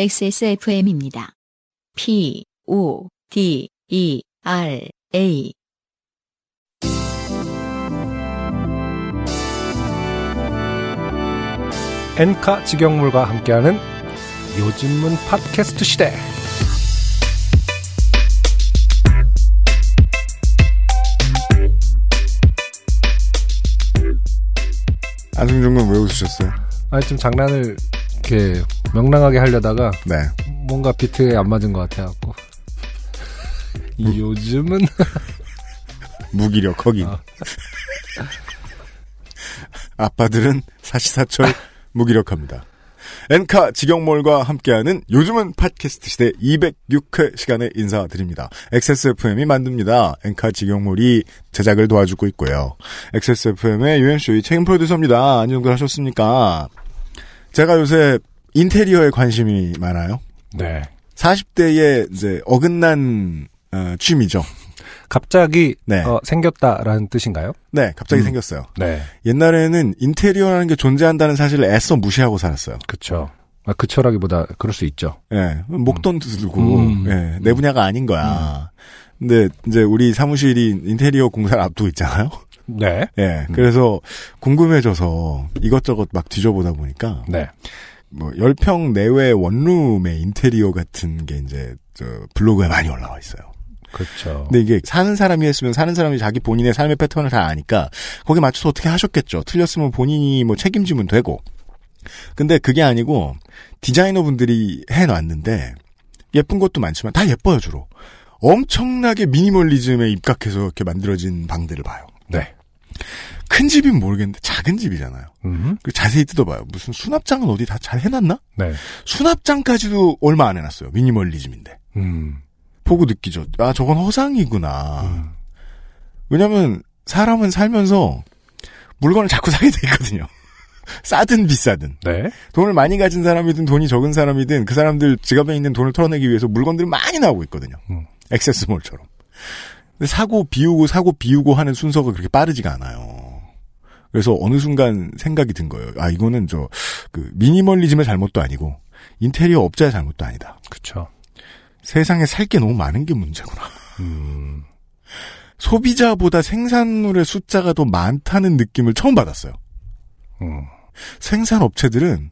XSFM입니다. P, O, D, E, R, A. 엔카 직영물과 함께하는 요즘은 팟캐스트 시대. 안승준 군왜 웃으셨어요? 아니 좀 장난을 이렇게 명랑하게 하려다가 네. 뭔가 비트에 안 맞은 것 같아갖고. 이 요즘은 무기력, 거긴. 아. 아빠들은 사시사철 무기력합니다. 엔카 직영몰과 함께하는 요즘은 팟캐스트 시대 206회 시간에 인사드립니다. XSFM이 만듭니다. 엔카 직영몰이 제작을 도와주고 있고요. XSFM의 UMC의 책임 프로듀서입니다. 안녕들 하셨습니까? 제가 요새 인테리어에 관심이 많아요. 네 40대의 이제 어긋난 어, 취미죠. 갑자기 네. 어, 생겼다라는 뜻인가요? 네, 갑자기 음. 생겼어요. 네 옛날에는 인테리어라는 게 존재한다는 사실을 애써 무시하고 살았어요. 그쵸. 아, 그쳐라기보다 그럴 수 있죠. 예, 목돈 들고, 음. 예, 내 분야가 아닌 거야. 근데 이제 우리 사무실이 인테리어 공사를 앞두고 있잖아요. 네. 예, 음. 그래서 궁금해져서 이것저것 막 뒤져보다 보니까 네. 뭐 10평 내외 원룸의 인테리어 같은 게 이제 저 블로그에 많이 올라와 있어요. 그렇죠. 근데 이게 사는 사람이 했으면 사는 사람이 자기 본인의 삶의 패턴을 다 아니까 거기에 맞춰서 어떻게 하셨겠죠. 틀렸으면 본인이 뭐 책임지면 되고. 근데 그게 아니고 디자이너 분들이 해놨는데 예쁜 것도 많지만 다 예뻐요 주로. 엄청나게 미니멀리즘에 입각해서 이렇게 만들어진 방들을 봐요. 네. 큰 집이면 모르겠는데 작은 집이잖아요. 음. 그 자세히 뜯어봐요. 무슨 수납장은 어디 다 잘 해놨나? 네. 수납장까지도 얼마 안 해놨어요. 미니멀리즘인데. 음. 보고 느끼죠. 아, 저건 허상이구나. 음. 왜냐면 사람은 살면서 물건을 자꾸 사게 돼 있거든요. 싸든 비싸든. 네. 돈을 많이 가진 사람이든 돈이 적은 사람이든 그 사람들 지갑에 있는 돈을 털어내기 위해서 물건들이 많이 나오고 있거든요. 음. 액세스몰처럼. 근데 사고 비우고 사고 비우고 하는 순서가 그렇게 빠르지가 않아요. 그래서 어느 순간 생각이 든 거예요. 아, 이거는 저, 그, 미니멀리즘의 잘못도 아니고, 인테리어 업자의 잘못도 아니다. 그쵸. 세상에 살 게 너무 많은 게 문제구나. 음. 소비자보다 생산물의 숫자가 더 많다는 느낌을 처음 받았어요. 음. 생산 업체들은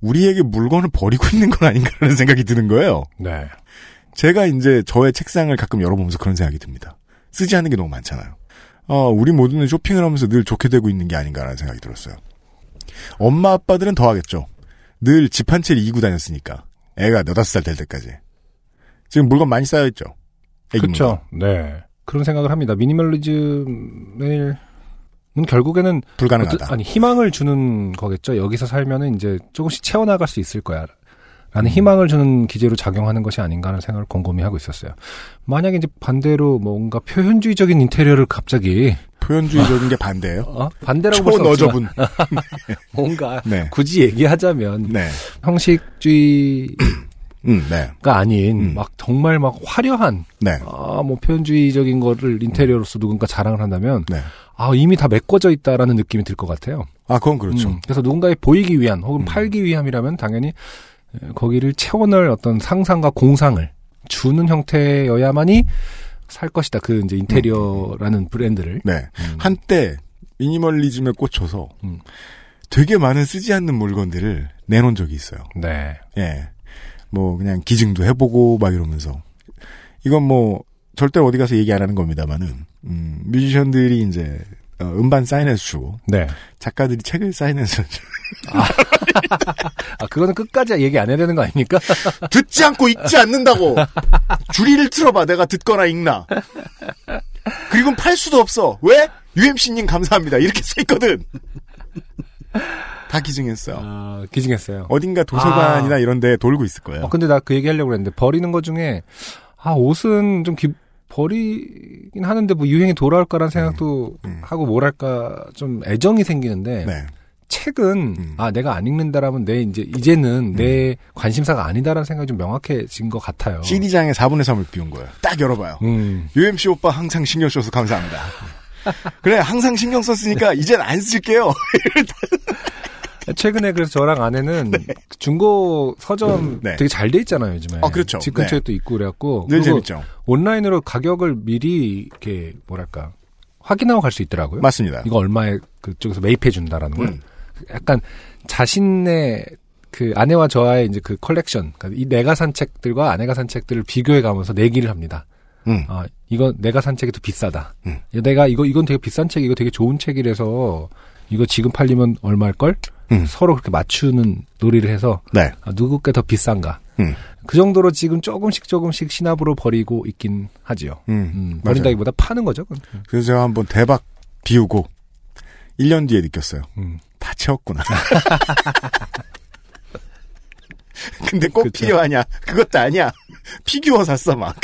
우리에게 물건을 버리고 있는 건 아닌가라는 생각이 드는 거예요. 네. 제가 이제 저의 책상을 가끔 열어보면서 그런 생각이 듭니다. 쓰지 않는 게 너무 많잖아요. 어, 우리 모두는 쇼핑을 하면서 늘 좋게 되고 있는 게 아닌가라는 생각이 들었어요. 엄마 아빠들은 더 하겠죠. 늘 집 한 채를 이고 다녔으니까. 애가 너다섯 살 될 때까지. 지금 물건 많이 쌓여있죠. 그렇죠. 네. 그런 생각을 합니다. 미니멀리즘을 결국에는 불가능하다. 어떠- 아니 희망을 주는 거겠죠. 여기서 살면은 이제 조금씩 채워나갈 수 있을 거야. 음. 라는 희망을 주는 기제로 작용하는 것이 아닌가 하는 생각을 곰곰이 하고 있었어요. 만약에 이제 반대로 뭔가 표현주의적인 인테리어를 갑자기 표현주의적인 게 반대예요. 어? 반대라고 볼수 없지만 초너저분. 뭔가 네. 굳이 얘기하자면 네. 형식주의가 음, 네. 아닌 음. 막 정말 막 화려한 네. 아뭐 표현주의적인 거를 인테리어로서 누군가 자랑을 한다면 네. 아 이미 다 메꿔져 있다라는 느낌이 들 것 같아요. 아, 그건 그렇죠. 음, 그래서 누군가에 보이기 위한 혹은 음. 팔기 위함이라면 당연히 에, 거기를 채워넣을 어떤 상상과 공상을 주는 형태여야만이 살 것이다. 그 이제 인테리어라는 브랜드를. 네. 음. 한때 미니멀리즘에 꽂혀서 음. 되게 많은 쓰지 않는 물건들을 내놓은 적이 있어요. 네. 예. 뭐 그냥 기증도 해보고 막 이러면서 이건 뭐 절대 어디 가서 얘기 안 하는 겁니다만은 음, 뮤지션들이 이제 어, 음반 사인해서 주고 네. 작가들이 책을 사인해서 주고 아 그거는 끝까지 얘기 안 해야 되는 거 아닙니까? 듣지 않고 읽지 않는다고. 줄이를 틀어봐. 내가 듣거나 읽나. 그리고 팔 수도 없어. 왜? UMC님 감사합니다. 이렇게 써 있거든. 다 기증했어요. 아, 기증했어요. 어딘가 도서관이나 이런 데 돌고 있을 거예요. 어, 근데 나 그 얘기 하려고 그랬는데 버리는 것 중에 아 옷은 좀 기, 버리긴 하는데 뭐 유행이 돌아올까라는 생각도 음. 하고 뭐랄까 좀 애정이 생기는데 네 책은 음. 아 내가 안 읽는다라면 내 이제 이제는 내 관심사가 아니다라는 생각이 좀 명확해진 것 같아요. CD장에 4분의 3을 비운 거예요 딱 열어봐요 음. UMC 오빠 항상 신경 써서 감사합니다. 그래, 항상 신경 썼으니까 이젠 안 쓸게요. 최근에 그래서 저랑 아내는 중고 서점 네. 되게 잘 돼 있잖아요 요즘에. 어, 그렇죠. 집 근처에 네. 또 있고 그래갖고 늘 재밌죠. 온라인으로 가격을 미리 이렇게 뭐랄까 확인하고 갈 수 있더라고요. 맞습니다. 이거 얼마에 그쪽에서 매입해 준다라는 걸 음. 약간 자신의 그 아내와 저와의 이제 그 컬렉션, 그러니까 이 내가 산 책들과 아내가 산 책들을 비교해 가면서 내기를 합니다. 음. 아, 이거 내가 산 책이 더 비싸다. 음. 내가 이거 이건 되게 비싼 책, 이거 되게 좋은 책이라서 이거 지금 팔리면 얼마일 걸? 음. 서로 그렇게 맞추는 놀이를 해서 네. 아, 누구 게 더 비싼가? 음. 그 정도로 지금 조금씩 조금씩 신압으로 버리고 있긴 하지요. 음. 음. 버린다기보다 파는 거죠. 그건. 그래서 제가 한번 대박 비우고 1년 뒤에 느꼈어요. 음. 다 채웠구나. 근데 꼭 그쵸. 필요하냐? 그것도 아니야. 피규어 샀어 막.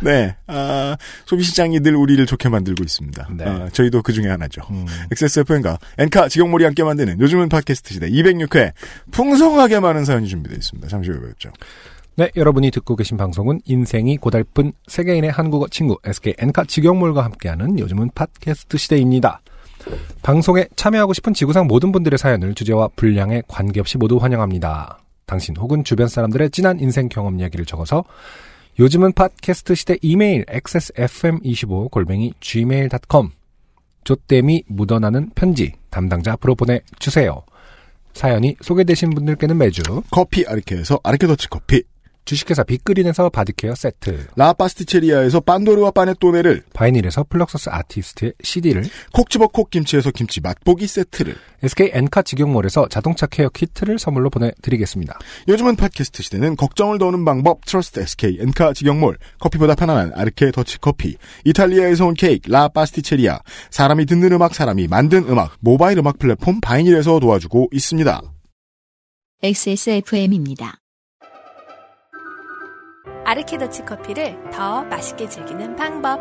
네, 아, 소비시장이 늘 우리를 좋게 만들고 있습니다. 네. 아, 저희도 그 중에 하나죠. 음. XSFM과 엔카 직영몰이 함께 만드는 요즘은 팟캐스트 시대 206회 풍성하게 많은 사연이 준비되어 있습니다. 잠시 후에 뵙죠. 네, 여러분이 듣고 계신 방송은 인생이 고달픈 세계인의 한국어 친구 SK 엔카 직영몰과 함께하는 요즘은 팟캐스트 시대입니다. 방송에 참여하고 싶은 지구상 모든 분들의 사연을 주제와 분량에 관계없이 모두 환영합니다. 당신 혹은 주변 사람들의 진한 인생 경험 이야기를 적어서 요즘은 팟캐스트 시대 이메일 xsfm25 골뱅이 gmail.com 조땜이 묻어나는 편지 담당자 앞으로 보내주세요. 사연이 소개되신 분들께는 매주 커피 아르케에서 아르케 더치 커피, 주식회사 빅그린에서 body care 세트, 라 파스티체리아에서 빤도르와 파네토네를, 바이닐에서 플럭서스 아티스트의 CD를, 콕 집어 콕 김치에서 김치 맛보기 세트를, SK 엔카 직영몰에서 자동차 care 키트를 선물로 보내드리겠습니다. 요즘은 팟캐스트 시대는 걱정을 더는 방법 trust SK 엔카 직영몰 커피보다 편안한 아르케 더치 커피 이탈리아에서 온 케이크 라 파스티체리아 사람이 듣는 음악 사람이 만든 음악 모바일 음악 플랫폼 바이닐에서 도와주고 있습니다. XSFM입니다. 아르케더치 커피를 더 맛있게 즐기는 방법.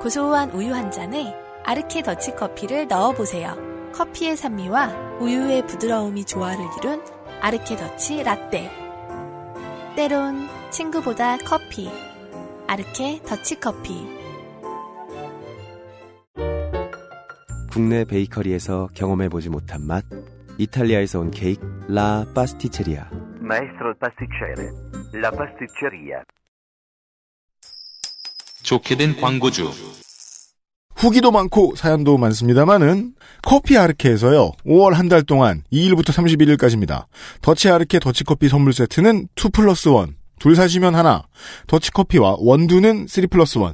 고소한 우유 한 잔에 아르케더치 커피를 넣어보세요. 커피의 산미와 우유의 부드러움이 조화를 이룬 아르케더치 라떼. 때론 친구보다 커피. 아르케 더치 커피. 국내 베이커리에서 경험해보지 못한 맛 이탈리아에서 온 케이크 라 파스티체리아 Maestro pasticcere, la pasticceria. 좋게 된 광고주. 후기도 많고 사연도 많습니다만은 커피 아르케에서요. 5월 한 달 동안 2일부터 31일까지입니다. 더치 아르케 더치커피 선물 세트는 2 플러스 1. 둘 사시면 하나. 더치커피와 원두는 3 플러스 1.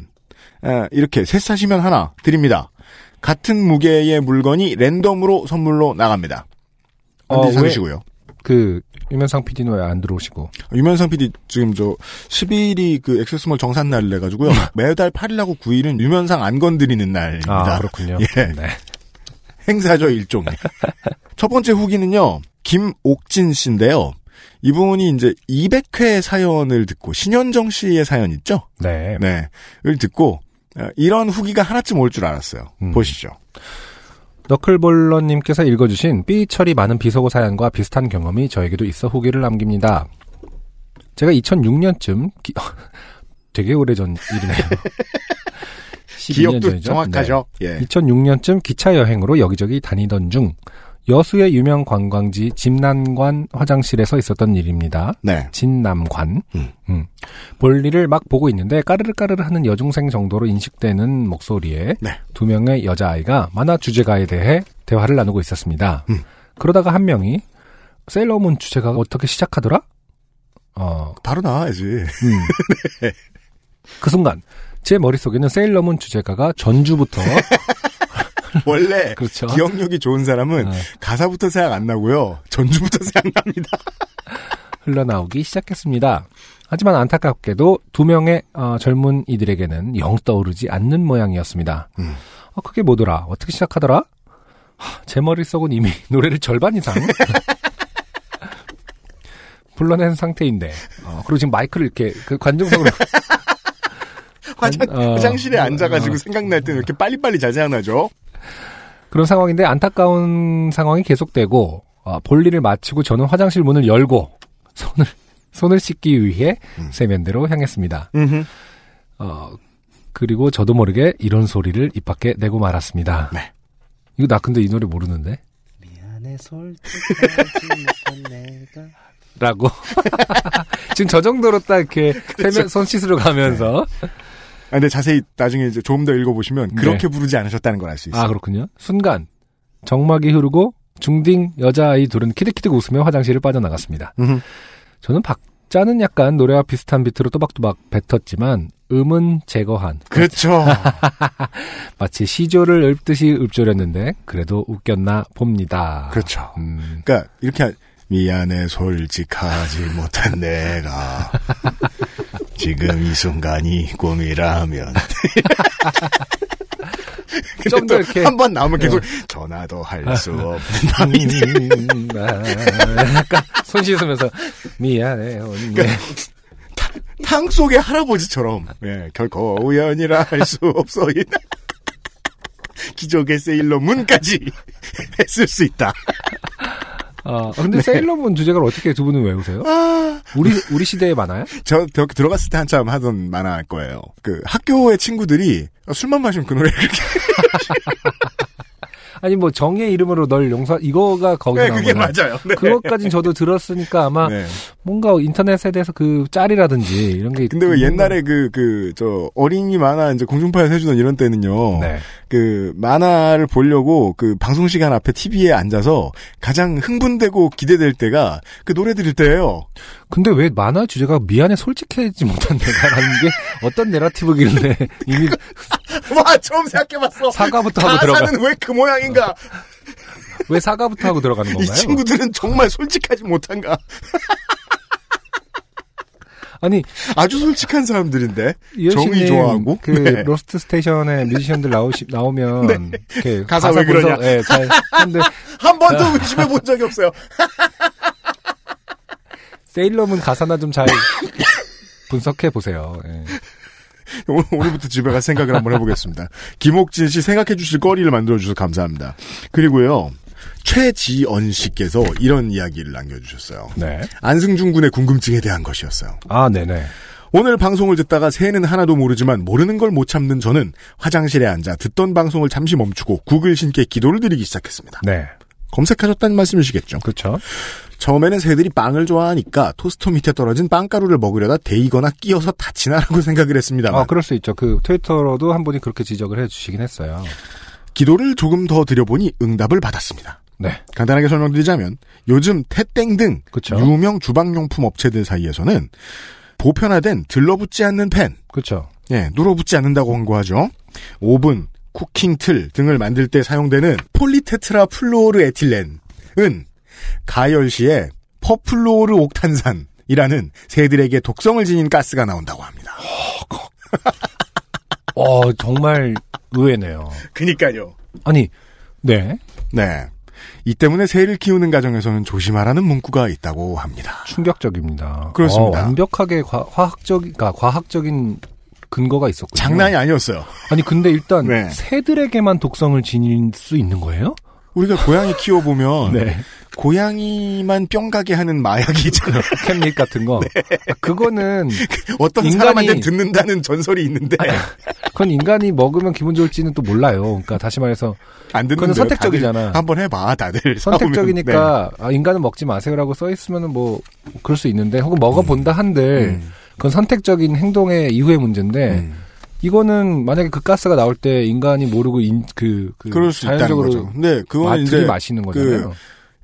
에, 이렇게 셋 사시면 하나 드립니다. 같은 무게의 물건이 랜덤으로 선물로 나갑니다. 어, 사주시고요. 그, 유면상 PD는 왜 안 들어오시고. 유면상 PD 지금 저 10일이 그 액세스몰 정산날을 해가지고요. 매달 8일하고 9일은 유면상 안 건드리는 날입니다. 아, 그렇군요. 예. 네. 행사죠 일종의. 첫 번째 후기는요. 김옥진 씨인데요. 이분이 이제 200회 사연을 듣고 신현정 씨의 사연 있죠? 네. 네. 을 듣고 어, 이런 후기가 하나쯤 올 줄 알았어요. 음. 보시죠. 너클볼러님께서 읽어주신 삐 처리 많은 비속어 사연과 비슷한 경험이 저에게도 있어 후기를 남깁니다. 제가 2006년쯤 되게 오래전 일이네요. 12년 기억도 전이죠? 정확하죠? 예. 네. 2006년쯤 기차 여행으로 여기저기 다니던 중 여수의 유명 관광지 진남관 화장실에서 있었던 일입니다. 네. 진남관. 음. 음. 볼일을 막 보고 있는데 까르르 까르르 하는 여중생 정도로 인식되는 목소리에 네. 두 명의 여자아이가 만화 주제가에 대해 대화를 나누고 있었습니다. 음. 그러다가 한 명이 세일러문 주제가가 어떻게 시작하더라? 어, 바로 나와야지. 음. 그 순간 제 머릿속에는 세일러문 주제가가 전주부터 원래 그렇죠. 기억력이 좋은 사람은 어, 가사부터 생각 안 나고요. 전주부터 생각납니다. 흘러나오기 시작했습니다. 하지만 안타깝게도 두 명의 어, 젊은 이들에게는 영 떠오르지 않는 모양이었습니다. 음. 어, 그게 뭐더라? 어떻게 시작하더라? 하, 제 머릿속은 이미 노래를 절반 이상 불러낸 상태인데 어, 그리고 지금 마이크를 이렇게 그 관중석으로 화장, 어, 화장실에 어, 앉아가지고 어. 생각날 때는 이렇게 빨리빨리 잘 생각나죠? 그런 상황인데 안타까운 상황이 계속되고 어, 볼일을 마치고 저는 화장실 문을 열고 손을 손을 씻기 위해 음. 세면대로 향했습니다. 음흠. 어, 그리고 저도 모르게 이런 소리를 입 밖에 내고 말았습니다. 네. 이거 나 근데 이 노래 모르는데? 미안해 솔직하지 못한 내가 라고. 지금 저 정도로 딱 이렇게 그렇죠. 세면 손 씻으러 가면서. 아, 근데 자세히 나중에 이제 조금 더 읽어보시면 네. 그렇게 부르지 않으셨다는 걸 알 수 있어요. 아, 그렇군요. 순간, 정막이 흐르고, 중딩 여자아이 둘은 키득키득 웃으며 화장실을 빠져나갔습니다. 음흠. 저는 박자는 약간 노래와 비슷한 비트로 또박또박 뱉었지만, 음은 제거한. 그렇죠. 마치 시조를 읊듯이 읊조렸는데, 그래도 웃겼나 봅니다. 그렇죠. 음, 그러니까 이렇게 하- 미안해 솔직하지 못한 내가 지금 이 순간이 꿈이라면 좀더 이렇게. 한 번 나오면 계속 전화도 할 수 없는 밤이 음, 아, 약간 손 씻으면서, 미안해요. 언니. 탕 속의 할아버지처럼 예, 결코 우연이라 할 수 없어 기적의 세일러문까지 했을 수 있다. 아, 근데 세일러문 주제가를 어떻게 두 분은 외우세요? 아, 우리, 우리 시대에 많아요? 저 저- 들어갔을 때 한참 하던 만화일 거예요. 그 학교의 친구들이 술만 마시면 그 노래 그렇게 아니, 뭐, 정의 이름으로 널 용서, 이거가 거기 네, 나온 그게 거나. 맞아요. 네. 그것까진 저도 들었으니까 아마 네. 뭔가 인터넷에 대해서 그 짤이라든지 이런 게. 근데 왜 옛날에 그, 그, 저, 어린이 만화 이제 공중파에서 해주던 이런 때는요. 거- 네. 그, 만화를 보려고 그 방송 시간 앞에 TV에 앉아서 가장 흥분되고 기대될 때가 그 노래 들을 때예요 근데 왜 만화 주제가 미안해 솔직해지 못한 내가라는 게 어떤 내러티브길래 이미 와, 처음 생각해봤어. 사과부터 하고 들어가. 가사는 왜 그 모양인가? 왜 사과부터 하고 들어가는 이 건가요? 친구들은 정말 솔직하지 못한가? 아니, 아주 솔직한 사람들인데. 정의 좋아하고. 그 네. 로스트 스테이션에 뮤지션들 나오시, 나오면 이렇게 가사 왜 분석, 그러냐. 예, 잘 하는데 한 번도 의심해 본 적이 없어요. 세일러문 가사나 좀 잘 분석해 보세요. 예. 오늘, 오늘부터 집에 가서 생각을 한번 해보겠습니다. 김옥진 씨 생각해 주실 거리를 만들어 주셔서 감사합니다. 그리고요, 최지언 씨께서 이런 이야기를 남겨주셨어요. 네. 안승준 군의 궁금증에 대한 것이었어요. 아, 네네. 오늘 방송을 듣다가 새해는 하나도 모르지만 모르는 걸 못 참는 저는 화장실에 앉아 듣던 방송을 잠시 멈추고 구글 신께 기도를 드리기 시작했습니다. 네. 검색하셨다는 말씀이시겠죠? 그렇죠. 처음에는 새들이 빵을 좋아하니까 토스터 밑에 떨어진 빵가루를 먹으려다 데이거나 끼어서 다치나라고 생각을 했습니다만 아, 그럴 수 있죠. 그 트위터로도 한 분이 그렇게 지적을 해 주시긴 했어요. 기도를 조금 더 드려보니 응답을 받았습니다. 네. 간단하게 설명드리자면 요즘 태땡 등 그쵸. 유명 주방용품 업체들 사이에서는 보편화된 들러붙지 않는 팬, 그렇죠. 예, 눌어붙지 않는다고 광고하죠. 오븐, cooking 틀 등을 만들 때 사용되는 폴리테트라 플로르 에틸렌은 가열시에 퍼플로르 옥탄산이라는 새들에게 독성을 지닌 가스가 나온다고 합니다. 어, 정말 의외네요. 그니까요. 아니, 네. 네. 이 때문에 새를 키우는 가정에서는 조심하라는 문구가 있다고 합니다. 충격적입니다. 그렇습니다. 어, 완벽하게 과, 화학적, 그러니까 과학적인 근거가 있었군요. 장난이 아니었어요. 아니, 근데 일단 네. 새들에게만 독성을 지닐 수 있는 거예요? 우리가 고양이 키워보면 네. 고양이만 뿅 가게 하는 마약이 있잖아요. 캔릿 같은 거. 아, 그거는 어떤 인간이- 사람한테 듣는다는 전설이 있는데 그건 인간이 먹으면 기분 좋을지는 또 몰라요. 그러니까 다시 말해서 안 듣는 그건 선택적이잖아. 한번 해봐 다들 선택적이니까 아, 인간은 먹지 마세요라고 써 있으면은 뭐 그럴 수 있는데 혹은 먹어본다 한들 음. 그건 선택적인 행동의 이후의 문제인데 음. 이거는 만약에 그 가스가 나올 때 인간이 모르고 인, 그, 그 그럴 수 있다는 자연적으로 거죠. 근데 마, 그거는 이제 들이마시는 거잖아요.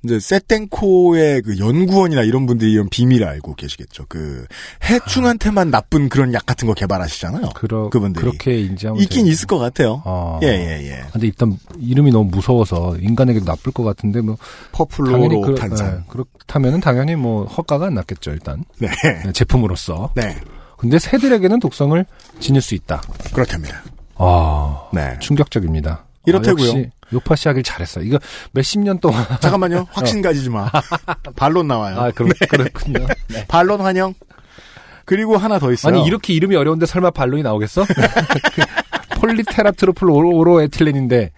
이제 세땡코의 그 연구원이나 이런 분들이 이런 비밀을 알고 계시겠죠. 그 해충한테만 나쁜 그런 약 같은 거 개발하시잖아요. 그러, 그분들이. 그렇게 인지하면 있긴 돼요. 있을 것 같아요. 어. 예, 예, 예. 근데 일단 이름이 너무 무서워서 인간에게도 나쁠 것 같은데 뭐 퍼플로로 그, 탄산. 네, 그렇다면은 당연히 뭐 허가가 안 났겠죠 일단 네. 네, 제품으로서. 네. 근데 새들에게는 독성을 지닐 수 있다. 그렇답니다. 아 네. 충격적입니다. 이렇다고요. 아, 역시 요팟시 하길 잘했어. 이거 몇십 년 동안. 잠깐만요. 확신 가지지 마. 반론 나와요. 아, 그렇, 그렇군요. 네. 반론 환영. 그리고 하나 더 있어요. 아니, 이렇게 이름이 어려운데 설마 반론이 나오겠어? 폴리테라 트로플 오로 에틸렌인데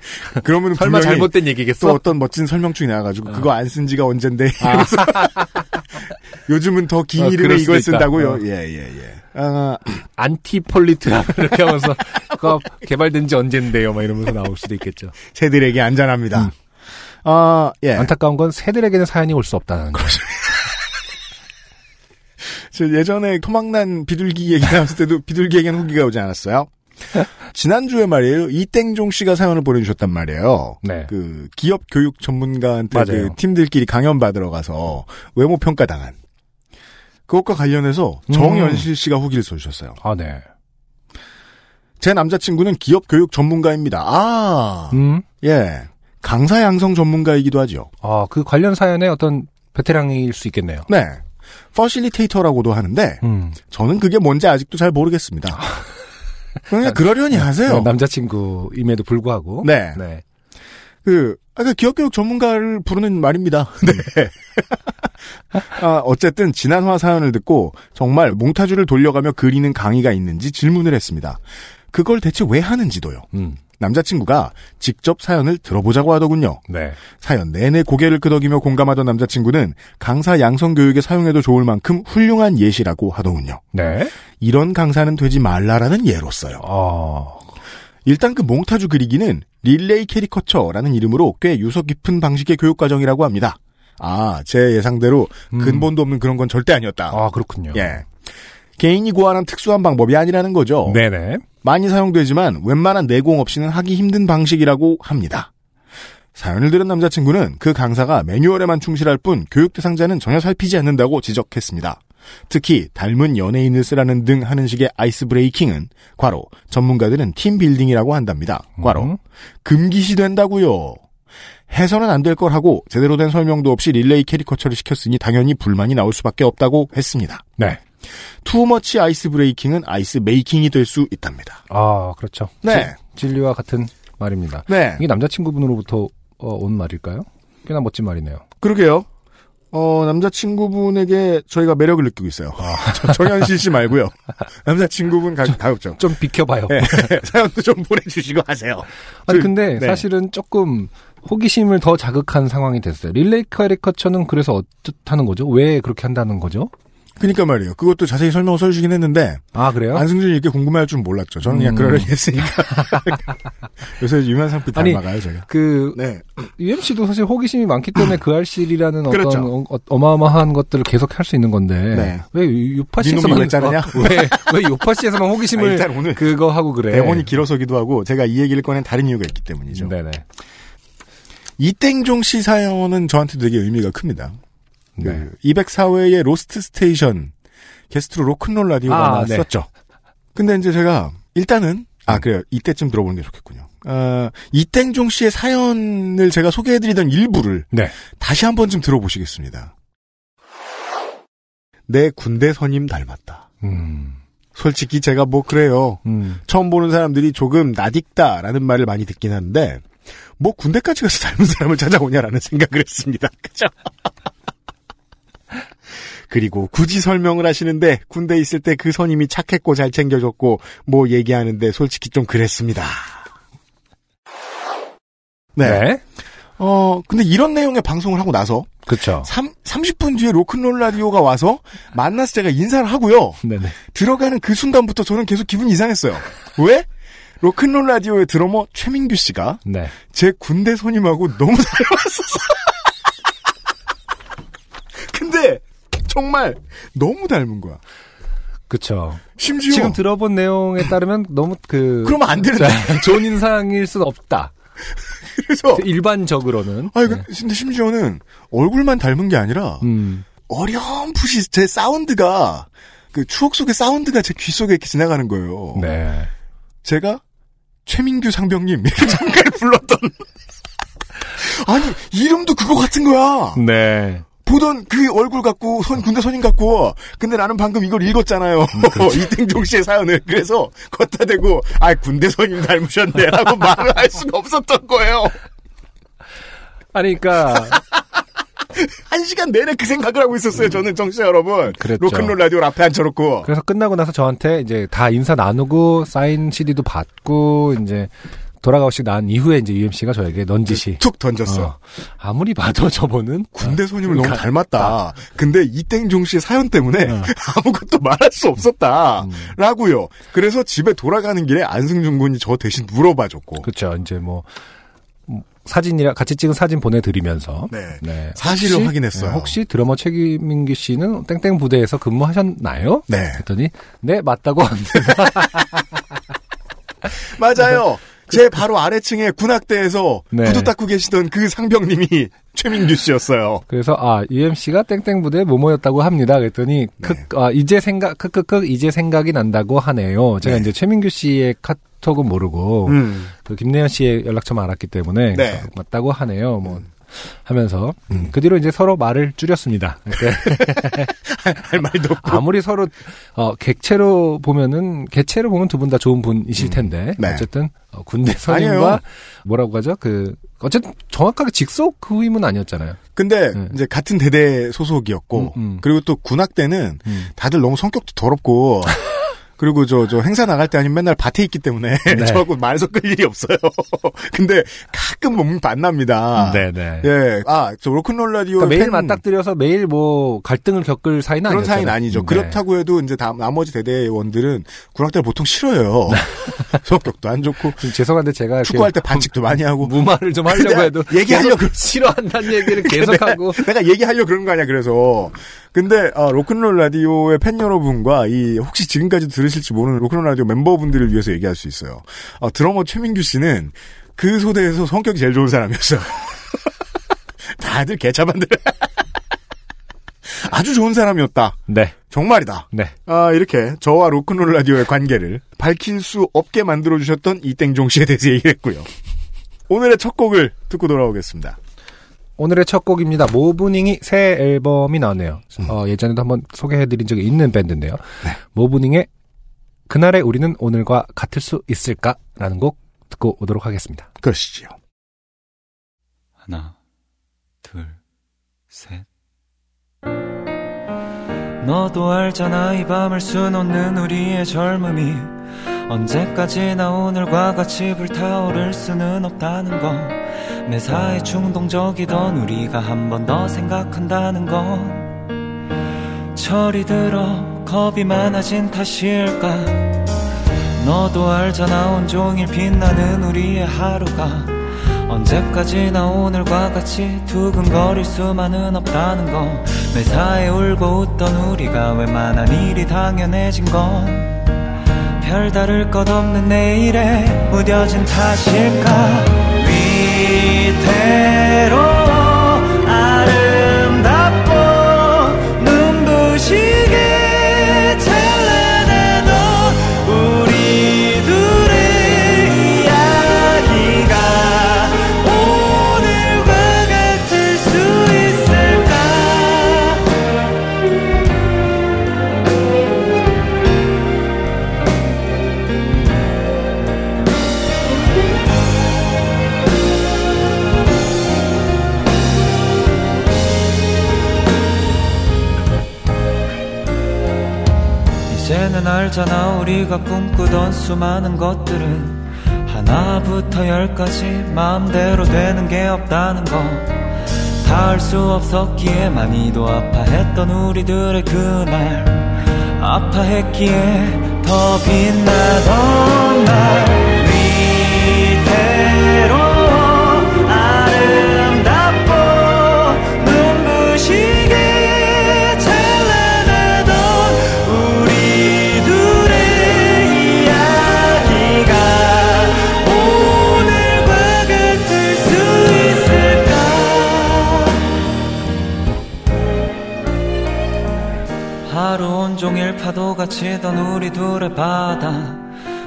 그러면 설마 잘못된 또 얘기겠어? 어떤 멋진 설명충이 나와가지고 그거 안 쓴 지가 언젠데 아, 요즘은 더긴 어, 이름에 이걸 있다. 쓴다고요? 어. 예, 예, 예. 아, 안티폴리트라 이렇게 하면서 그거 개발된 지 언젠데요? 막 이러면서 나올 수도 있겠죠. 새들에게 안전합니다. 음. 아, 예. 안타까운 건 새들에게는 사연이 올 수 없다는 거. 저 예전에 토막난 비둘기 얘기 나왔을 때도 비둘기에겐 후기가 오지 않았어요. 지난주에 말이에요. 이땡종 씨가 사연을 보내주셨단 말이에요. 네. 그 기업 교육 전문가한테 맞아요. 그 팀들끼리 강연 받으러 가서 외모 평가 당한 그것과 관련해서 음. 정연실 씨가 후기를 써주셨어요. 아, 네. 제 남자친구는 기업 교육 전문가입니다. 아, 음. 예. 강사 양성 전문가이기도 하죠. 아, 그 관련 사연의 어떤 베테랑일 수 있겠네요. 네. facilitator라고도 하는데 음. 저는 그게 뭔지 아직도 잘 모르겠습니다. 그냥 그러려니 하세요. 네, 남자친구임에도 불구하고. 네. 네. 그, 아까 기업교육 전문가를 부르는 말입니다. 네. 아, 어쨌든 지난화 사연을 듣고 정말 몽타주를 돌려가며 그리는 강의가 있는지 질문을 했습니다. 그걸 대체 왜 하는지도요. 음. 남자친구가 직접 사연을 들어보자고 하더군요. 네. 사연 내내 고개를 끄덕이며 공감하던 남자친구는 강사 양성 교육에 사용해도 좋을 만큼 훌륭한 예시라고 하더군요. 네. 이런 강사는 되지 말라라는 예로 써요. 어. 일단 그 몽타주 그리기는 릴레이 캐리커처라는 이름으로 꽤 유서 깊은 방식의 교육 과정이라고 합니다. 아, 제 예상대로 음. 근본도 없는 그런 건 절대 아니었다. 아, 그렇군요. 예. 개인이 고안한 특수한 방법이 아니라는 거죠. 네네. 많이 사용되지만 웬만한 내공 없이는 하기 힘든 방식이라고 합니다. 사연을 들은 남자친구는 그 강사가 매뉴얼에만 충실할 뿐 교육 대상자는 전혀 살피지 않는다고 지적했습니다. 특히 닮은 연예인을 쓰라는 등 하는 식의 ice breaking은 괄호 전문가들은 team building이라고 한답니다. 괄호 음. 금기시 된다고요. 해서는 안 될 걸 하고 제대로 된 설명도 없이 릴레이 캐리커처를 시켰으니 당연히 불만이 나올 수밖에 없다고 했습니다. 네. too much ice breaking은 ice making이 될 수 있답니다. 아, 그렇죠. 네. 지- 진리와 같은 말입니다. 네. 이게 남자친구분으로부터 어, 온 말일까요? 꽤나 멋진 말이네요. 그러게요. 어, 남자친구분에게 저희가 매력을 느끼고 있어요. 저- 정현실 씨 말고요. 남자친구분 가, 가급적. 좀 비켜봐요. 네. 사연도 좀 보내주시고 하세요. 아니 저- 근데 네. 사실은 조금 호기심을 더 자극한 상황이 됐어요. 릴레이 캐리커처는 그래서 어떻다는 거죠? 왜 그렇게 한다는 거죠? 그니까 말이에요. 그것도 자세히 설명을 써주시긴 했는데, 아 그래요? 안승준이 이렇게 궁금해할 줄 몰랐죠. 저는 그냥 음. 그러려니 했으니까. 요새 유명한 상품 닮아가요, 제가. 그 네. UMC도 사실 호기심이 많기 때문에 그 알실이라는 어떤 그렇죠. 어, 어마어마한 것들을 계속 할 수 있는 건데 네. 왜 요파시에서만 왜 자르냐? 어, 왜, 왜 요파시에서만 아, 호기심을 일단 오늘 그거 하고 그래? 대본이 길어서기도 하고, 제가 이 얘기를 꺼낸 다른 이유가 있기 때문이죠. 네네. 이땡종 씨 사연은 저한테 되게 의미가 큽니다. 네. 그 204회의 로스트 스테이션 게스트로 로큰롤 라디오가 아, 나왔었죠. 근데 이제 제가 일단은 아 그래요 이때쯤 들어보는 게 좋겠군요. 어, 이땡종 씨의 사연을 제가 소개해드리던 일부를 네. 다시 한 번쯤 들어보시겠습니다. 내 군대 선임 닮았다. 음. 솔직히 제가 뭐 그래요. 음. 처음 보는 사람들이 조금 낯익다라는 말을 많이 듣긴 하는데 뭐 군대까지 가서 닮은 사람을 찾아오냐라는 생각을 했습니다. 그죠? 그리고 굳이 설명을 하시는데 군대 있을 때 그 선임이 착했고 잘 챙겨줬고 뭐 얘기하는데 솔직히 좀 그랬습니다. 네. 네. 어 근데 이런 내용의 방송을 하고 나서 그렇죠. 3, 30분 뒤에 로큰롤 라디오가 와서 만나서 제가 인사를 하고요. 네네. 들어가는 그 순간부터 저는 계속 기분이 이상했어요. 왜? 로큰롤 라디오의 드러머 최민규 씨가 네. 제 군대 선임하고 너무 닮았었어. 근데 정말 너무 닮은 거야. 그렇죠. 심지어 지금 들어본 내용에 따르면 너무 그 그러면 안 되는데. 자, 좋은 인상일 수는 없다. 그래서 일반적으로는. 아니 네. 근데 심지어는 얼굴만 닮은 게 아니라 음. 어렴풋이 제 사운드가 그 추억 속의 사운드가 제 귀 속에 이렇게 지나가는 거예요. 네. 제가 최민규 상병님 이렇게 잠깐 불렀던 아니 이름도 그거 같은 거야. 네. 보던 그 얼굴 갖고 선 군대 선임 갖고. 근데 나는 방금 이걸 읽었잖아요. 이땡종 씨의 사연을. 그래서 걷다 대고 아 군대 선임 닮으셨네라고 말을 할 수가 없었던 거예요. 아니, 그러니까. 한 시간 내내 그 생각을 하고 있었어요 저는 정치자 여러분. 그랬죠. 로큰롤 라디오 앞에 앉혀놓고. 그래서 끝나고 나서 저한테 이제 다 인사 나누고 사인 CD도 받고 이제 돌아가시고 난 이후에 이제 UMC가 저에게 넌지시 툭 던졌어 어, 아무리 봐도 저분은 군대 선임을 너무 그러니까 닮았다. 근데 이땡종 씨의 사연 때문에 어. 아무것도 말할 수 없었다. 음. 라고요. 그래서 집에 돌아가는 길에 안승준 군이 저 대신 물어봐줬고. 그렇죠. 이제 뭐 음, 사진이랑 같이 찍은 사진 보내드리면서 네. 네. 사실을 혹시- 확인했어요. 네, 혹시 드러머 최기민기 씨는 땡땡 부대에서 근무하셨나요? 네. 했더니 네 맞다고 합니다. 맞아요. 제 바로 아래층에 군악대에서 네. 구두 닦고 계시던 그 상병님이 최민규 씨였어요. 그래서 아 UMC가 땡땡 부대 모모였다고 합니다. 그랬더니 크, 아, 이제 생각 크크크 이제 생각이 난다고 하네요. 제가 네. 이제 최민규 씨의 카톡은 모르고 음. 그 김래현 씨의 연락처만 알았기 때문에 네. 음. 맞다고 하네요. 뭐 하면서 음, 그 뒤로 이제 서로 말을 줄였습니다. 할 말도 없고. 아무리 서로 어 객체로 보면은 개체로 보면 두 분 다 좋은 분이실 텐데 네. 어쨌든 어, 군대. 선임과 뭐라고 하죠? 그 어쨌든 정확하게 직속 그 후임은 아니었잖아요. 근데 네. 이제 같은 대대 소속이었고 음, 음. 그리고 또 군악대는 음. 다들 너무 성격도 더럽고 그리고 저 저 행사 나갈 때 아니면 맨날 밭에 있기 때문에 네. 저하고 말 섞을 일이 없어요. 근데 가끔 몸이 반납니다. 네네. 예. 아, 저 로큰롤 라디오 그러니까 매일 팬 맞닥뜨려서 매일 뭐 갈등을 겪을 사이는 그런 아니었잖아요. 사이는 아니죠. 네. 그렇다고 해도 이제 다, 나머지 대대원들은 군악대를 보통 싫어요. 성격도 안 좋고 좀 죄송한데 제가 축구할 때 반칙도 많이 하고 무마를 좀 하려고 해도 얘기하려고 싫어한다는 얘기를 계속하고 내가, 내가 얘기하려고 그런 거 아니야, 그래서. 근데, 아, 로큰롤 라디오의 팬 여러분과 이, 혹시 지금까지 들으 실지 모르는 로큰롤 라디오 멤버분들을 위해서 얘기할 수 있어요. 아, 드러머 최민규 씨는 그 소대에서 성격이 제일 좋은 사람이었어요. 다들 개차반들. 아주 좋은 사람이었다. 네, 정말이다. 네. 아, 이렇게 저와 로큰롤 라디오의 관계를 밝힐 수 없게 만들어주셨던 이땡종 씨에 대해서 얘기했고요. 오늘의 첫 곡을 듣고 돌아오겠습니다. 오늘의 첫 곡입니다. 모브닝이 새 앨범이 나왔네요. 음. 어, 예전에도 한번 소개해드린 적이 있는 밴드인데요. 네. 모브닝의 그날의 우리는 오늘과 같을 수 있을까라는 곡 듣고 오도록 하겠습니다. 그러시지요. 하나, 둘, 셋. 너도 알잖아 이 밤을 수놓는 우리의 젊음이 언제까지나 오늘과 같이 불타오를 수는 없다는 거 매사에 충동적이던 우리가 한 번 더 생각한다는 건 철이 들어 겁이 많아진 탓일까? 너도 알잖아 온종일 빛나는 우리의 하루가. 언제까지나 오늘과 같이 두근거릴 수만은 없다는 거. 매사에 울고 웃던 우리가 웬만한 일이 당연해진 건 별다를 것 없는 내일에 무뎌진 탓일까? 위태로 알잖아 우리가 꿈꾸던 수많은 것들은 하나부터 열까지 마음대로 되는 게 없다는 거. 닿을 수 없었기에 많이도 아파했던 우리들의 그날. 아파했기에 더 빛나던 날 파도가 치던 우리 둘의 바다.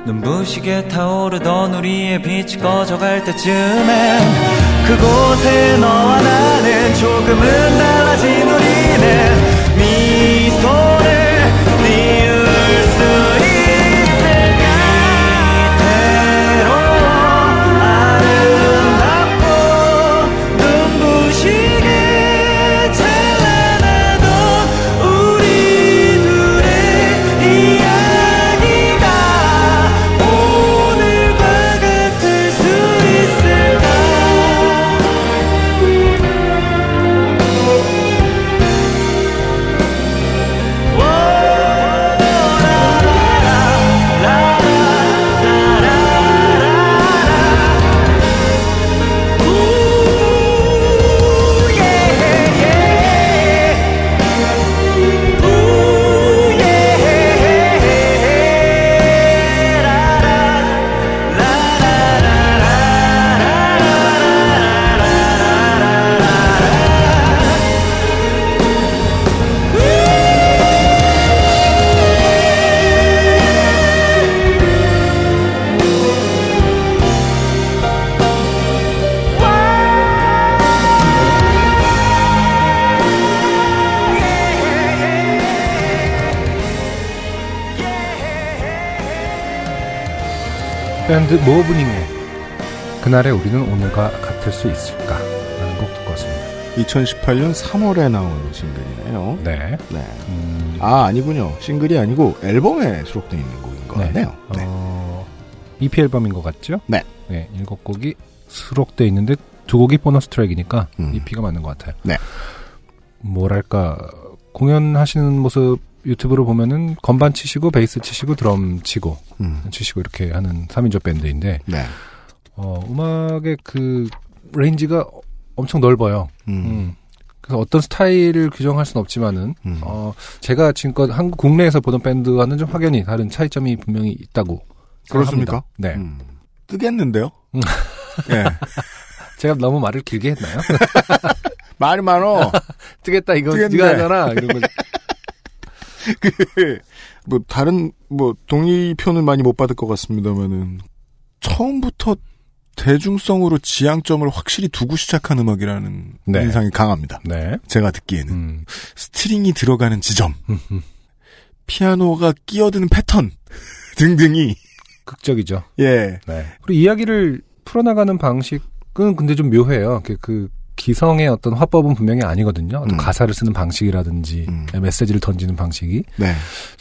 눈부시게 타오르던 우리의 빛이 꺼져갈 때쯤엔 그곳에 너와 나는 조금은 달라진 우리는 미소를 띄울 밴드 모브닝의 그날의 우리는 오늘과 같을 수 있을까 라는 곡 듣고 왔습니다. 2018년 3월에 나온 싱글이네요. 네. 네. 음, 아, 아니군요. 싱글이 아니고 앨범에 수록되어 있는 곡인 것 네. 같네요. 네. 어, EP 앨범인 것 같죠? 네. 네, 일곱 곡이 수록돼 있는데 두 곡이 보너스 트랙이니까 음. EP가 맞는 것 같아요. 네. 뭐랄까 공연하시는 모습 유튜브로 보면은 건반 치시고 베이스 치시고 드럼 치고 음. 치시고 이렇게 하는 3인조 밴드인데 네. 어, 음악의 그 range가 엄청 넓어요. 음. 음. 그래서 어떤 스타일을 규정할 수는 없지만은 음. 어, 제가 지금껏 한국 국내에서 보던 밴드와는 좀 확연히 다른 차이점이 분명히 있다고 그렇습니까? 생각합니다. 네. 음. 뜨겠는데요? 음. 예. 제가 너무 말을 길게 했나요? 말이 많어. 뜨겠다 이거 뜨겠네. 네가 하잖아 이런 거. 그, 뭐, 다른, 뭐, 동의표는 많이 못 받을 것 같습니다만은, 처음부터 대중성으로 지향점을 확실히 두고 시작한 음악이라는 네. 인상이 강합니다. 네. 제가 듣기에는. 음. 스트링이 들어가는 지점, 피아노가 끼어드는 패턴, 등등이, 극적이죠. 예. 네. 그리고 이야기를 풀어나가는 방식은 근데 좀 묘해요. 그, 그 기성의 어떤 화법은 분명히 아니거든요. 어떤 음. 가사를 쓰는 방식이라든지 음. 메시지를 던지는 방식이 네.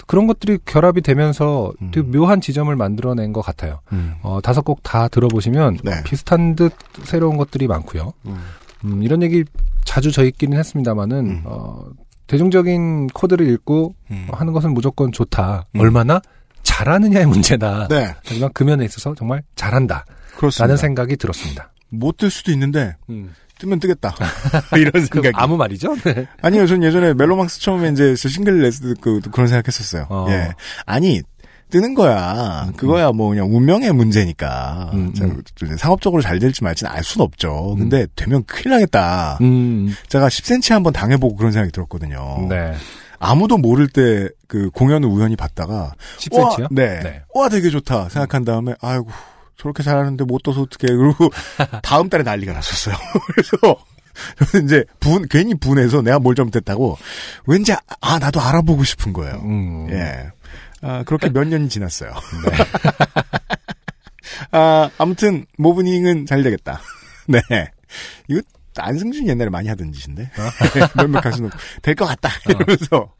그런 것들이 결합이 되면서 음. 되게 묘한 지점을 만들어낸 것 같아요. 음. 어, 다섯 곡 다 들어보시면 네. 비슷한 듯 새로운 것들이 많고요. 음. 음, 이런 얘기 자주 저희끼리는 했습니다마는 음. 어, 대중적인 코드를 읽고 음. 하는 것은 무조건 좋다. 음. 얼마나 잘하느냐의 문제다. 네. 하지만 그 면에 있어서 정말 잘한다. 그렇습니다. 라는 생각이 들었습니다. 못뜰 수도 있는데, 음. 뜨면 뜨겠다. 이런 그 생각이. 아무 말이죠? 네. 아니요, 전 예전에 멜로망스 처음에 이제 저 싱글 냈을 때 그, 그런 생각했었어요. 어. 예. 아니, 뜨는 거야. 그거야 뭐 그냥 운명의 문제니까. 음, 자, 음. 저 상업적으로 잘 될지 말지는 알 수는 없죠. 근데 되면 큰일 나겠다. 음, 제가 10cm 한번 당해보고 그런 생각이 들었거든요. 네. 아무도 모를 때 그 공연을 우연히 봤다가 10cm요? 와, 네. 네. 와 되게 좋다 생각한 다음에 아이고 저렇게 잘하는데 못 떠서 어떡해 그리고 다음 달에 난리가 났었어요. 그래서 저는 이제 분 괜히 분해서 내가 뭘 잘못했다고 왠지 아, 아, 나도 알아보고 싶은 거예요. 음. 예. 아, 그렇게 몇 년이 지났어요. 아, 아무튼 모브닝은 잘 되겠다. 네. 이거 안승준 옛날에 많이 하던 짓인데. 몇몇 가수는 될것 같다. 이러면서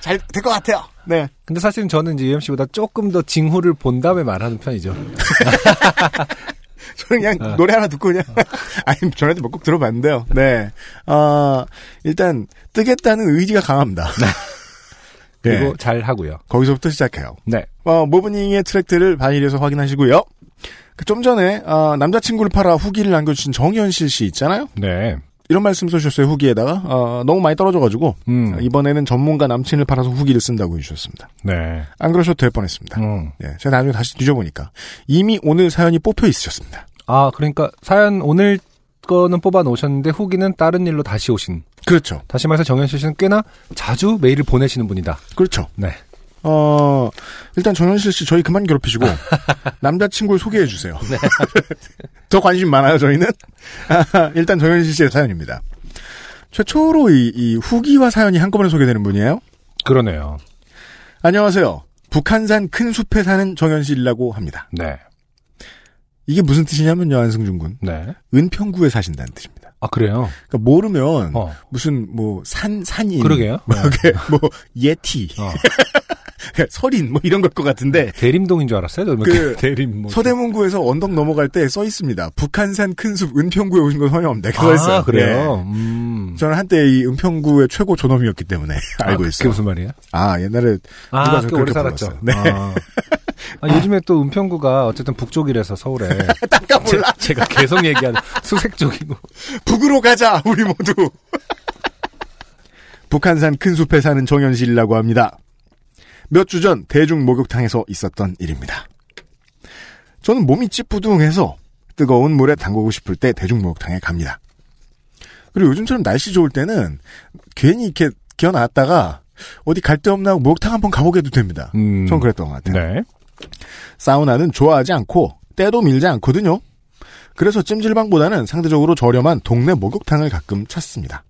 잘 될 것 같아요. 네. 근데 사실은 저는 이제 UMC보다 조금 더 징후를 본 다음에 말하는 편이죠. 저는 그냥 어. 노래 하나 듣고 그냥 아니 전에도 몇 곡 들어봤는데요. 네. 아 일단 뜨겠다는 의지가 강합니다. 그리고 네. 잘 하고요. 거기서부터 시작해요. 네. 어, 모브닝의 트랙들을 반일에서 확인하시고요. 그좀 전에 아, 남자친구를 팔아 후기를 남겨주신 정현실 씨 있잖아요. 네. 이런 말씀 써주셨어요 후기에다가 어, 너무 많이 떨어져가지고 음. 이번에는 전문가 남친을 팔아서 후기를 쓴다고 해주셨습니다. 네. 안 그러셔도 될 뻔했습니다. 음. 네, 제가 나중에 다시 뒤져보니까 이미 오늘 사연이 뽑혀 있으셨습니다. 아, 그러니까 사연 오늘 거는 뽑아 놓으셨는데 후기는 다른 일로 다시 오신. 그렇죠. 다시 말해서 정현실 씨는 꽤나 자주 메일을 보내시는 분이다. 그렇죠. 네. 어, 일단 정현실 씨 저희 그만 괴롭히시고 남자친구를 소개해 주세요. 더 관심 많아요, 저희는. 아, 일단 정현실 씨의 사연입니다. 최초로 이, 이 후기와 사연이 한꺼번에 소개되는 분이에요. 그러네요. 안녕하세요. 북한산 큰 숲에 사는 정현실이라고 합니다. 네. 이게 무슨 뜻이냐면요, 안승준 군. 네. 은평구에 사신다는 뜻입니다. 아, 그래요? 그러니까 모르면 어. 무슨 뭐 산 산인 그러게요. 뭐, 네. 뭐 예티 어. 설인 뭐 이런 걸 것 같은데 대림동인 줄 알았어요? 그 대림 뭐. 서대문구에서 언덕 넘어갈 때 써 있습니다. 북한산 큰숲 은평구에 오신 걸 환영합니다. 써 있어요. 아, 그래요? 네. 음. 저는 한때 이 은평구의 최고 존엄이었기 때문에 알고 아, 그게 있어요. 무슨 말이에요? 아 옛날에 아, 누가 꽤저 오래 그렇게 살았죠. 불렀어요. 네. 아. 아, 요즘에 또 은평구가 어쨌든 북쪽이라서 서울에. 딴가 몰라. 제, 가 계속 얘기하는 수색 쪽이고. 북으로 가자 우리 모두. 북한산 큰 숲에 사는 정현실이라고 합니다. 몇 주 전 대중 목욕탕에서 있었던 일입니다. 저는 몸이 찌뿌둥해서 뜨거운 물에 담그고 싶을 때 대중 목욕탕에 갑니다. 그리고 요즘처럼 날씨 좋을 때는 괜히 이렇게 기어 나왔다가 어디 갈 데 없나 목욕탕 한번 가보게도 됩니다. 음. 전 그랬던 것 같아요. 네. 사우나는 좋아하지 않고 때도 밀지 않거든요. 그래서 찜질방보다는 상대적으로 저렴한 동네 목욕탕을 가끔 찾습니다.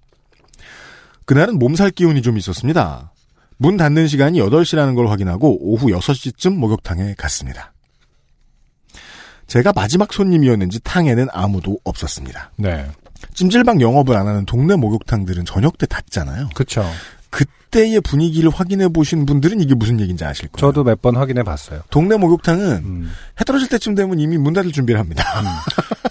그날은 몸살 기운이 좀 있었습니다. 문 닫는 시간이 8시라는 걸 확인하고 오후 6시쯤 목욕탕에 갔습니다. 제가 마지막 손님이었는지 탕에는 아무도 없었습니다. 네. 찜질방 영업을 안 하는 동네 목욕탕들은 저녁 때 닫잖아요. 그쵸. 그때의 분위기를 확인해 보신 분들은 이게 무슨 얘기인지 아실 거예요. 저도 몇 번 확인해 봤어요. 동네 목욕탕은 음. 해 떨어질 때쯤 되면 이미 문 닫을 준비를 합니다.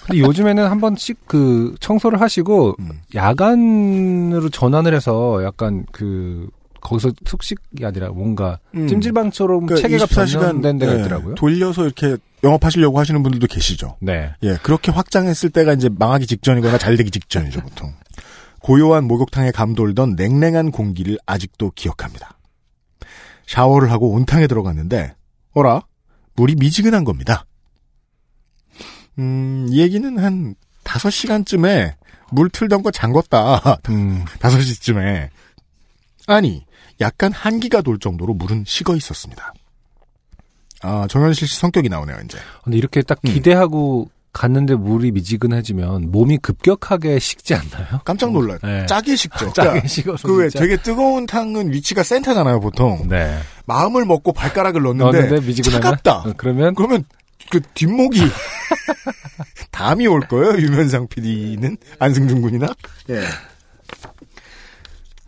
근데 요즘에는 한 번씩 그 청소를 하시고 음. 야간으로 전환을 해서 약간 그 거기서 숙식이 아니라 뭔가 음. 찜질방처럼 그러니까 체계가 24시간 변경된 데가 예, 있더라고요. 돌려서 이렇게 영업하시려고 하시는 분들도 계시죠. 네. 예, 그렇게 확장했을 때가 이제 망하기 직전이거나 잘 되기 직전이죠, 보통. 고요한 목욕탕에 감돌던 냉랭한 공기를 아직도 기억합니다. 샤워를 하고 온탕에 들어갔는데, 어라? 물이 미지근한 겁니다. 음, 이 얘기는 한 5시간쯤에 물 틀던 거 잠궜다. 음. 5시쯤에. 아니, 약간 한기가 돌 정도로 물은 식어 있었습니다. 아, 정현실 씨 성격이 나오네요, 이제. 근데 이렇게 딱 음. 기대하고 갔는데 물이 미지근해지면 몸이 급격하게 식지 않나요? 깜짝 놀라요. 네. 짜게 식죠. 짜게 식어서 그왜 진짜. 되게 뜨거운 탕은 위치가 센터잖아요, 보통. 네. 마음을 먹고 발가락을 넣었는데, 넣었는데 미지근하면 차갑다. 어, 그러면 그러면 그 뒷목이 담이 올 거예요, 유면상 PD는 안승준 군이나. 예.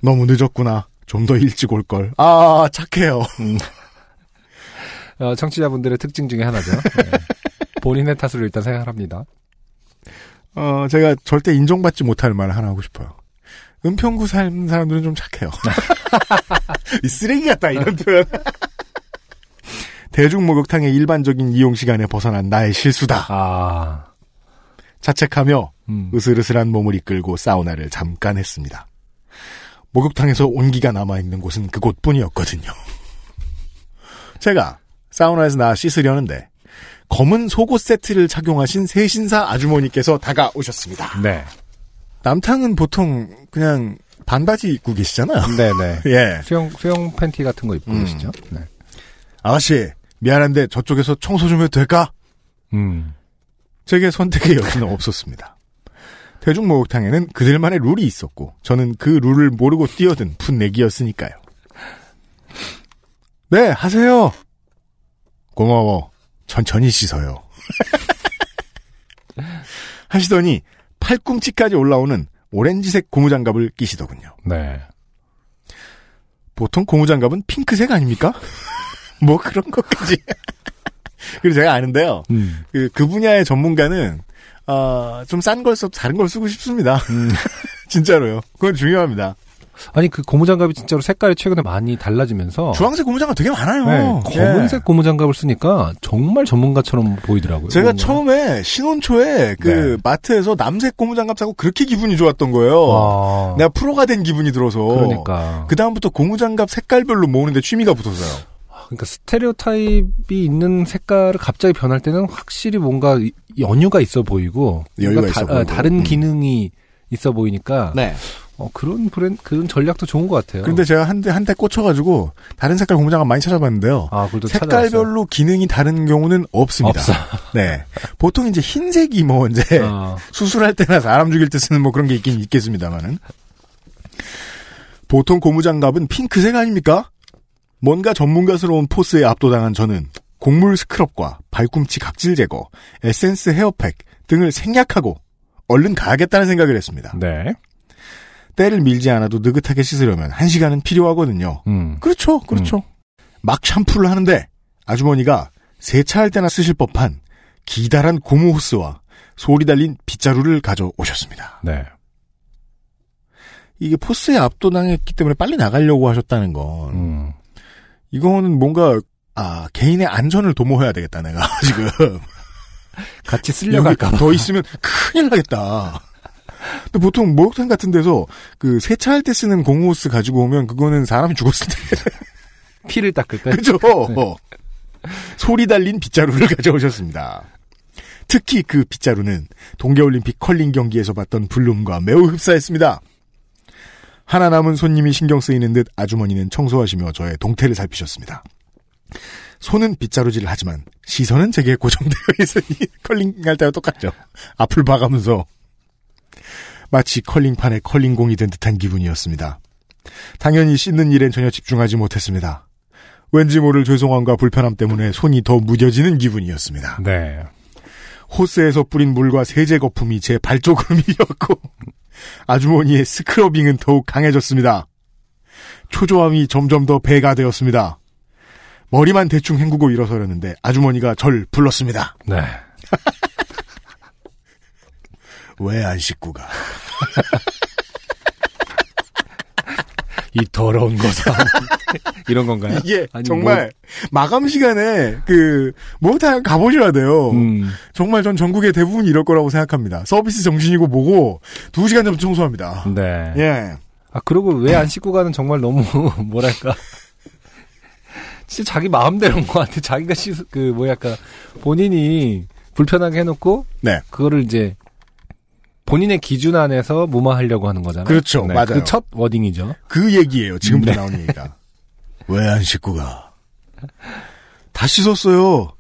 너무 늦었구나. 좀 더 일찍 올 걸. 아, 착해요. 어, 청취자분들의 특징 중에 하나죠. 네. 본인의 탓으로 일단 생각합니다. 어, 제가 절대 인정받지 못할 말 하나 하고 싶어요. 은평구 사는 사람들은 좀 착해요. 이 쓰레기 같다, 이런 표현. 대중 목욕탕의 일반적인 이용 시간에 벗어난 나의 실수다. 아, 자책하며 음. 으슬으슬한 몸을 이끌고 사우나를 잠깐 했습니다. 목욕탕에서 온기가 남아있는 곳은 그곳뿐이었거든요. 제가 사우나에서 나와 씻으려는데 검은 속옷 세트를 착용하신 세신사 아주머니께서 다가오셨습니다. 네. 남탕은 보통 그냥 반바지 입고 계시잖아요. 네네. 예. 수영, 수영 팬티 같은 거 입고 음. 계시죠? 네. 아가씨, 미안한데 저쪽에서 청소 좀 해도 될까? 음. 제게 선택의 여지는 없었습니다. 대중목욕탕에는 그들만의 룰이 있었고 저는 그 룰을 모르고 뛰어든 풋내기였으니까요. 네, 하세요. 고마워. 천천히 씻어요. 하시더니 팔꿈치까지 올라오는 오렌지색 고무장갑을 끼시더군요. 네. 보통 고무장갑은 핑크색 아닙니까? 뭐 그런 것까지. 그리고 제가 아는데요. 음. 그, 그 분야의 전문가는 어, 좀 싼 걸 써 다른 걸 쓰고 싶습니다. 음. 진짜로요. 그건 중요합니다. 아니, 그 고무장갑이 진짜로 색깔이 최근에 많이 달라지면서. 주황색 고무장갑 되게 많아요. 네, 검은색 예. 고무장갑을 쓰니까 정말 전문가처럼 보이더라고요. 제가. 처음에 신혼초에 그 네. 마트에서 남색 고무장갑 사고 그렇게 기분이 좋았던 거예요. 아, 내가 프로가 된 기분이 들어서. 그러니까. 그 다음부터 고무장갑 색깔별로 모으는데 취미가 붙었어요. 그러니까 스테레오타입이 있는 색깔을 갑자기 변할 때는 확실히 뭔가 이- 연유가 있어 보이고 여유가 있어 다, 보이고. 다른 음. 기능이 있어 보이니까 네. 어, 그런 브랜 그런 전략도 좋은 것 같아요. 근데 제가 한대 한 대 꽂혀가지고 다른 색깔 고무장갑 많이 찾아봤는데요. 아. 색깔별로 기능이 다른 경우는 없습니다. 없어. 네. 보통 이제 흰색이 뭐 이제 어, 수술할 때나 사람 죽일 때 쓰는 뭐 그런 게 있긴 있겠습니다만은. 보통 고무장갑은 핑크색 아닙니까? 뭔가 전문가스러운 포스에 압도당한 저는 곡물 스크럽과 발꿈치 각질 제거, 에센스 헤어팩 등을 생략하고 얼른 가야겠다는 생각을 했습니다. 네. 때를 밀지 않아도 느긋하게 씻으려면 한 시간은 필요하거든요. 음. 그렇죠, 그렇죠. 막 샴푸를 하는데 아주머니가 세차할 때나 쓰실 법한 기다란 고무 호스와 소리 달린 빗자루를 가져오셨습니다. 네. 이게 포스에 압도당했기 때문에 빨리 나가려고 하셨다는 건 음. 이거는 뭔가 아 개인의 안전을 도모해야 되겠다 내가 지금 같이 할까 봐. 더 있으면 큰일 나겠다. 근데 보통 목욕탕 같은 데서 그 세차할 때 쓰는 고무 호스 가지고 오면 그거는 사람이 죽었을 때 피를 닦을 때. 그죠? 소리 달린 빗자루를 가져오셨습니다. 특히 그 빗자루는 동계올림픽 컬링 경기에서 봤던 블룸과 매우 흡사했습니다. 하나 남은 손님이 신경 쓰이는 듯 아주머니는 청소하시며 저의 동태를 살피셨습니다. 손은 빗자루질을 하지만 시선은 제게 고정되어 있으니 컬링 할 때와 똑같죠. 앞을 봐가면서 마치 컬링판에 컬링공이 된 듯한 기분이었습니다. 당연히 씻는 일엔 전혀 집중하지 못했습니다. 왠지 모를 죄송함과 불편함 때문에 손이 더 무뎌지는 기분이었습니다. 네. 호스에서 뿌린 물과 세제 거품이 제 발조금이었고 아주머니의 스크러빙은 더욱 강해졌습니다. 초조함이 점점 더 배가 되었습니다. 머리만 대충 헹구고 일어서려는데 아주머니가 절 불렀습니다. 네. 왜 안 씻고 가? 이 더러운 거사. 이런 건가요? 이게 정말 마감 시간에 그 목욕탕 가보셔야 돼요. 뭐, 음, 정말 전 전국의 대부분 이럴 거라고 생각합니다. 서비스 정신이고 뭐고 두 시간 전부터 청소합니다. 네. 예. 아, 그리고 왜 안 씻고 가는 정말 너무, 뭐랄까. 진짜 자기 마음대로인 것 같아. 자기가 씻, 그, 뭐랄까. 본인이 불편하게 해놓고, 네. 그거를 이제, 본인의 기준 안에서 무마하려고 하는 거잖아요. 그렇죠. 맞아요. 그 첫 워딩이죠. 그 얘기예요. 지금부터 네. 나오는 얘기가. 왜 안 씻고 가? 다 씻었어요.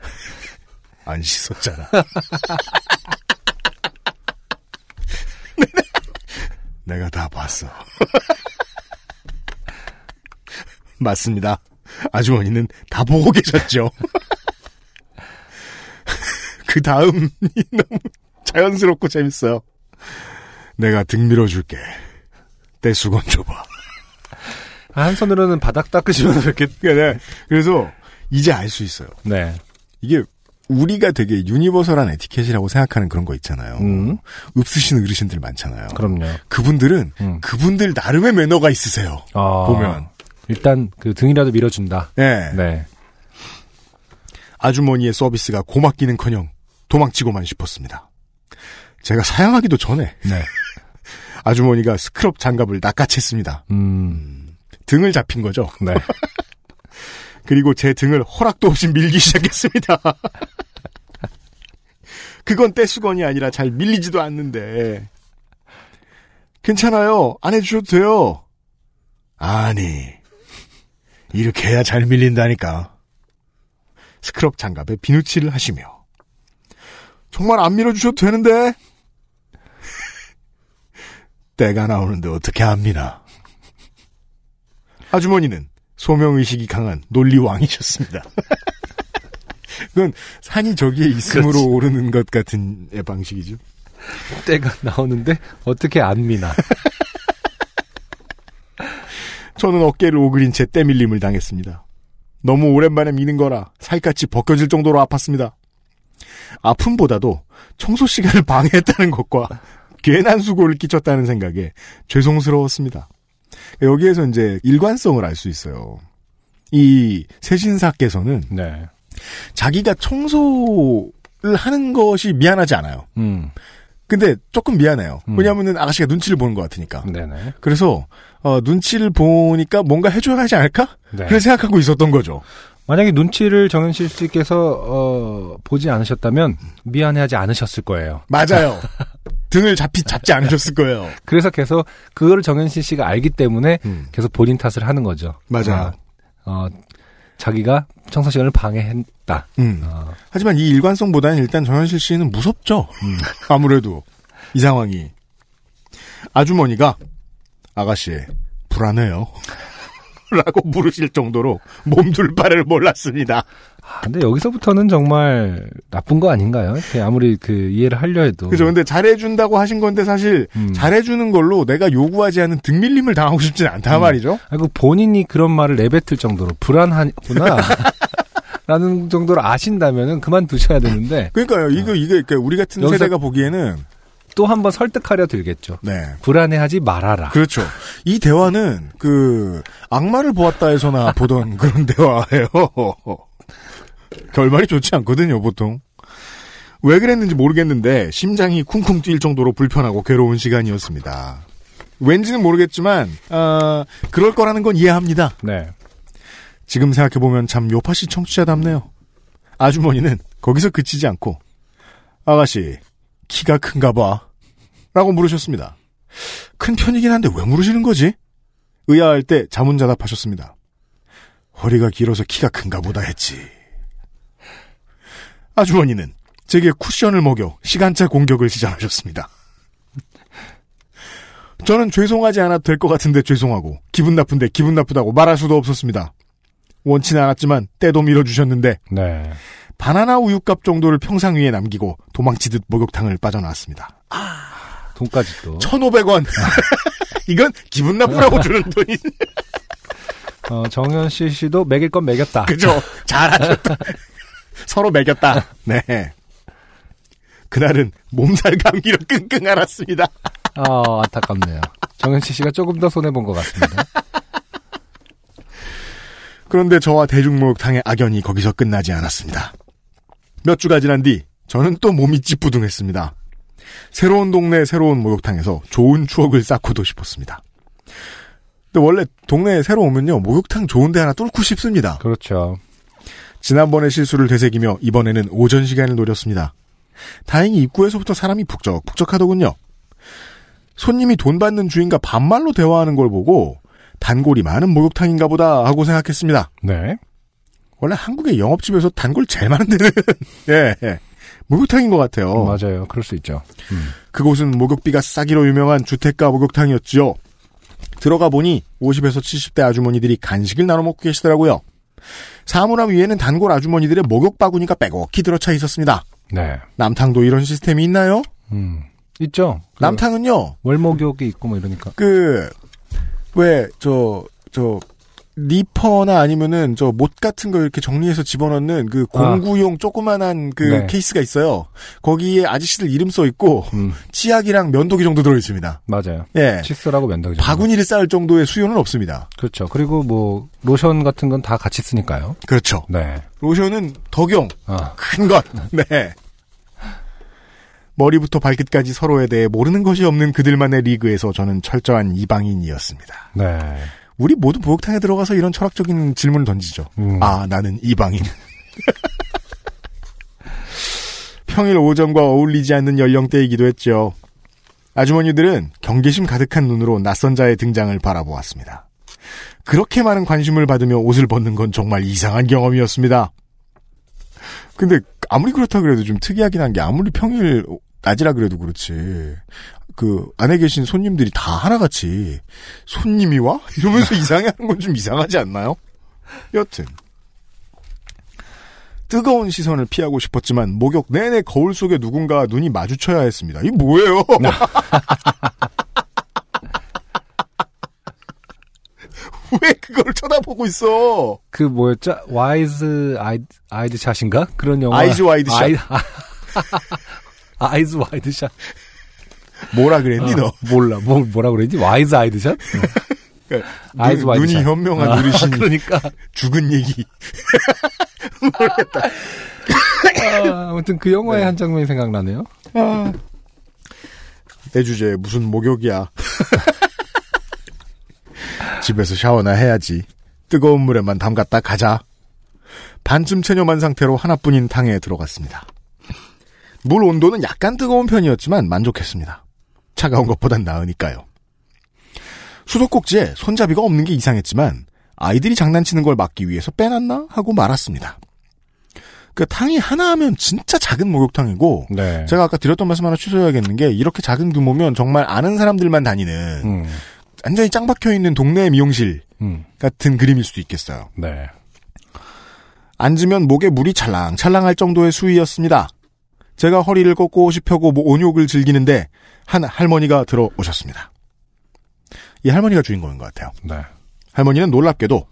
안 씻었잖아. 내가 다 봤어. 맞습니다. 아주머니는 다 보고 계셨죠. 그 다음이 너무 자연스럽고 재밌어요. 내가 등 밀어줄게. 내 수건 줘봐. 아, 한 손으로는 바닥 닦으시면서 이렇게, 그러니까 내가 그래서 이제 알 수 있어요. 네. 이게 우리가 되게 유니버설한 에티켓이라고 생각하는 그런 거 있잖아요. 음. 읍쓰시는 어르신들 많잖아요. 그럼요. 그분들은 음. 그분들 나름의 매너가 있으세요. 아, 보면. 일단 그 등이라도 밀어준다. 예. 네. 아주머니의 서비스가 고맙기는커녕 도망치고만 싶었습니다. 제가 사양하기도 전에 네. 아주머니가 스크럽 장갑을 낚아챘습니다. 음, 등을 잡힌 거죠. 네. 그리고 제 등을 허락도 없이 밀기 시작했습니다. 그건 떼수건이 아니라 잘 밀리지도 않는데. 괜찮아요. 안 해주셔도 돼요. 아니. 이렇게 해야 잘 밀린다니까. 스크럽 장갑에 비누칠을 하시며. 정말 안 밀어주셔도 되는데. 때가 나오는데 어떻게 합니나. 아주머니는 소명의식이 강한 논리왕이셨습니다. 그건 산이 저기에 있음으로 그렇지. 오르는 것 같은 의 방식이죠. 때가 나오는데 어떻게 안 미나. 저는 어깨를 오그린 채 때밀림을 당했습니다. 너무 오랜만에 미는 거라 살갗이 벗겨질 정도로 아팠습니다. 아픔보다도 청소 시간을 방해했다는 것과 괜한 수고를 끼쳤다는 생각에 죄송스러웠습니다. 여기에서 이제 일관성을 알 수 있어요. 이 세신사께서는 네. 자기가 청소를 하는 것이 미안하지 않아요. 음, 근데 조금 미안해요. 음. 왜냐하면 아가씨가 눈치를 보는 것 같으니까. 네네. 그래서 어, 눈치를 보니까 뭔가 해줘야 하지 않을까? 네. 그래 생각하고 있었던 거죠. 만약에 눈치를 정현실 씨께서 어, 보지 않으셨다면 미안해하지 않으셨을 거예요. 맞아요. 등을 잡히 잡지 않으셨을 거예요. 그래서 계속 그거를 정현실 씨가 알기 때문에 음. 계속 본인 탓을 하는 거죠. 맞아요. 아, 어, 자기가 청소 시간을 방해했다. 음. 어, 하지만 이 일관성보다는 일단 정현실 씨는 무섭죠. 아무래도 이 상황이 아주머니가 아가씨 불안해요. 라고 물으실 정도로 몸둘 바를 몰랐습니다. 아, 근데 여기서부터는 정말 나쁜 거 아닌가요? 아무리 그 이해를 하려 해도. 그죠? 근데 잘해준다고 하신 건데 사실 음. 잘해주는 걸로 내가 요구하지 않은 등밀림을 당하고 싶진 않다 음. 말이죠. 아이고 본인이 그런 말을 내뱉을 정도로 불안하구나. 라는 정도로 아신다면은 그만두셔야 되는데 그러니까요. 이거 이게 우리 같은 세대가 보기에는 또 한 번 설득하려 들겠죠. 네. 불안해하지 말아라. 그렇죠. 이 대화는 그 악마를 보았다에서나 보던 그런 대화예요. 결말이 좋지 않거든요, 보통. 왜 그랬는지 모르겠는데 심장이 쿵쿵 뛸 정도로 불편하고 괴로운 시간이었습니다. 왠지는 모르겠지만 아, 그럴 거라는 건 이해합니다. 네. 지금 생각해 보면 참 요파시 청취자답네요. 아주머니는 거기서 그치지 않고 아가씨 키가 큰가 봐 라고 물으셨습니다. 큰 편이긴 한데 왜 물으시는 거지? 의아할 때 자문자답하셨습니다. 허리가 길어서 키가 큰가 보다 했지. 아주머니는 제게 쿠션을 먹여 시간차 공격을 시작하셨습니다. 저는 죄송하지 않아도 될 것 같은데 죄송하고 기분 나쁜데 기분 나쁘다고 말할 수도 없었습니다. 원치는 않았지만 때도 밀어주셨는데 네. 바나나 우유값 정도를 평상 위에 남기고 도망치듯 목욕탕을 빠져나왔습니다. 돈까지 또. 1,500원. 이건 기분 나쁘라고 주는 돈이. 어, 정현실 씨도 매길 건 매겼다. 그죠? 잘하셨다. 서로 매겼다. 네. 그날은 몸살 감기로 끙끙 앓았습니다. 아, 안타깝네요. 정현실 씨가 조금 더 손해본 것 같습니다. 그런데 저와 대중목욕탕의 악연이 거기서 끝나지 않았습니다. 몇 주가 지난 뒤 저는 또 몸이 찌뿌둥했습니다. 새로운 동네 새로운 목욕탕에서 좋은 추억을 쌓고도 싶었습니다. 근데 원래 동네에 새로 오면요 목욕탕 좋은 데 하나 뚫고 싶습니다. 그렇죠. 지난번의 실수를 되새기며 이번에는 오전 시간을 노렸습니다. 다행히 입구에서부터 사람이 북적북적하더군요. 손님이 돈 받는 주인과 반말로 대화하는 걸 보고 단골이 많은 목욕탕인가 보다 하고 생각했습니다. 네. 원래 한국의 영업집에서 단골 제일 많은 데는 예, 예. 목욕탕인 것 같아요. 맞아요. 그럴 수 있죠. 음. 그곳은 목욕비가 싸기로 유명한 주택가 목욕탕이었지요. 들어가 보니 50에서 70대 아주머니들이 간식을 나눠 먹고 계시더라고요. 사물함 위에는 단골 아주머니들의 목욕 바구니가 빼곡히 들어차 있었습니다. 네. 남탕도 이런 시스템이 있나요? 음. 있죠. 그 남탕은요, 월목욕이 있고 뭐 이러니까. 그, 왜, 저, 저, 니퍼나 아니면은 저 못 같은 거 이렇게 정리해서 집어넣는 그 공구용 조그만한 그 네. 케이스가 있어요. 거기에 아저씨들 이름 써 있고 음. 치약이랑 면도기 정도 들어 있습니다. 맞아요. 예. 칫솔하고 면도기. 정도. 바구니를 쌓을 정도의 수요는 없습니다. 그렇죠. 그리고 뭐 로션 같은 건 다 같이 쓰니까요. 그렇죠. 네. 로션은 덕용 아, 큰 것. 네. 머리부터 발끝까지 서로에 대해 모르는 것이 없는 그들만의 리그에서 저는 철저한 이방인이었습니다. 네. 우리 모두 목욕탕에 들어가서 이런 철학적인 질문을 던지죠. 음. 아, 나는 이방인. 평일 오전과 어울리지 않는 연령대이기도 했죠. 아주머니들은 경계심 가득한 눈으로 낯선 자의 등장을 바라보았습니다. 그렇게 많은 관심을 받으며 옷을 벗는 건 정말 이상한 경험이었습니다. 근데 아무리 그렇다 그래도 좀 특이하긴 한 게 아무리 평일 낮이라 그래도 그렇지. 그 안에 계신 손님들이 다 하나같이 손님이 와? 이러면서 이상해하는 건 좀 이상하지 않나요? 여튼 뜨거운 시선을 피하고 싶었지만 목욕 내내 거울 속에 누군가 눈이 마주쳐야 했습니다. 이게 뭐예요? 왜 그걸 쳐다보고 있어? 그 뭐였죠? Wise Eyed, Eyed Shut인가? 그런 영화. Eyes Wide Shut. 아이, Eyes Wide Shut. 뭐라 그랬니 너? 몰라. 뭐, 뭐라 그랬지? Wise Eyed Shut? 그러니까 Eyes 눈, Shut. 현명한 아, 어르신 그러니까. 죽은 얘기. 아, 아무튼 그 영화의 한 장면이 생각나네요. 내 주제에 무슨 목욕이야. 집에서 샤워나 해야지. 뜨거운 물에만 담갔다 가자. 반쯤 체념한 상태로 하나뿐인 탕에 들어갔습니다. 물 온도는 약간 뜨거운 편이었지만 만족했습니다. 차가운 것보단 나으니까요. 수도꼭지에 손잡이가 없는 게 이상했지만 아이들이 장난치는 걸 막기 위해서 빼놨나 하고 말았습니다. 그 탕이 하나 하면 진짜 작은 목욕탕이고 네. 제가 아까 드렸던 말씀 하나 취소해야겠는 게 이렇게 작은 규모면 정말 아는 사람들만 다니는 음, 완전히 짱 박혀 있는 동네 미용실 음, 같은 그림일 수도 있겠어요. 네. 앉으면 목에 물이 찰랑찰랑할 정도의 수위였습니다. 제가 허리를 꺾고 옷이 펴고 뭐 온욕을 즐기는데 한 할머니가 들어오셨습니다. 이 할머니가 주인공인 것 같아요. 네. 할머니는 놀랍게도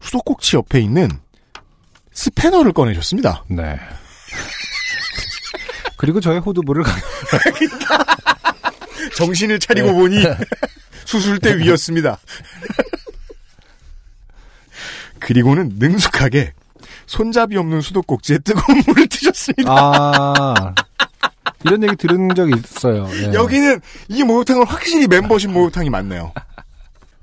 수도꼭지 옆에 있는 스패너를 꺼내셨습니다. 네. 그리고 저의 호두부를 가- 정신을 차리고 보니 수술대 위였습니다. 그리고는 능숙하게 손잡이 없는 수도꼭지에 뜨거운 물을 트셨습니다. 아, 이런 얘기 들은 적이 있어요. 예. 여기는 이 목욕탕은 확실히 멤버십 목욕탕이 많네요.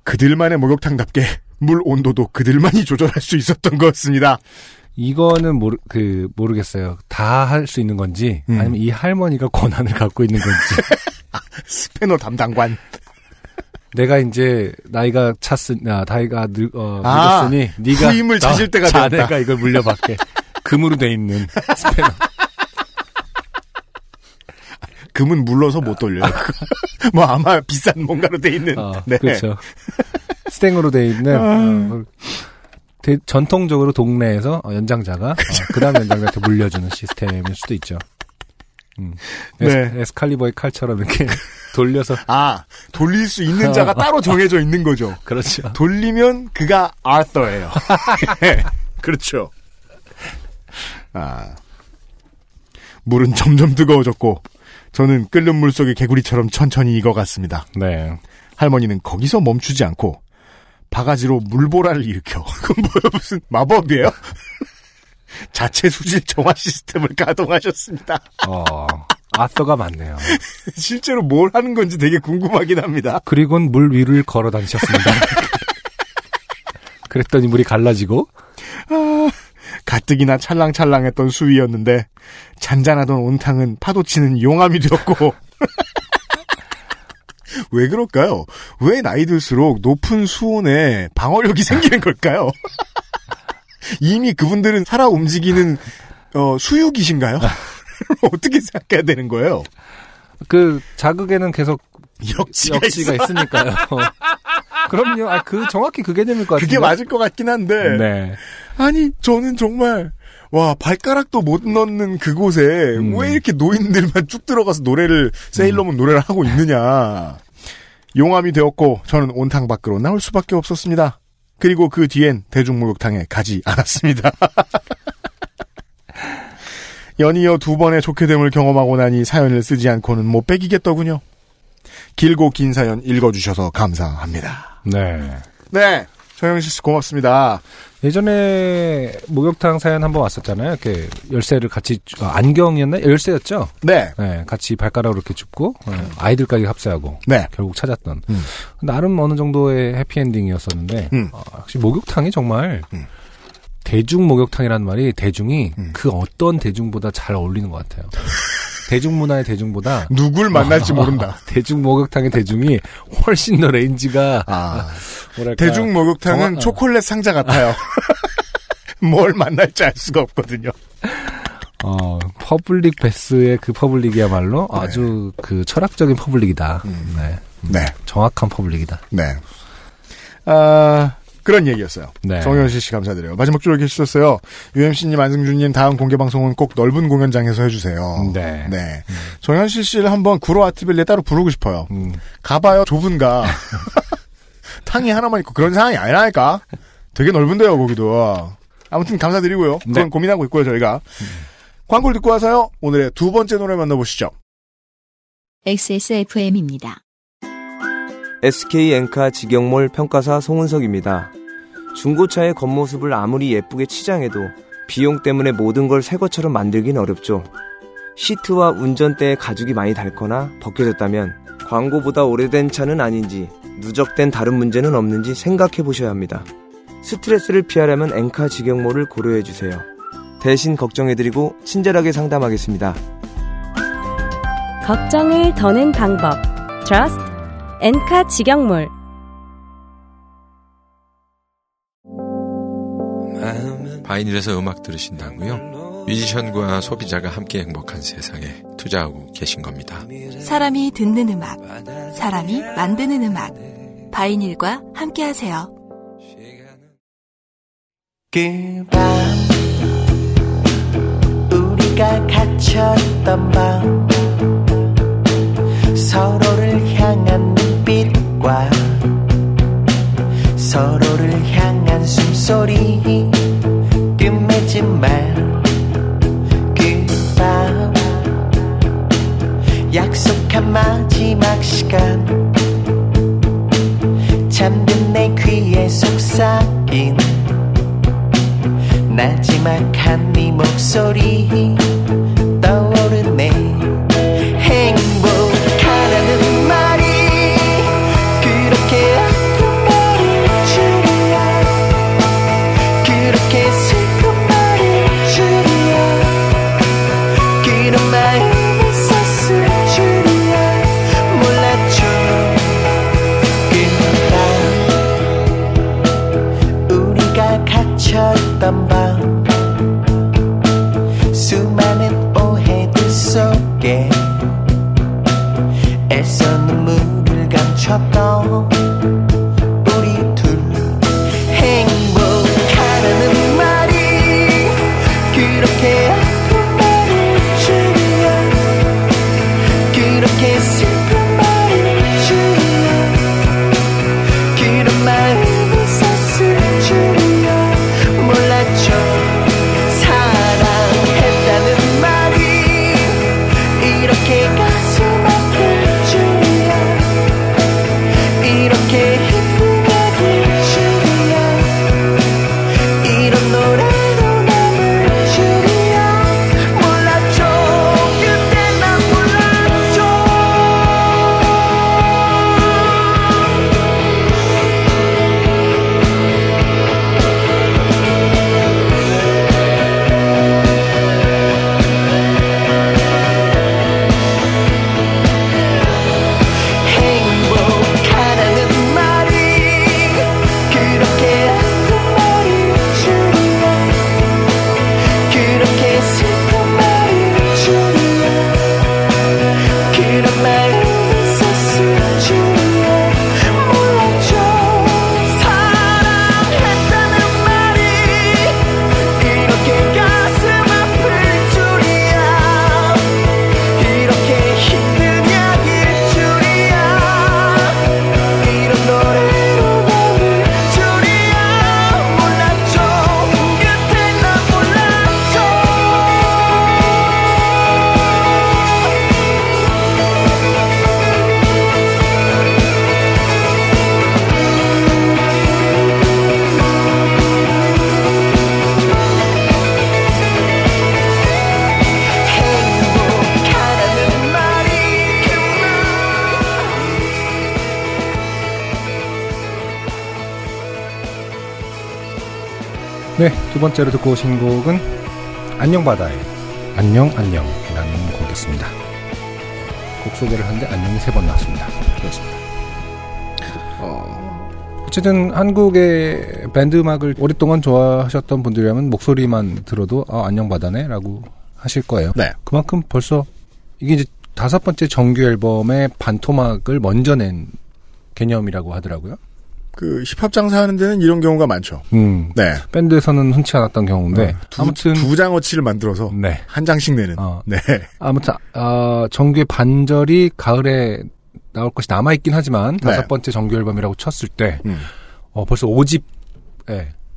그들만의 목욕탕답게 물 온도도 그들만이 조절할 수 있었던 것 같습니다. 이거는 모르, 그, 모르겠어요. 다 할 수 있는 건지, 음. 아니면 이 할머니가 권한을 갖고 있는 건지. 스패너 담당관. 내가 이제, 나이가 찼으니, 아, 나이가 늙, 어, 아, 늙었으니, 네가 후임을 찾을 때가 됐다. 자네가 이걸 물려받게. 금으로 돼 있는 스패너. 금은 물러서 못 돌려요. 뭐 아마 비싼 뭔가로 돼 있는. 어, 네. 그렇죠. 스탱으로 돼 있는, 어, 대- 전통적으로 동네에서 어, 연장자가 어, 그다음 연장자한테 물려주는 시스템일 수도 있죠. 음. 네. 에스, 칼리버의 칼처럼 이렇게 돌려서 아, 돌릴 수 있는 자가 따로 정해져 있는 거죠. 그렇죠. 돌리면 그가 아서예요. 예, 그렇죠. 아. 물은 점점 뜨거워졌고 저는 끓는 물 속의 개구리처럼 천천히 익어갔습니다. 네. 할머니는 거기서 멈추지 않고 바가지로 물보라를 일으켜 그건 뭐야 무슨 마법이에요? 자체 수질 정화 시스템을 가동하셨습니다. 어, 아서가 많네요. 실제로 뭘 하는 건지 되게 궁금하긴 합니다. 그리고는 물 위를 걸어 다니셨습니다. 그랬더니 물이 갈라지고 가뜩이나 찰랑찰랑했던 수위였는데 잔잔하던 온탕은 파도치는 용암이 되었고 왜 그럴까요? 왜 나이 들수록 높은 수온에 방어력이 생기는 걸까요? 이미 그분들은 살아 움직이는 어, 수육이신가요? 어떻게 생각해야 되는 거예요? 그 자극에는 계속 역지가, 역시가 있어. 있으니까요. 그럼요. 아, 그 정확히 그 개념일 것 같은데. 그게 맞을 것 같긴 한데 네. 아니 저는 정말 와 발가락도 못 넣는 그곳에 음. 왜 이렇게 노인들만 쭉 들어가서 노래를 세일러문 노래를 하고 있느냐 용암이 되었고 저는 온탕 밖으로 나올 수밖에 없었습니다 그리고 그 뒤엔 대중목욕탕에 가지 않았습니다 연이어 두 번의 좋게 됨을 경험하고 나니 사연을 쓰지 않고는 못 빼기겠더군요 길고 긴 사연 읽어주셔서 감사합니다 네. 네 조영실 씨 고맙습니다 예전에 목욕탕 사연 한번 왔었잖아요. 이렇게 열쇠를 같이 주- 아, 안경이었나? 열쇠였죠. 네 네, 같이 발가락으로 이렇게 줍고 네, 아이들까지 합세하고 네. 결국 찾았던 음. 나름 어느 정도의 해피엔딩이었었는데 음. 어, 역시 목욕탕이 정말 음. 대중 목욕탕이라는 말이 대중이 음. 그 어떤 대중보다 잘 어울리는 것 같아요. 대중 문화의 대중보다 누굴 만날지 모른다. 대중 목욕탕의 대중이 훨씬 더 range가 아, 뭐랄까 대중 목욕탕은 어. 초콜릿 상자 같아요. 뭘 만날지 알 수가 없거든요. 어, public bath의 그 public이야말로 네. 아주 그 철학적인 public이다. 음. 네. 네, 정확한 public이다. 네. 아, 그런 얘기였어요. 네. 정현실 씨 감사드려요. 마지막 줄에 계셨어요. UMC님, 안승준님 다음 공개 방송은 꼭 넓은 공연장에서 해주세요. 네. 네. 정현실 씨를 한번 구로 아트빌리에 따로 부르고 싶어요. 음, 가봐요, 좁은가. 탕이 하나만 있고 그런 상황이 아니라니까. 되게 넓은데요, 거기도. 아무튼 감사드리고요. 그건 네. 고민하고 있고요, 저희가. 광고를 듣고 와서요. 오늘의 두 번째 노래 만나보시죠. XSFM입니다. SK 엔카 직영몰 평가사 송은석입니다. 중고차의 겉모습을 아무리 예쁘게 치장해도 비용 때문에 모든 걸 새 것처럼 만들긴 어렵죠. 시트와 운전대에 가죽이 많이 닳거나 벗겨졌다면 광고보다 오래된 차는 아닌지 누적된 다른 문제는 없는지 생각해 보셔야 합니다. 스트레스를 피하려면 엔카 직영몰을 고려해 주세요. 대신 걱정해드리고 친절하게 상담하겠습니다. 걱정을 더는 방법. Trust 엔카 직영몰. 바이닐에서 음악 들으신다고요? 뮤지션과 소비자가 함께 행복한 세상에 투자하고 계신 겁니다. 사람이 듣는 음악, 사람이 만드는 음악. 바이닐과 함께하세요. 그 밤 우리가 갇혔던 밤 서로를 향한 서로를 향한 숨소리 끝맺은 말그밤 약속한 마지막 시간. 잠든 내 귀에 속삭인 나지막 한 네 목소리 번째로 듣고 오신 곡은 안녕 바다의 안녕 안녕이라는 곡이었습니다. 곡 소개를 하는데 안녕이 세 번 나왔습니다. 그렇습니다. 어, 어쨌든 한국의 밴드 음악을 오랫동안 좋아하셨던 분들이라면 목소리만 들어도 아, 안녕 바다네라고 하실 거예요. 네. 그만큼 벌써 이게 이제 다섯 번째 정규 앨범의 반토막을 먼저 낸 개념이라고 하더라고요. 그 힙합 장사하는 데는 이런 경우가 많죠. 음, 네. 밴드에서는 흔치 않았던 경우인데 어, 두, 아무튼 두 장어치를 만들어서 네. 한 장씩 내는. 어. 네. 아무튼 어, 정규의 반절이 가을에 나올 것이 남아 있긴 하지만 네. 다섯 번째 정규 앨범이라고 쳤을 때 음. 어, 벌써 5집을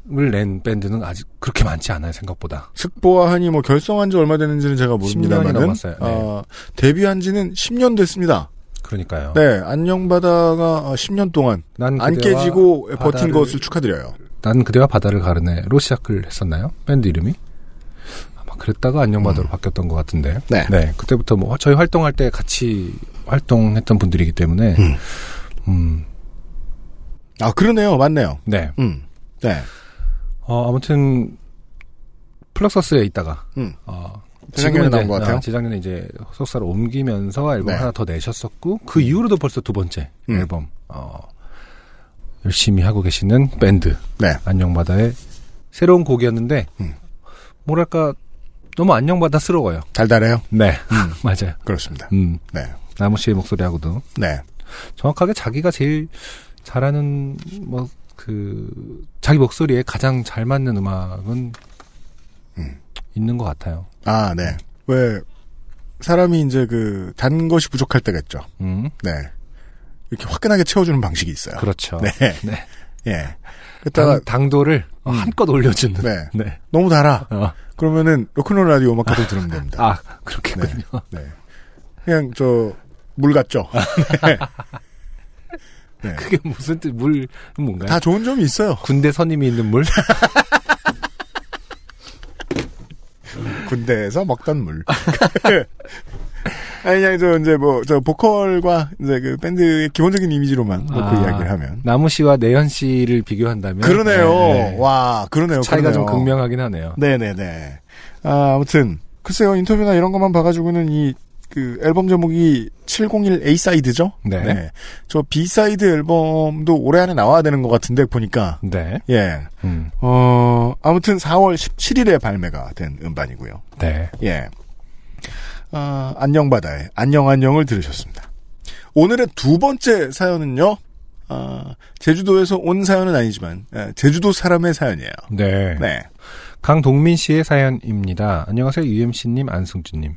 낸 밴드는 아직 그렇게 많지 않아요 생각보다. 스포와 한이 뭐 결성한 지 얼마 됐는지는 제가 10년이 모릅니다만은 넘었어요. 네. 어, 데뷔한 지는 10년 됐습니다. 그러니까요. 네, 안녕바다가 10년 동안 난안 깨지고 버틴 바다를- 것을 축하드려요. 난 그대와 바다를 가르네로 시작을 했었나요? 밴드 이름이? 아마 그랬다가 안녕바다로 바뀌었던 것 같은데. 네. 그때부터 뭐 저희 활동할 때 같이 활동했던 분들이기 때문에 음. 음, 아, 그러네요. 맞네요. 네. 음. 네. 어, 아무튼 플럭서스에 있다가 음. 어, 지금은 나온 것 같아요. 어, 재작년에 이제 소속사를 옮기면서 앨범 네. 하나 더 내셨었고 그 이후로도 벌써 두 번째 음. 앨범 어, 열심히 하고 계시는 밴드 네. 안녕바다의 새로운 곡이었는데 음. 뭐랄까 너무 안녕바다스러워요. 달달해요. 네, 맞아요. 그렇습니다. 음, 네. 나무 씨의 목소리하고도 네. 정확하게 자기가 제일 잘하는 뭐 그 자기 목소리에 가장 잘 맞는 음악은 음. 있는 것 같아요. 아, 네. 왜 사람이 이제 그 단 것이 부족할 때가 있죠. 음, 네. 이렇게 화끈하게 채워주는 방식이 있어요. 그렇죠. 네. 네. 예. 그다가 당, 당도를 어, 음. 한껏 올려주는. 네. 네. 너무 달아. 어. 그러면은 로큰롤 라디오 음악 계속 들으면 됩니다. 아, 그렇겠군요. 네. 그냥 저 물 같죠. 네. 네. 그게 무슨 뜻, 물, 뭔가요? 다 좋은 점이 있어요. 군대 선임이 있는 물? 군대에서 먹던 물. 아니, 그냥 저, 이제 뭐, 저, 보컬과, 이제 그 밴드의 기본적인 이미지로만 놓고 아, 이야기를 하면. 나무 씨와 내현 씨를 비교한다면. 그러네요. 네, 네. 와, 그러네요. 차이가 그러네요. 좀 극명하긴 하네요. 네네네. 아, 아무튼, 글쎄요, 인터뷰나 이런 것만 봐가지고는 이, 그, 앨범 제목이 701 A-side죠? 네. 저 B-side 앨범도 올해 안에 나와야 되는 것 같은데, 보니까. 네. 예. 음, 어, 아무튼 4월 17일에 발매가 된 음반이고요. 네. 예. 아, 안녕 바다의 안녕 안녕을 들으셨습니다. 오늘의 두 번째 사연은요. 아, 제주도에서 온 사연은 아니지만 예, 제주도 사람의 사연이에요. 네. 네. 강동민 씨의 사연입니다. 안녕하세요. UMC님, 안승준님.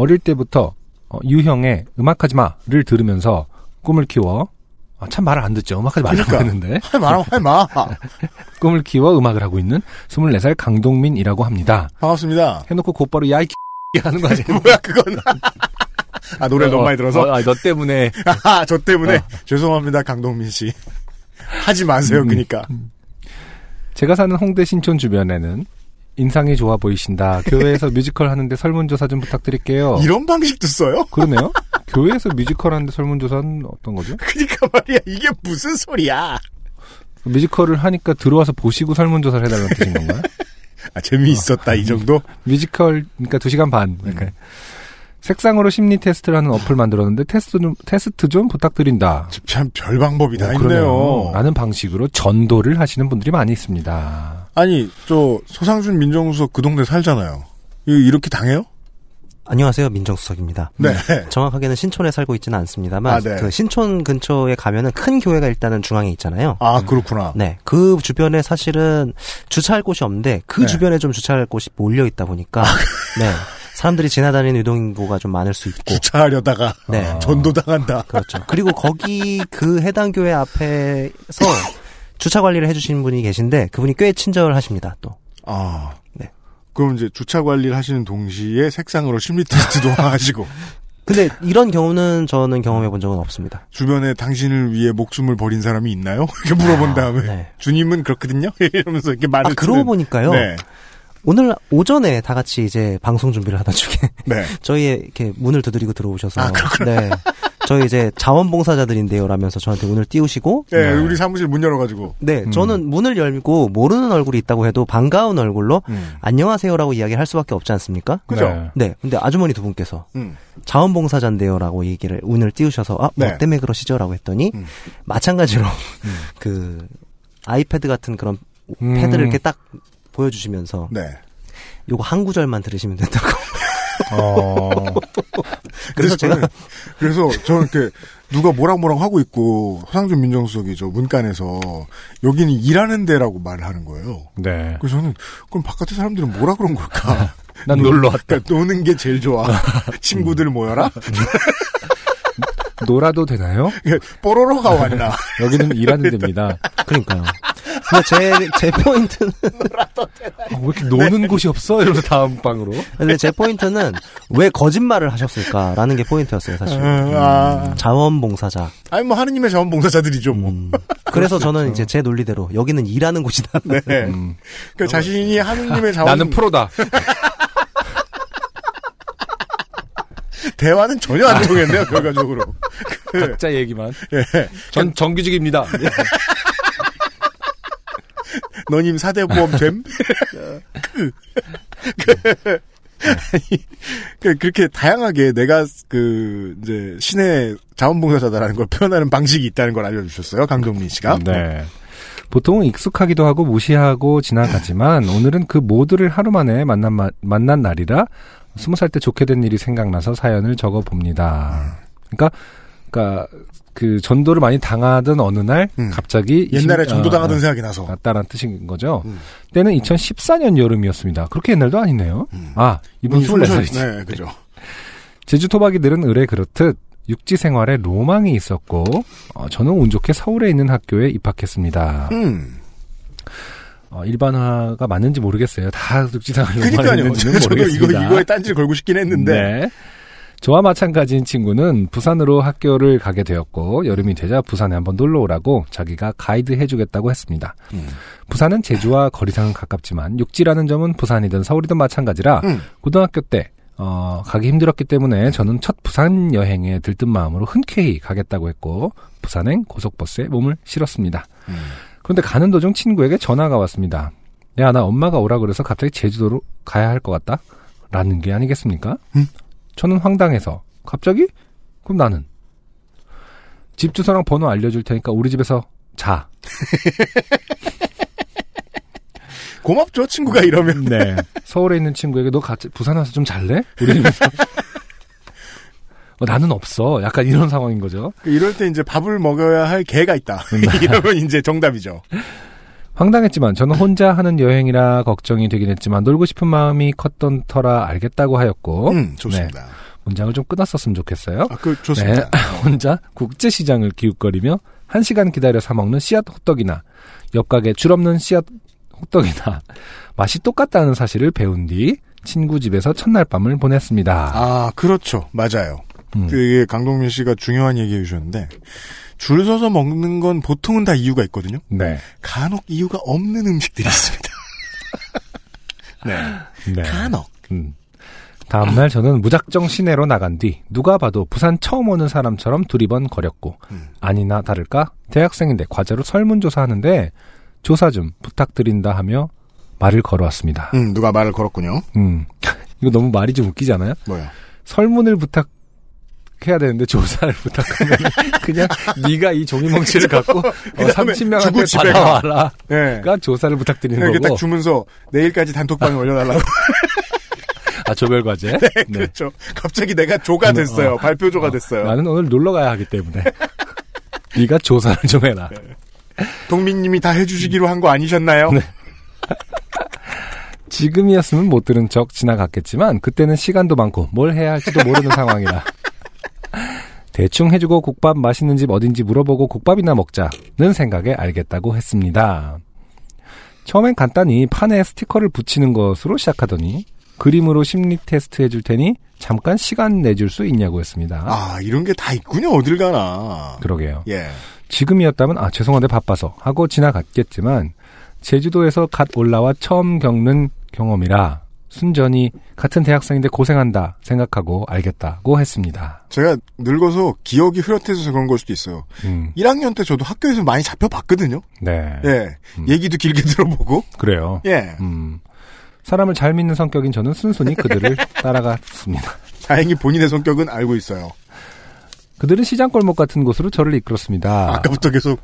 어릴 때부터 어, 유형의 음악하지 마를 들으면서 꿈을 키워 아, 참 말을 안 듣죠. 음악하지 말라고 그러니까. 했는데 할 말, 할 마. 꿈을 키워 음악을 하고 있는 24살 강동민이라고 합니다. 반갑습니다. 해놓고 곧바로 야이 하는 거 아니에요? 뭐야 그건? 아 노래를 너무 많이 들어서. 어, 아, 너 때문에 아, 저 때문에 어. 죄송합니다 강동민 씨. 하지 마세요. 음. 그니까. 제가 사는 홍대 신촌 주변에는 인상이 좋아 보이신다. 교회에서 뮤지컬 하는데 설문조사 좀 부탁드릴게요. 이런 방식도 써요? 그러네요. 교회에서 뮤지컬 하는데 설문조사는 어떤 거죠? 그니까 말이야 이게 무슨 소리야? 뮤지컬을 하니까 들어와서 보시고 설문조사를 해달라는 뜻인 건가요? 아 재미있었다 이 정도? 뮤지컬, 그러니까 2시간 반. 그러니까 색상으로 심리 테스트를 하는 어플 만들었는데 테스트 좀, 테스트 좀 부탁드린다. 참 별 방법이 다 어, 있네요. 라는 방식으로 전도를 하시는 분들이 많이 있습니다. 아니 저 소상준 민정수석 그 동네 살잖아요. 이- 이렇게 당해요? 안녕하세요. 민정수석입니다. 네. 정확하게는 신촌에 살고 있지는 않습니다만 아, 네. 그 신촌 근처에 가면은 큰 교회가 일단은 중앙에 있잖아요. 아 그렇구나. 네. 그 주변에 사실은 주차할 곳이 없는데 그 네. 주변에 좀 주차할 곳이 몰려 있다 보니까 네. 사람들이 지나다니는 유동인구가 좀 많을 수 있고 주차하려다가 네. 전도당한다. 그렇죠. 그리고 거기 그 해당 교회 앞에서 주차 관리를 해주시는 분이 계신데 그분이 꽤 친절하십니다. 또 아. 네. 그럼 이제 주차 관리를 하시는 동시에 색상으로 심리 테스트도 하시고 근데 이런 경우는 저는 경험해 본 적은 없습니다. 주변에 당신을 위해 목숨을 버린 사람이 있나요? 이렇게 물어본 다음에 네. 주님은 그렇거든요. 이러면서 이렇게 말을 아, 그러고. 보니까요. 네. 오늘 오전에 다 같이 이제 방송 준비를 하던 중에 네. 저희의 이렇게 문을 두드리고 들어오셔서 아. 네. 저희 이제 자원봉사자들인데요 라면서 저한테 문을 띄우시고 예, 우리 사무실 문 열어가지고. 네, 음. 저는 문을 열고 모르는 얼굴이 있다고 해도 반가운 얼굴로 음. 안녕하세요라고 이야기를 할 수밖에 없지 않습니까? 그죠? 네. 네, 근데 아주머니 두 분께서 음. 자원봉사자인데요라고 얘기를 문을 띄우셔서 아, 뭐 네. 음. 때문에 그러시죠라고 했더니 마찬가지로 그 아이패드 같은 그런 음. 패드를 이렇게 딱 보여주시면서 네. 요거 한 구절만 들으시면 된다고. 어. 그래서 저는, 그래서 저는 이렇게 누가 뭐랑 뭐랑 하고 있고 서상준 민정수석이 저 문간에서 여기는 일하는 데라고 말을 하는 거예요. 네. 그래서 저는 그럼 바깥에 사람들은 뭐라 그런 걸까? 난 놀러 왔다. 그러니까 노는 게 제일 좋아. 친구들 모여라. 놀아도 되나요? 뽀로로가 왔나? 여기는 일하는 데입니다. 그러니까요. 근데 제, 제 포인트는. 어, 왜 이렇게 노는 곳이 없어? 이러면서 다음 방으로. 근데 제 포인트는 왜 거짓말을 하셨을까라는 게 포인트였어요, 사실. 음, 아. 자원봉사자. 아니 뭐 하느님의 자원봉사자들이죠 뭐. 그래서 저는 이제 제 논리대로 여기는 일하는 곳이다. 네. 그 자신이 하느님의 자원 나는 프로다. 대화는 전혀 안 통했네요 결과적으로. 그, 각자 얘기만. 예. 전 정규직입니다. 너님 사대보험 됨? 그, 그, 아니, 그, 그렇게 다양하게 내가 그, 이제, 신의 자원봉사자다라는 걸 표현하는 방식이 있다는 걸 알려주셨어요, 강동민 씨가. 네. 보통은 익숙하기도 하고 무시하고 지나가지만 오늘은 그 모두를 하루 만에 만난, 마- 만난 날이라 스무 살 때 좋게 된 일이 생각나서 사연을 적어 봅니다. 그러니까, 그러니까 그 전도를 많이 당하던 어느 날 갑자기 음. 옛날에 이십- 전도 당하던 아, 생각이 나서. 났다는 뜻인 거죠. 때는 2014년 여름이었습니다. 그렇게 옛날도 아니네요. 아, 이분 음, 24살이지. 네, 그죠. 제주 토박이들은 의뢰 그렇듯 육지 생활에 로망이 있었고 어, 저는 운 좋게 서울에 있는 학교에 입학했습니다. 음. 어, 일반화가 맞는지 모르겠어요. 다 육지 생활 로망이. 있는지는 저도 이거, 모르겠습니다. 이거에 딴지를 걸고 싶긴 했는데. 네. 저와 마찬가지인 친구는 부산으로 학교를 가게 되었고 여름이 되자 부산에 한번 놀러 오라고 자기가 가이드 해주겠다고 했습니다. 음. 부산은 제주와 거리상은 가깝지만 육지라는 점은 부산이든 서울이든 마찬가지라 음. 고등학교 때 어, 가기 힘들었기 때문에 저는 첫 부산 여행에 들뜬 마음으로 흔쾌히 가겠다고 했고 부산행 고속버스에 몸을 실었습니다. 그런데 가는 도중 친구에게 전화가 왔습니다. 야, 나 엄마가 오라 그래서 갑자기 제주도로 가야 할 것 같다? 라는 게 아니겠습니까? 저는 황당해서 갑자기? 그럼 나는 집 주소랑 번호 알려줄 테니까 우리 집에서 자. 고맙죠, 친구가 이러면. 네. 서울에 있는 친구에게 너 같이 부산 와서 좀 잘래? 우리 집에서. 어, 나는 없어. 약간 이런 상황인 거죠. 이럴 때 이제 밥을 먹어야 할 개가 있다. 이러면 이제 정답이죠. 황당했지만 저는 혼자 하는 여행이라 걱정이 되긴 했지만 놀고 싶은 마음이 컸던 터라 알겠다고 하였고 음, 좋습니다. 네. 문장을 좀 끊었었으면 좋겠어요. 아, 그, 좋습니다. 네. 혼자 국제시장을 기웃거리며 한 시간 기다려 사 먹는 씨앗 호떡이나 옆 가게 줄 없는 씨앗 호떡이나 맛이 똑같다는 사실을 배운 뒤 친구 집에서 첫날 밤을 보냈습니다. 아, 그렇죠. 맞아요. 음. 그게 강동민 씨가 중요한 얘기 해 주셨는데, 줄 서서 먹는 건 보통은 다 이유가 있거든요. 네. 간혹 이유가 없는 음식들이 있습니다. 네. 네. 간혹. 음. 다음날 저는 무작정 시내로 나간 뒤 누가 봐도 부산 처음 오는 사람처럼 두리번 거렸고 아니나 다를까 대학생인데 과제로 설문조사하는데 조사 좀 부탁드린다 하며 말을 걸어왔습니다. 음, 누가 말을 걸었군요. 음. 이거 너무 말이 좀 웃기지 않아요? 뭐요? 설문을 부탁 해야 되는데 조사를 부탁하면 그냥 네가 이 종이뭉치를 갖고 어, 그다음에 30명한테 주고 집에 가. 받아와라. 네. 그러니까 조사를 부탁드리는 거고. 딱 주면서 내일까지 단톡방에 올려달라고. 아 조별 과제. 네, 그렇죠. 갑자기 내가 조가 됐어요. 어. 발표조가 됐어요. 나는 오늘 놀러 가야 하기 때문에 네가 조사를 좀 해라. 동민님이 다 해주시기로 한 거 아니셨나요? 네. 지금이었으면 못 들은 척 지나갔겠지만 그때는 시간도 많고 뭘 해야 할지도 모르는 상황이라 대충 해주고 국밥 맛있는 집 어딘지 물어보고 국밥이나 먹자는 생각에 알겠다고 했습니다. 처음엔 간단히 판에 스티커를 붙이는 것으로 시작하더니 그림으로 심리 테스트 해줄 테니 잠깐 시간 내줄 수 있냐고 했습니다. 아, 이런 게 다 있군요. 어딜 가나. 그러게요. 예. 지금이었다면 아 죄송한데 바빠서 하고 지나갔겠지만 제주도에서 갓 올라와 처음 겪는 경험이라 순전히 같은 대학생인데 고생한다 생각하고 알겠다고 했습니다. 제가 늙어서 기억이 흐릿해져서 그런 걸 수도 있어요. 음, 1학년 때 저도 학교에서 많이 잡혀봤거든요. 네. 예. 얘기도 길게 들어보고. 그래요. 예. 음, 사람을 잘 믿는 성격인 저는 순순히 그들을 따라갔습니다. 다행히 본인의 성격은 알고 있어요. 그들은 시장골목 같은 곳으로 저를 이끌었습니다. 아까부터 계속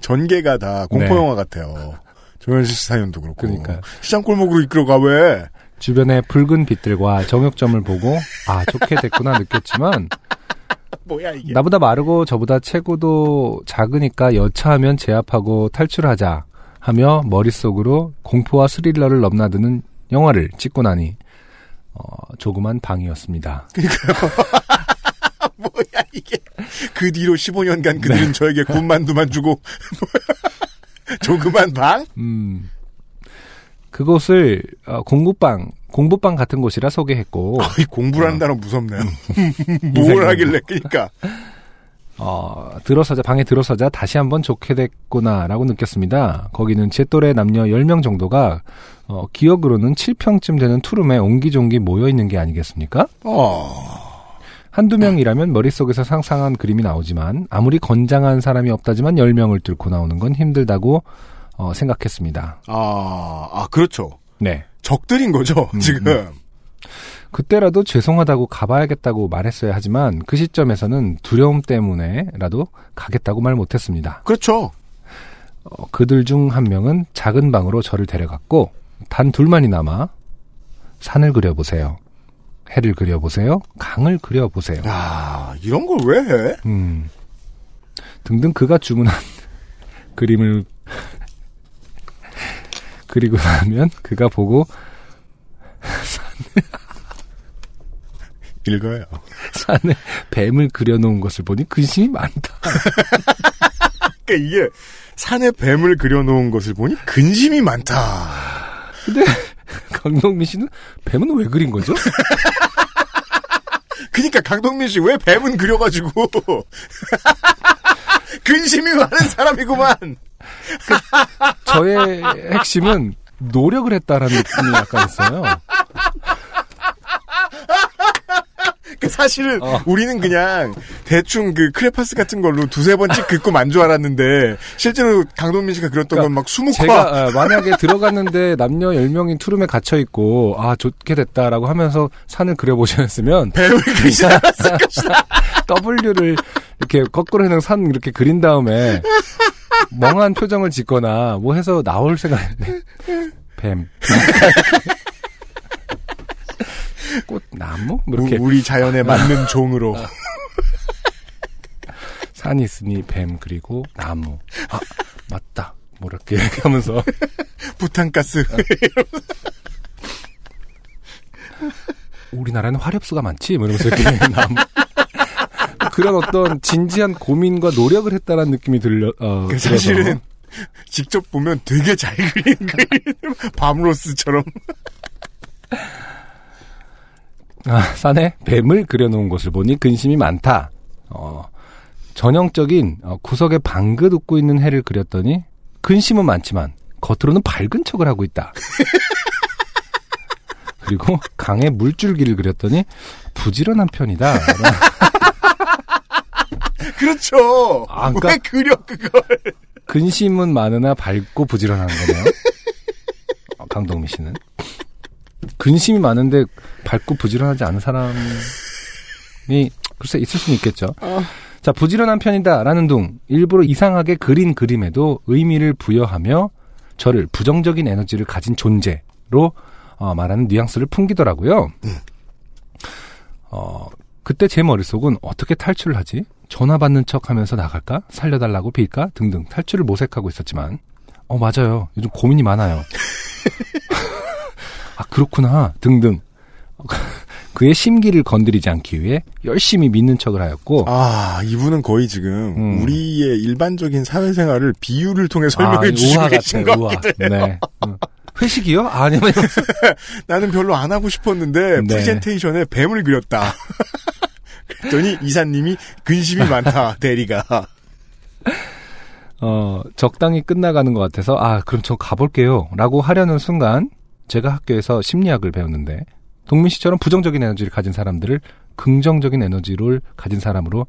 전개가 다 네. 공포영화 같아요. 조현실 씨 사연도 그렇고. 그러니까. 시장골목으로 이끌어가 왜? 주변의 붉은 빛들과 정육점을 보고 아 좋게 됐구나 느꼈지만 뭐야 이게. 나보다 마르고 저보다 체구도 작으니까 여차하면 제압하고 탈출하자 하며 머릿속으로 공포와 스릴러를 넘나드는 영화를 찍고 나니 어, 조그만 방이었습니다. 뭐야 이게. 그 뒤로 15년간 그들은 저에게 군만두만 주고 조그만 방? 음, 그곳을 어, 공부방 공부방 같은 곳이라 소개했고 이 공부라는 단어 무섭네요. 인생 뭘. 하길래 그러니까 어, 들어서자, 방에 들어서자 다시 한번 좋게 됐구나라고 느꼈습니다. 거기는 제 또래 남녀 10명 정도가, 어, 기억으로는 7평쯤 되는 투룸에 옹기종기 모여 있는 게 아니겠습니까? 어. 한두 명이라면 머릿속에서 상상한 그림이 나오지만, 아무리 건장한 사람이 없다지만 10명을 뚫고 나오는 건 힘들다고, 어, 생각했습니다. 아, 아 그렇죠. 네. 적들인 거죠 음, 지금. 그때라도 죄송하다고 가봐야겠다고 말했어야 하지만, 그 시점에서는 두려움 때문에라도 가겠다고 말 못했습니다. 그렇죠. 어, 그들 중 한 명은 작은 방으로 저를 데려갔고 단 둘만이 남아 산을 그려보세요. 해를 그려보세요. 강을 그려보세요. 야 이런 걸 왜 해? 음, 등등 그가 주문한 그림을 그리고 나면 그가 보고 읽어요. 산에 뱀을 그려놓은 것을 보니 근심이 많다. 그러니까 이게 산에 뱀을 그려놓은 것을 보니 근심이 많다. 근데 강동민 씨는 뱀은 왜 그린 거죠? 그니까 강동민 씨 왜 뱀은 그려가지고 근심이 많은 사람이구만. 저의 핵심은 노력을 했다라는 느낌이 약간 있어요. 그 사실은 어. 우리는 그냥 대충 그 크레파스 같은 걸로 두세 번찍 긋고 만 줄 알았는데 실제로 강동민 씨가 그렸던 건막 수묵화 제가 어, 만약에 들어갔는데 남녀 10명이 투룸에 갇혀 있고 아 좋게 됐다라고 하면서 산을 그려 보셨으면 뱀을 그리지 않았을 것이다. W를 이렇게 거꾸로 해놓은 산 이렇게 그린 다음에 멍한 표정을 짓거나 뭐 해서 나올 생각했네. 뱀. 꽃나무? 뭐 이렇게 우리 자연에 맞는 종으로 산이 있으니 뱀 그리고 나무. 아 맞다. 뭐 이렇게 이렇게 하면서 부탄가스 우리나라는 화렵수가 많지? 뭐 이러면서 이렇게 나무. 그런 어떤 진지한 고민과 노력을 했다라는 느낌이 들려, 어, 그. 사실은 직접 보면 되게 잘 그린 그림 밤로스처럼 아, 산에 뱀을 그려놓은 것을 보니 근심이 많다. 어, 전형적인 어, 구석에 방긋 웃고 있는 해를 그렸더니 근심은 많지만 겉으로는 밝은 척을 하고 있다. 그리고 강에 물줄기를 그렸더니 부지런한 편이다. 그렇죠. 아, 그러니까- 왜 그려 그걸? 근심은 많으나 밝고 부지런한 거네요. 어, 강동미 씨는. 근심이 많은데 밝고 부지런하지 않은 사람이 글쎄 있을 수는 있겠죠. 자, 부지런한 편이다라는 둥 일부러 이상하게 그린 그림에도 의미를 부여하며 저를 부정적인 에너지를 가진 존재로 어, 말하는 뉘앙스를 풍기더라고요. 어, 그때 제 머릿속은 어떻게 탈출을 하지? 전화 받는 척 하면서 나갈까? 살려달라고 빌까? 등등 탈출을 모색하고 있었지만, 어, 맞아요. 요즘 고민이 많아요. 아, 그렇구나. 등등. 그의 심기를 건드리지 않기 위해 열심히 믿는 척을 하였고, 아 이분은 거의 지금 음. 우리의 일반적인 사회생활을 비유를 통해 설명해 아, 주시고 계신 같아요, 것. 같아요. 네. 음. 회식이요? 아니면 나는 별로 안 하고 싶었는데 네. 프레젠테이션에 뱀을 그렸다. 그랬더니 이사님이 근심이 많다 대리가. 어, 적당히 끝나가는 것 같아서, 아, 그럼 저 가볼게요. 라고 하려는 순간, 제가 학교에서 심리학을 배웠는데 동민 씨처럼 부정적인 에너지를 가진 사람들을 긍정적인 에너지를 가진 사람으로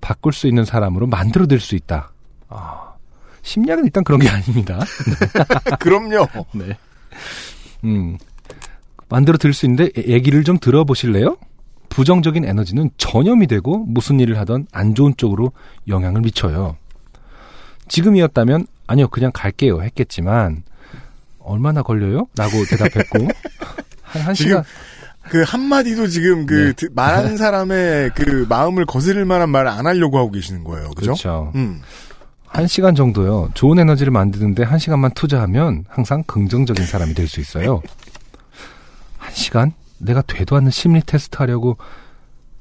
바꿀 수 있는 사람으로 만들어낼 수 있다. 아, 심리학은 일단 그런 게 아닙니다. 그럼요. 네. 음, 만들어 들 수 있는데 예- 얘기를 좀 들어보실래요? 부정적인 에너지는 전염이 되고 무슨 일을 하던 안 좋은 쪽으로 영향을 미쳐요. 지금이었다면 아니요 그냥 갈게요 했겠지만 얼마나 걸려요? 라고 대답했고 한, 한 시간 그 한마디도 지금 그 네. 드- 말하는 사람의 그 마음을 거스를 만한 말을 안 하려고 하고 계시는 거예요. 그죠? 그렇죠. 음. 한 시간 정도요. 좋은 에너지를 만드는데 한 시간만 투자하면 항상 긍정적인 사람이 될 수 있어요. 한 시간? 내가 되도 않는 심리 테스트 하려고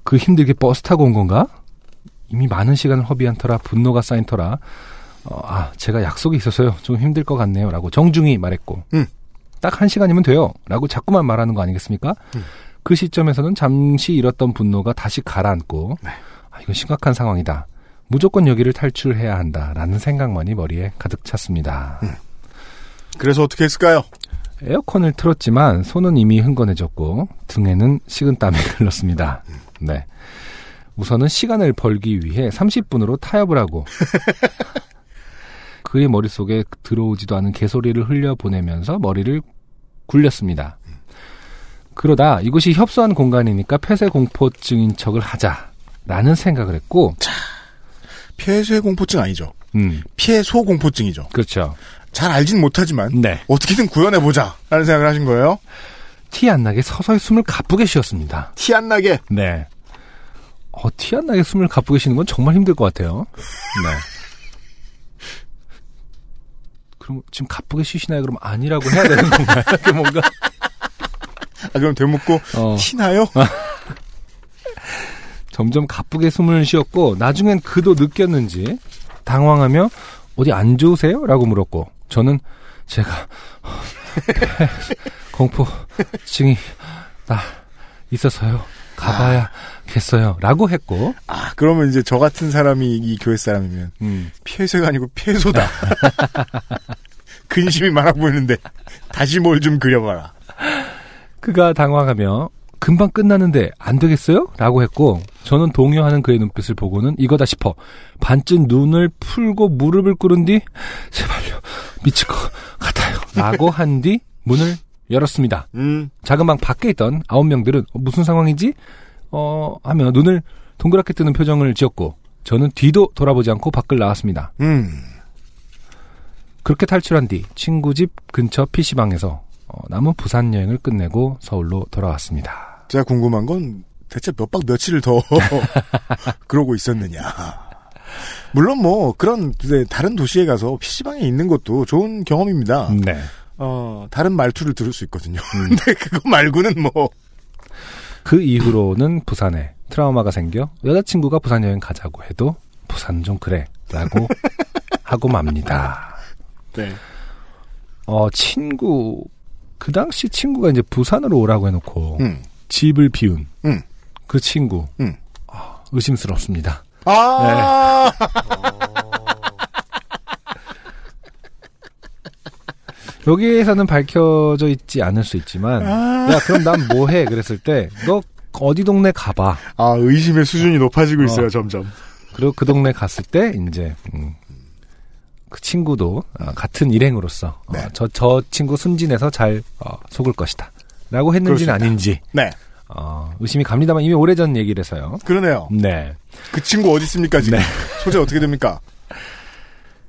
그 힘들게 버스 타고 온 건가? 이미 많은 시간을 허비한 터라 분노가 쌓인 터라 어, 아 제가 약속이 있어서요. 좀 힘들 것 같네요. 라고 정중히 말했고 음. 딱한 시간이면 돼요. 라고 자꾸만 말하는 거 아니겠습니까? 음. 그 시점에서는 잠시 잃었던 분노가 다시 가라앉고 네. 아, 이건 심각한 상황이다. 무조건 여기를 탈출해야 한다라는 생각만이 머리에 가득 찼습니다. 음. 그래서 어떻게 했을까요? 에어컨을 틀었지만 손은 이미 흥건해졌고 등에는 식은땀이 흘렀습니다. 네. 우선은 시간을 벌기 위해 30분으로 타협을 하고 그의 머릿속에 들어오지도 않은 개소리를 흘려보내면서 머리를 굴렸습니다. 그러다 이곳이 협소한 공간이니까 폐쇄 공포증인 척을 하자라는 생각을 했고 폐쇄 공포증 아니죠. 음, 피해소 공포증이죠. 그렇죠. 잘 알진 못하지만 네. 어떻게든 구현해 보자 라는 생각을 하신 거예요. 티 안 나게 서서히 숨을 가쁘게 쉬었습니다. 티 안 나게. 네. 어, 티 안 나게 숨을 가쁘게 쉬는 건 정말 힘들 것 같아요. 네. 그럼 지금 가쁘게 쉬시나요? 그럼 아니라고 해야 되는 건가요? 뭔가 아, 그럼 되묻고 어, 티 나요? 점점 가쁘게 숨을 쉬었고 나중엔 그도 느꼈는지 당황하며 어디 안 좋으세요? 라고 물었고 저는 제가 공포증이 나 있어서요. 가봐야겠어요. 라고 했고 아, 그러면 이제 저 같은 사람이 이 교회 사람이면 음, 피해세가 아니고 피해소다. 근심이 많아 보이는데 다시 뭘 좀 그려봐라. 그가 당황하며 금방 끝나는데 안 되겠어요? 라고 했고 저는 동요하는 그의 눈빛을 보고는 이거다 싶어 반쯤 눈을 풀고 무릎을 꿇은 뒤 제발요 미칠 것 같아요 라고 한 뒤 문을 열었습니다 음, 작은 방 밖에 있던 아홉 명들은 어, 무슨 상황이지? 어 하며 눈을 동그랗게 뜨는 표정을 지었고 저는 뒤도 돌아보지 않고 밖을 나왔습니다 음. 그렇게 탈출한 뒤 친구 집 근처 PC방에서 어, 남은 부산 여행을 끝내고 서울로 돌아왔습니다 제가 궁금한 건 대체 몇 박 며칠을 더 그러고 있었느냐. 물론 뭐 그런 다른 도시에 가서 PC방에 있는 것도 좋은 경험입니다. 네 어, 다른 말투를 들을 수 있거든요. 근데 그거 말고는 뭐 그 이후로는 부산에 트라우마가 생겨 여자친구가 부산 여행 가자고 해도 부산 좀 그래 라고 하고 맙니다. 네. 어, 친구, 그 당시 친구가 이제 부산으로 오라고 해놓고 음. 집을 비운 음. 그 친구 음. 아, 의심스럽습니다. 아, 여기에서는 밝혀져 있지 않을 수 있지만 아. 야 그럼 난 뭐 해 그랬을 때 너 어디 동네 가봐 아, 의심의 수준이 높아지고 있어요, 어. 점점. 그리고 그 동네 갔을 때 이제 음, 그 친구도 어, 같은 일행으로서 어, 네. 저, 저 친구 순진해서 잘 어, 속을 것이다 라고 했는지는. 아닌지 네. 어, 의심이 갑니다만 이미 오래전 얘기라서요 그러네요. 네. 그 친구 어디 있습니까, 지금? 네. 소재 어떻게 됩니까?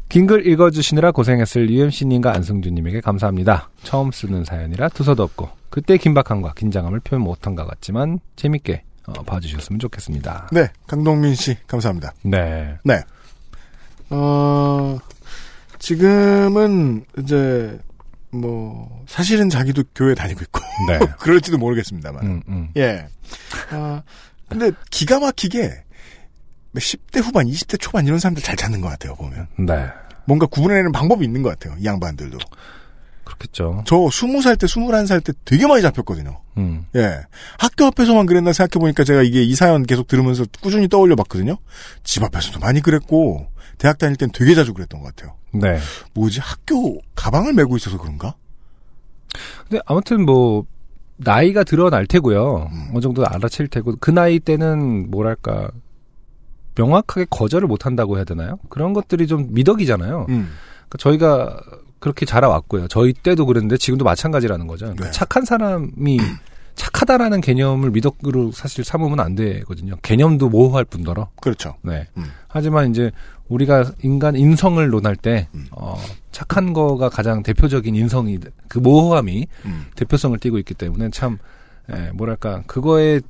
긴 글 읽어주시느라 고생했을 UMC님과 안승준님에게 감사합니다. 처음 쓰는 사연이라 투서도 없고 그때 긴박함과 긴장함을 표현 못한 것 같지만 재밌게 어, 봐주셨으면 좋겠습니다. 네, 강동민 씨, 감사합니다. 네. 네. 어, 지금은 이제, 뭐, 사실은 자기도 교회 다니고 있고, 네. 그럴지도 모르겠습니다만. 음, 음. 예. 아, 근데 기가 막히게, 10대 후반, 20대 초반 이런 사람들 잘 찾는 것 같아요, 보면. 네. 뭔가 구분해내는 방법이 있는 것 같아요, 이 양반들도. 그렇겠죠. 저 20살 때, 21살 때 되게 많이 잡혔거든요. 음. 예. 학교 앞에서만 그랬나 생각해보니까 제가 이게 이 사연 계속 들으면서 꾸준히 떠올려 봤거든요. 집 앞에서도 많이 그랬고, 대학 다닐 땐 되게 자주 그랬던 것 같아요. 네. 뭐지? 학교 가방을 메고 있어서 그런가? 근데 아무튼 뭐 나이가 드러날 테고요. 어느 정도 알아챌 테고 그 나이 때는 뭐랄까 명확하게 거절을 못 한다고 해야 되나요? 그런 것들이 좀 미덕이잖아요. 음. 그러니까 저희가 그렇게 자라왔고요. 저희 때도 그랬는데 지금도 마찬가지라는 거죠. 그러니까 네. 착한 사람이 착하다라는 개념을 미덕으로 사실 삼으면 안 되거든요. 개념도 모호할 뿐더러. 그렇죠. 네. 음. 하지만 이제 우리가 인간 인성을 논할 때 음. 어, 착한 거가 가장 대표적인 인성이 그 모호함이 음. 대표성을 띠고 있기 때문에 참 예, 뭐랄까 그거에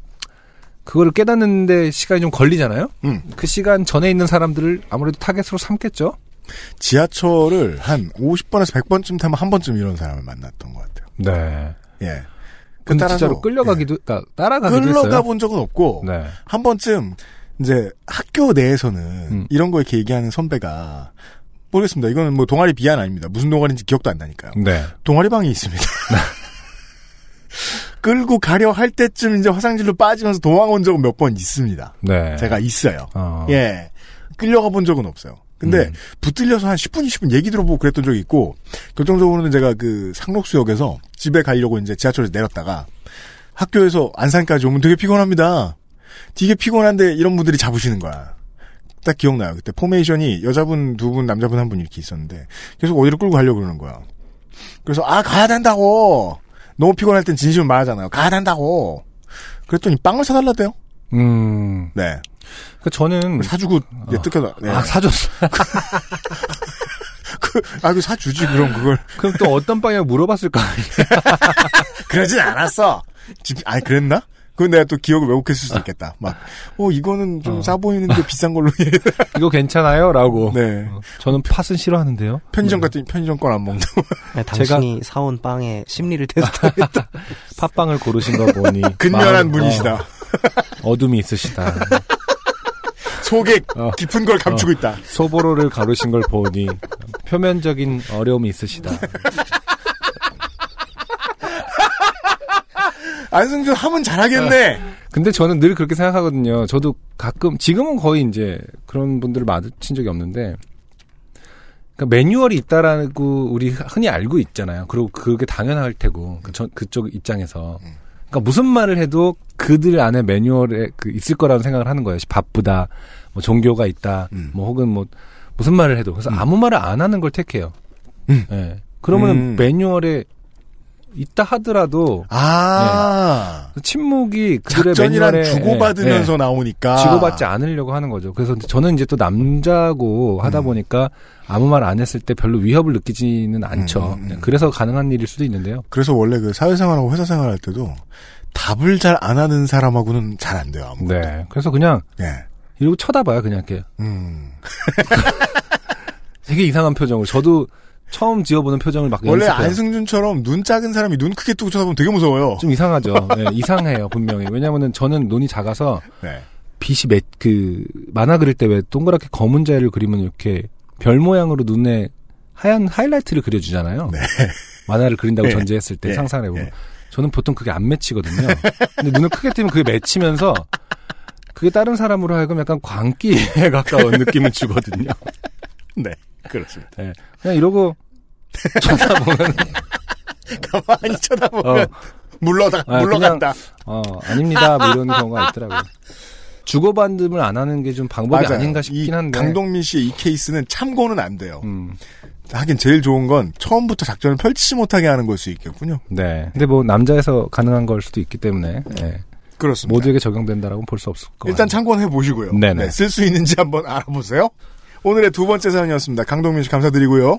그거를 깨닫는데 시간이 좀 걸리잖아요. 음. 그 시간 전에 있는 사람들을 아무래도 타겟으로 삼겠죠. 지하철을 한 50번에서 100번쯤 타면 한 번쯤 이런 사람을 만났던 것 같아요. 네. 예. 근데 따라서, 진짜로 끌려가기도, 그러니까 따라가기도 했어요. 본 적은 없고 네. 한 번쯤 이제 학교 내에서는 음. 이런 거 이렇게 얘기하는 선배가 모르겠습니다. 이거는 뭐 동아리 비하는 아닙니다. 무슨 동아리인지 기억도 안 나니까요. 네. 동아리 방이 있습니다. 끌고 가려 할 때쯤 이제 화장실로 빠지면서 도망 온 적은 몇 번 있습니다. 네. 제가 있어요. 어. 예. 끌려가 본 적은 없어요. 근데 음. 붙들려서 한 10분, 20분 얘기 들어보고 그랬던 적이 있고 결정적으로는 제가 그 상록수역에서 집에 가려고 이제 지하철에서 내렸다가 학교에서 안산까지 오면 되게 피곤합니다. 되게 피곤한데 이런 분들이 잡으시는 거야. 딱 기억나요. 그때 포메이션이 여자분 두 분, 남자분 한 분 이렇게 있었는데 계속 어디로 끌고 가려고 그러는 거야. 그래서 아 가야 된다고. 너무 피곤할 땐 진심을 말하잖아요. 가야 된다고. 그랬더니 빵을 사달라대요. 음. 네. 그 저는 사주고 예, 어. 뜯겨다. 네. 아 사줬어. 그, 아, 그 사주지, 그럼 그걸. 그럼 또 어떤 방향 물어봤을 거 아니에요. 그러진 않았어. 집, 아니, 그랬나? 그건 내가 또 기억을 왜곡했을 수도 있겠다. 막, 어, 이거는 좀 어. 싸 보이는데 비싼 걸로. 해. 이거 괜찮아요? 라고. 네. 어, 저는 팥은 싫어하는데요. 편의점 같은 편의점 건 안 먹는다고. 네, 당신이 사온 빵의 심리를 테스트하겠다. 팥빵을 고르신 거 보니 근면한 마음, 분이시다. 어, 둠이 있으시다. 속에 어. 깊은 걸 감추고 있다. 소보로를 가르신 걸 보니 표면적인 어려움이 있으시다. 안승준 하면 잘하겠네. 근데 저는 늘 그렇게 생각하거든요. 저도 가끔 지금은 거의 이제 그런 분들을 마주친 적이 없는데 그러니까 매뉴얼이 있다라고 우리 흔히 알고 있잖아요. 그리고 그게 당연할 테고 그 저- 그쪽 입장에서 그러니까 무슨 말을 해도 그들 안에 매뉴얼에 그 있을 거라는 생각을 하는 거예요. 바쁘다, 뭐 종교가 있다, 음. 뭐 혹은 뭐 무슨 말을 해도 그래서 아무 말을 안 하는 걸 택해요. 음. 예. 그러면은 음. 매뉴얼에 있다 하더라도 아. 침묵이 그들의 작전이란 주고받으면서 예, 예. 나오니까. 지고받지 않으려고 하는 거죠. 그래서 저는 이제 또 남자고 하다 음. 보니까 아무 말 안 했을 때 별로 위협을 느끼지는 않죠. 음, 음. 그래서 가능한 일일 수도 있는데요. 그래서 원래 그 사회생활하고 회사 생활 할 때도 답을 잘 안 하는 사람하고는 잘 안 돼요. 아무것도. 네. 그래서 그냥 예. 이러고 쳐다봐요. 그냥 이렇게 음. 되게 이상한 표정을. 저도 처음 지어보는 표정을 막 원래 연습해요. 안승준처럼 눈 작은 사람이 눈 크게 뜨고 쳐다보면 되게 무서워요. 좀 이상하죠. 네, 이상해요, 분명히. 왜냐면은 저는 눈이 작아서 네. 빛이 매, 그, 만화 그릴 때 왜 동그랗게 검은 자를 그리면 이렇게 별 모양으로 눈에 하얀 하이라이트를 그려주잖아요. 네. 만화를 그린다고 네. 전제했을 때 네. 상상을 해보면. 네. 저는 보통 그게 안 맺히거든요. 근데 눈을 크게 뜨면 그게 맺히면서 그게 다른 사람으로 하여금 약간 광기에 가까운 느낌을 주거든요. 네. 그렇습니다. 네. 그냥 이러고 쳐다보면 가만히 쳐다보면 어. 물러다 아, 물러간다. 어, 아닙니다. 뭐 이런 경우가 있더라고요. 주고받음을 안 하는 게 좀 방법이 맞아요. 아닌가 이 싶긴 한데. 강동민 씨의 이 케이스는 참고는 안 돼요. 음, 하긴 제일 좋은 건 처음부터 작전을 펼치지 못하게 하는 걸 수 있겠군요. 네. 근데 뭐 남자에서 가능한 걸 수도 있기 때문에 예. 그렇습니다. 모두에게 적용된다라고 볼수 없을 것 일단 같아요. 참고는 해보시고요. 네네. 네, 쓸 수 있는지 한번 알아보세요. 오늘의 두 번째 사연이었습니다. 강동민 씨 감사드리고요.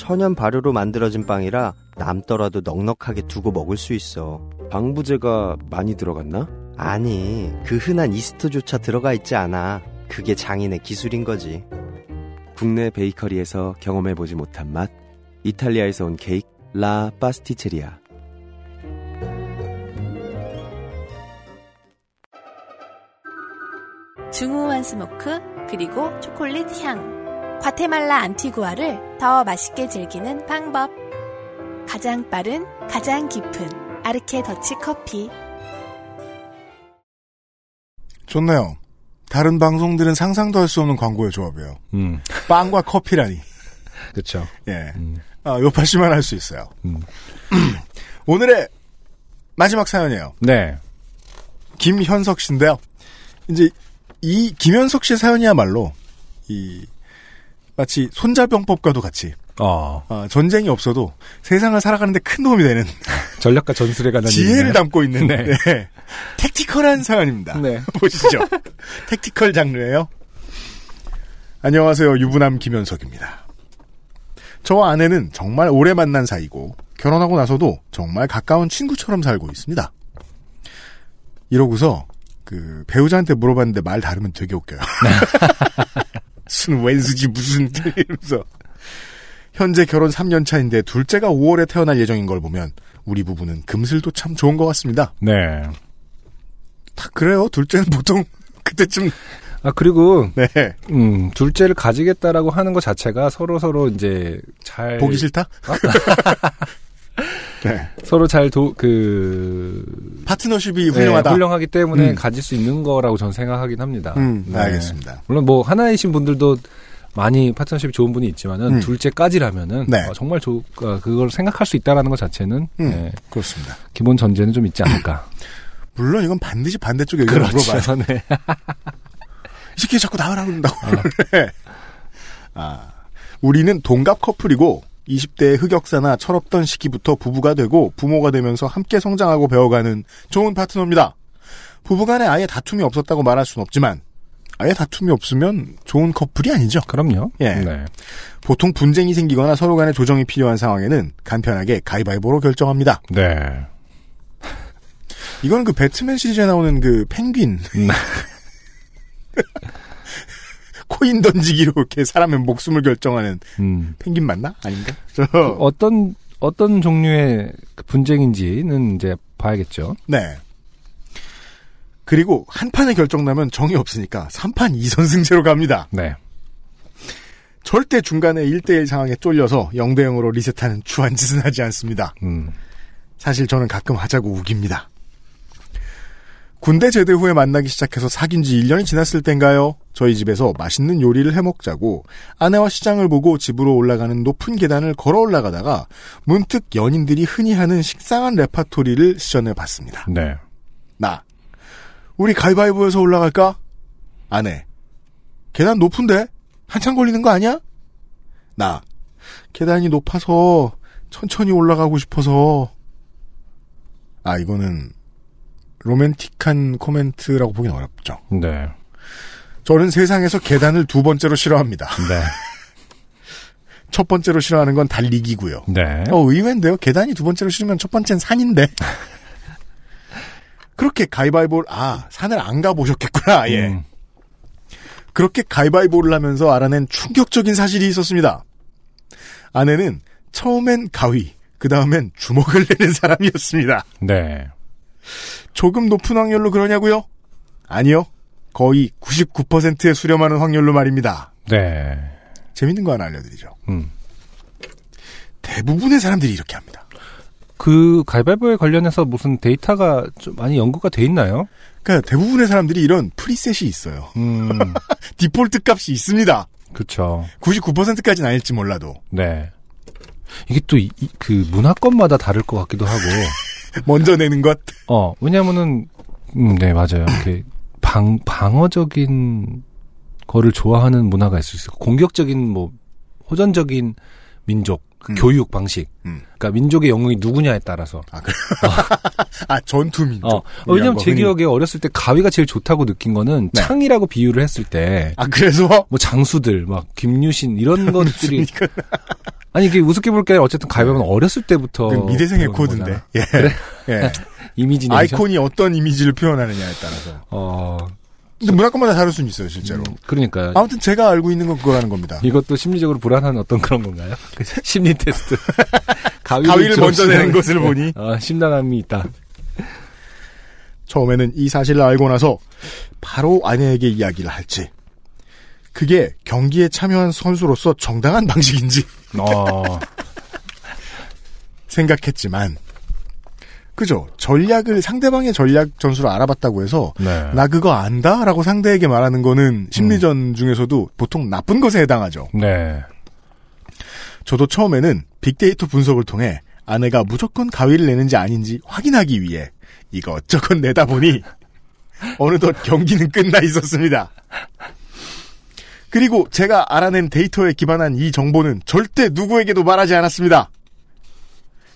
천연 발효로 만들어진 빵이라 남더라도 넉넉하게 두고 먹을 수 있어. 방부제가 많이 들어갔나? 아니, 그 흔한 이스트조차 들어가 있지 않아. 그게 장인의 기술인 거지. 국내 베이커리에서 경험해보지 못한 맛, 이탈리아에서 온 케이크, 라 파스티체리아. 중후한 smoke, 그리고 초콜릿 향. 과테말라 안티구아를 더 맛있게 즐기는 방법. 가장 빠른, 가장 깊은 아르케 더치 커피. 좋네요. 다른 방송들은 상상도 할 수 없는 광고의 조합이에요. 음. 빵과 커피라니. 그쵸. 예. 아, 요파 씨만 할 수 있어요. 음. 오늘의 마지막 사연이에요. 네. 김현석 씨인데요. 이제 이 김현석 씨의 사연이야말로 이 마치 손자병법과도 같이 어. 아, 전쟁이 없어도 세상을 살아가는데 큰 도움이 되는 전략과 전술에 관한 지혜를. 담고 있는 네. 네. 택티컬한 사연입니다. 네. 보시죠. 택티컬 장르예요. 안녕하세요. 유부남 김현석입니다. 저와 아내는 정말 오래 만난 사이고 결혼하고 나서도 정말 가까운 친구처럼 살고 있습니다. 이러고서 그 배우자한테 물어봤는데 말 다르면 되게 웃겨요. 무슨 웬수지 무슨 이러면서 현재 결혼 3년 차인데 둘째가 5월에 태어날 예정인 걸 보면 우리 부부는 금슬도 참 좋은 것 같습니다. 네. 다 그래요. 둘째는 보통 그때쯤 아 그리고 네. 음, 둘째를 가지겠다라고 하는 것 자체가 서로 서로 이제 잘 보기 싫다. 네. 서로 잘그 파트너십이 훌륭하다. 훌륭하기 때문에 음. 가질 수 있는 거라고 저는 생각하긴 합니다. 음, 네. 알겠습니다. 물론 뭐 하나이신 분들도 많이 파트너십이 좋은 분이 있지만은 음. 둘째까지라면은 네. 어, 정말 좋 어, 그걸 생각할 수 있다라는 것 자체는 음, 네, 그렇습니다. 기본 전제는 좀 있지 않을까. 물론 이건 반드시 반대쪽 의견을 물어봐요. 그렇죠. 네. 이 새끼 자꾸 나가라 그런다고. 네. 아, 우리는 동갑 커플이고 20대의 흑역사나 철없던 시기부터 부부가 되고 부모가 되면서 함께 성장하고 배워가는 좋은 파트너입니다. 부부간에 아예 다툼이 없었다고 말할 수는 없지만 아예 다툼이 없으면 좋은 커플이 아니죠. 그럼요. 예. 네. 보통 분쟁이 생기거나 서로 간에 조정이 필요한 상황에는 간편하게 가위바위보로 결정합니다. 네. 이거는 그 배트맨 시리즈에 나오는 그 펭귄. 코인 던지기로 이렇게 사람의 목숨을 결정하는 음. 펭귄 맞나? 아닌가? 저, 그 어떤 어떤 종류의 그 분쟁인지는 이제 봐야겠죠. 네. 그리고 한 판에 결정 나면 정이 없으니까 3판 2선승제로 갑니다. 네. 절대 중간에 1대1 상황에 쫄려서 0대 0으로 리셋하는 추한 짓은 하지 않습니다. 음. 사실 저는 가끔 하자고 우깁니다. 군대 제대 후에 만나기 시작해서 사귄 지 1년이 지났을 땐가요? 저희 집에서 맛있는 요리를 해 먹자고 아내와 시장을 보고 집으로 올라가는 높은 계단을 걸어 올라가다가 문득 연인들이 흔히 하는 식상한 레파토리를 시전해 봤습니다. 네. 나. 우리 가위바위보에서 올라갈까? 아내. 계단 높은데? 한참 걸리는 거 아니야? 나. 계단이 높아서 천천히 올라가고 싶어서. 아, 이거는 로맨틱한 코멘트라고 보긴 어렵죠. 네. 저는 세상에서 계단을 두 번째로 싫어합니다. 네. 첫 번째로 싫어하는 건 달리기고요. 네. 어, 의외인데요. 계단이 두 번째로 싫으면 첫 번째는 산인데. 그렇게 가위바위보를, 아, 산을 안 가보셨겠구나, 예. 음. 그렇게 가위바위보를 하면서 알아낸 충격적인 사실이 있었습니다. 아내는 처음엔 가위, 그 다음엔 주먹을 내는 사람이었습니다. 네. 조금 높은 확률로 그러냐고요? 아니요. 거의 99%의 수렴하는 확률로 말입니다. 네. 재밌는 거 하나 알려드리죠. 음. 대부분의 사람들이 이렇게 합니다. 그 가위바위보에 관련해서 무슨 데이터가 좀 많이 연구가 돼 있나요? 그러니까 대부분의 사람들이 이런 프리셋이 있어요. 음. 디폴트 값이 있습니다. 그렇죠. 99%까지는 아닐지 몰라도. 네. 이게 또 그 문화권마다 다를 것 같기도 하고. 먼저 내는 것. 어, 왜냐면은 음, 네, 맞아요. 이렇게 방 방어적인 거를 좋아하는 문화가 있을 수 있고 공격적인 뭐 호전적인 민족 그 음. 교육 방식. 음. 그러니까 민족의 영웅이 누구냐에 따라서. 아, 그래. 아, 전투 민족. 어, 어, 왜냐면 제 기억에 어렸을 때 가위가 제일 좋다고 느낀 거는 네. 창이라고 비유를 했을 때. 아, 그래서? 뭐 장수들, 막 김유신 이런 것들이. 아니 이게 우습게 볼게 아니라 어쨌든 가위바위보는 어렸을 때부터. 그 미대생의 코드인데. 예. 그래? 예. 이미지? 아이콘이 어떤 이미지를 표현하느냐에 따라서. 어. 근데 문화권마다 다를 수는 있어요, 실제로. 그러니까요. 아무튼 제가 알고 있는 건 그거라는 겁니다. 이것도 심리적으로 불안한 어떤 그런 건가요? 그 심리 테스트. 가위를, 가위를 먼저 내는 것을 보니. 어, 심란함이 있다. 처음에는 이 사실을 알고 나서 바로 아내에게 이야기를 할지 그게 경기에 참여한 선수로서 정당한 방식인지 어. 생각했지만 그죠 전략을 상대방의 전략 전술을 알아봤다고 해서 네. 나 그거 안다라고 상대에게 말하는 거는 심리전 중에서도 보통 나쁜 것에 해당하죠. 네. 저도 처음에는 빅데이터 분석을 통해 아내가 무조건 가위를 내는지 아닌지 확인하기 위해 이것저것 내다 보니 어느덧 경기는 끝나 있었습니다. 그리고 제가 알아낸 데이터에 기반한 이 정보는 절대 누구에게도 말하지 않았습니다.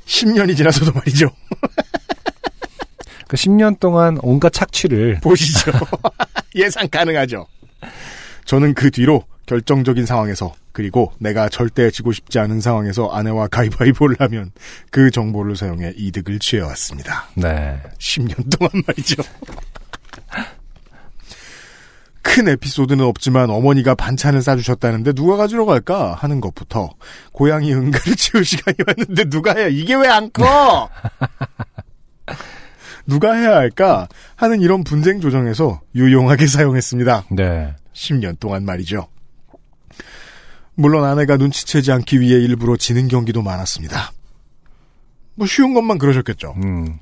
10년이 지나서도 말이죠. 그 10년 동안 온갖 착취를 보시죠. 예상 가능하죠. 저는 그 뒤로 결정적인 상황에서 그리고 내가 절대 지고 싶지 않은 상황에서 아내와 가위바위보를 하면 그 정보를 사용해 이득을 취해왔습니다. 네. 10년 동안 말이죠. 큰 에피소드는 없지만 어머니가 반찬을 싸주셨다는데 누가 가지러 갈까 하는 것부터 고양이 응가를 치울 시간이 왔는데 누가 해야 이게 왜 안 커? 누가 해야 할까 하는 이런 분쟁 조정에서 유용하게 사용했습니다. 네. 10년 동안 말이죠. 물론 아내가 눈치채지 않기 위해 일부러 지는 경기도 많았습니다. 뭐 쉬운 것만 그러셨겠죠. 음.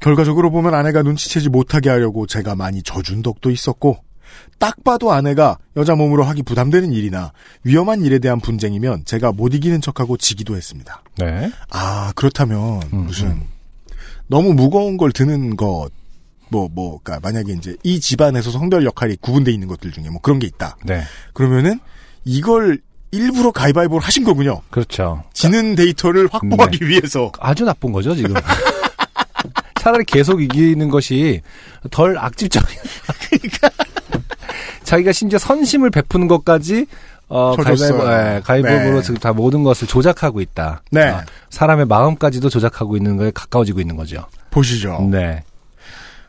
결과적으로 보면 아내가 눈치채지 못하게 하려고 제가 많이 져준 덕도 있었고 딱 봐도 아내가 여자 몸으로 하기 부담되는 일이나 위험한 일에 대한 분쟁이면 제가 못 이기는 척하고 지기도 했습니다. 네. 아 그렇다면 무슨 너무 무거운 걸 드는 것 뭐, 뭐, 그니까, 만약에 이제, 이 집안에서 성별 역할이 구분되어 있는 것들 중에 뭐 그런 게 있다. 네. 그러면은, 이걸 일부러 가위바위보를 하신 거군요. 그렇죠. 지는 데이터를 확보하기 네. 위해서. 아주 나쁜 거죠, 지금. 차라리 계속 이기는 것이 덜 악질적인. 그러니까. 자기가 심지어 선심을 베푸는 것까지 어. 가위바위보, 예, 가위바위보로 네. 지금 다 모든 것을 조작하고 있다. 네. 아, 사람의 마음까지도 조작하고 있는 거에 가까워지고 있는 거죠. 보시죠. 네.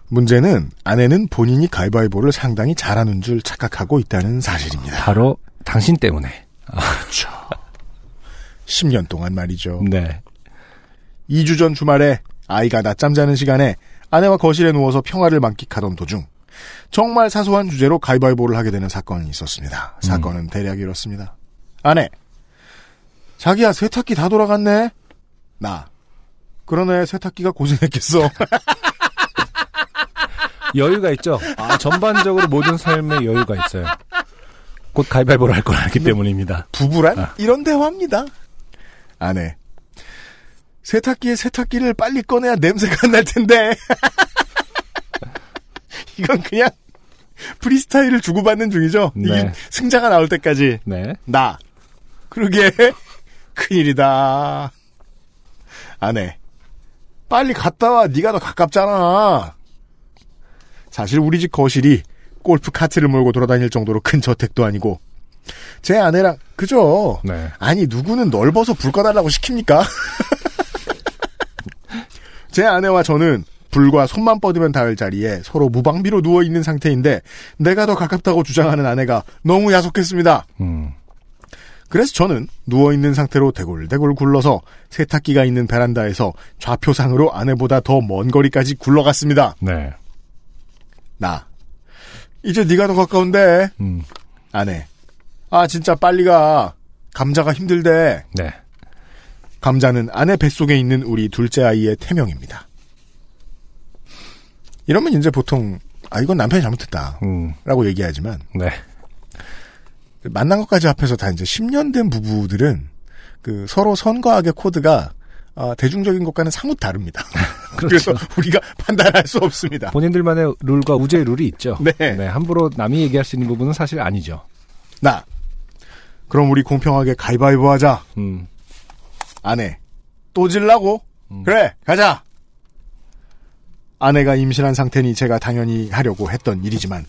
문제는 아내는 본인이 가위바위보를 상당히 잘하는 줄 착각하고 있다는 사실입니다. 바로 당신 때문에. 그렇죠. 10년 동안 말이죠. 네. 2주 전 주말에 아이가 낮잠 자는 시간에 아내와 거실에 누워서 평화를 만끽하던 도중 정말 사소한 주제로 가위바위보를 하게 되는 사건이 있었습니다. 사건은 대략 이렇습니다. 아내, 자기야 세탁기 다 돌아갔네. 나, 그러네 세탁기가 고생했겠어. 여유가 있죠. 아, 전반적으로 모든 삶에 여유가 있어요. 곧 가위바위보를 할걸 알기 때문입니다. 부부란 아. 이런 대화입니다. 아내, 세탁기에 세탁기를 빨리 꺼내야 냄새가 안 날 텐데. 이건 그냥 프리스타일을 주고받는 중이죠. 네. 승자가 나올 때까지. 네. 나. 그러게 큰일이다. 아내. 빨리 갔다 와. 네가 더 가깝잖아. 사실 우리 집 거실이 골프 카트를 몰고 돌아다닐 정도로 큰 저택도 아니고 제 아내랑 그죠? 네. 아니 누구는 넓어서 불 꺼달라고 시킵니까? 제 아내와 저는 불과 손만 뻗으면 닿을 자리에 서로 무방비로 누워 있는 상태인데 내가 더 가깝다고 주장하는 아내가 너무 야속했습니다. 음. 그래서 저는 누워 있는 상태로 대굴대굴 굴러서 세탁기가 있는 베란다에서 좌표상으로 아내보다 더 먼 거리까지 굴러갔습니다. 네. 나 이제 네가 더 가까운데 음. 아내 아 진짜 빨리 가 감자가 힘들대 네. 감자는 아내 뱃속에 있는 우리 둘째 아이의 태명입니다. 이러면 이제 보통 아 이건 남편이 잘못했다 음. 라고 얘기하지만 네. 만난 것까지 합해서 다 이제 10년 된 부부들은 그 서로 선과학의 코드가 아, 대중적인 것과는 사뭇 다릅니다. 그렇죠. 그래서 우리가 판단할 수 없습니다. 본인들만의 룰과 우주의 룰이 있죠. 네. 함부로 남이 얘기할 수 있는 부분은 사실 아니죠. 나 그럼 우리 공평하게 가위바위보 하자. 음. 아내 또 질라고? 그래 가자. 아내가 임신한 상태니 제가 당연히 하려고 했던 일이지만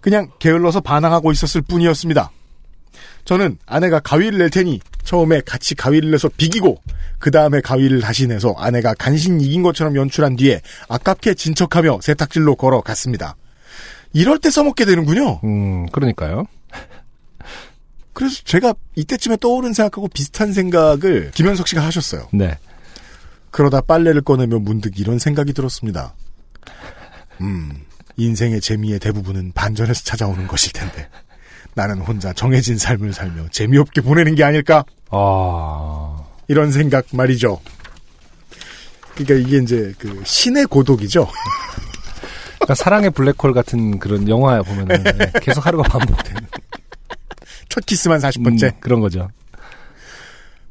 그냥 게을러서 반항하고 있었을 뿐이었습니다. 저는 아내가 가위를 낼 테니 처음에 같이 가위를 내서 비기고 그 다음에 가위를 다시 내서 아내가 간신히 이긴 것처럼 연출한 뒤에 아깝게 진척하며 세탁실로 걸어갔습니다. 이럴 때 써먹게 되는군요. 음, 그러니까요. 그래서 제가 이때쯤에 떠오른 생각하고 비슷한 생각을 김현석 씨가 하셨어요. 네. 그러다 빨래를 꺼내며 문득 이런 생각이 들었습니다. 음, 인생의 재미의 대부분은 반전에서 찾아오는 것일 텐데. 나는 혼자 정해진 삶을 살며 재미없게 보내는 게 아닐까? 아. 이런 생각 말이죠. 그러니까 이게 이제 그 신의 고독이죠. 그러니까 사랑의 블랙홀 같은 그런 영화 보면은 네, 계속 하루가 반복되는 첫 키스만 40번째. 음, 그런 거죠.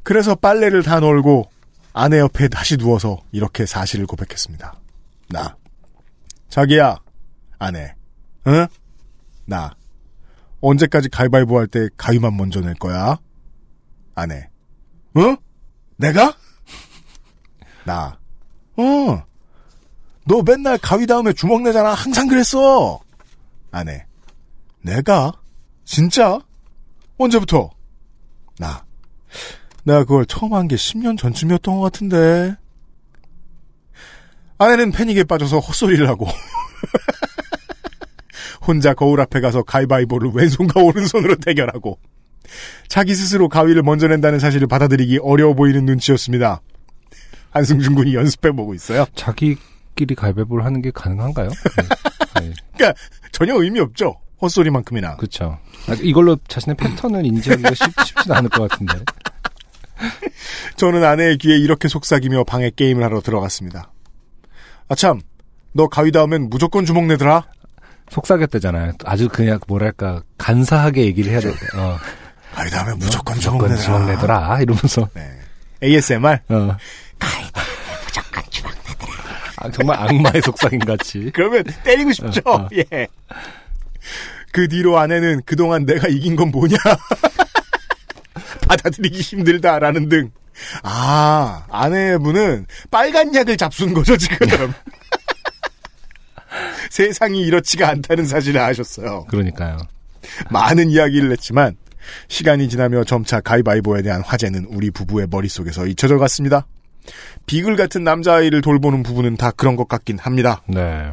그래서 빨래를 다 널고 아내 옆에 다시 누워서 이렇게 사실을 고백했습니다. 나. 자기야. 아내. 응? 나. 언제까지 가위바위보 할 때 가위만 먼저 낼 거야? 아내. 응? 내가? 나. 어. 너 맨날 가위 다음에 주먹 내잖아. 항상 그랬어. 아내. 내가? 진짜? 언제부터? 나. 내가 그걸 처음 한 게 10년 전쯤이었던 것 같은데. 아내는 패닉에 빠져서 헛소리를 하고 혼자 거울 앞에 가서 가위바위보를 왼손과 오른손으로 대결하고 자기 스스로 가위를 먼저 낸다는 사실을 받아들이기 어려워 보이는 눈치였습니다. 한승준 군이 연습해보고 있어요. 자기끼리 가위바위보를 하는 게 가능한가요? 네. 그러니까 전혀 의미 없죠. 헛소리만큼이나. 그렇죠. 이걸로 자신의 패턴을 인지하기가 쉽, 쉽진 않을 것 같은데. 저는 아내의 귀에 이렇게 속삭이며 방에 게임을 하러 들어갔습니다. 아참, 너 가위 닿으면 무조건 주먹 내더라. 속삭였대잖아요. 아주 그냥 뭐랄까 간사하게 얘기를 해야 돼. 어. 가위 닿으면 무조건 어, 주먹 무조건 내더라. 주먹 내더라. 이러면서. ASMR. 어. 무조건 주먹 내더라. 아, 정말 악마의 속삭임 같이. 그러면 때리고 싶죠. 어, 어. 예. 그 뒤로 아내는 그동안 내가 이긴 건 뭐냐? 받아들이기 힘들다라는 등. 아, 아내분은 빨간 약을 잡순 거죠, 지금. 세상이 이렇지가 않다는 사실을 아셨어요. 그러니까요. 많은 이야기를 했지만, 시간이 지나며 점차 가위바위보에 대한 화제는 우리 부부의 머릿속에서 잊혀져 갔습니다. 비글 같은 남자아이를 돌보는 부부는 다 그런 것 같긴 합니다. 네.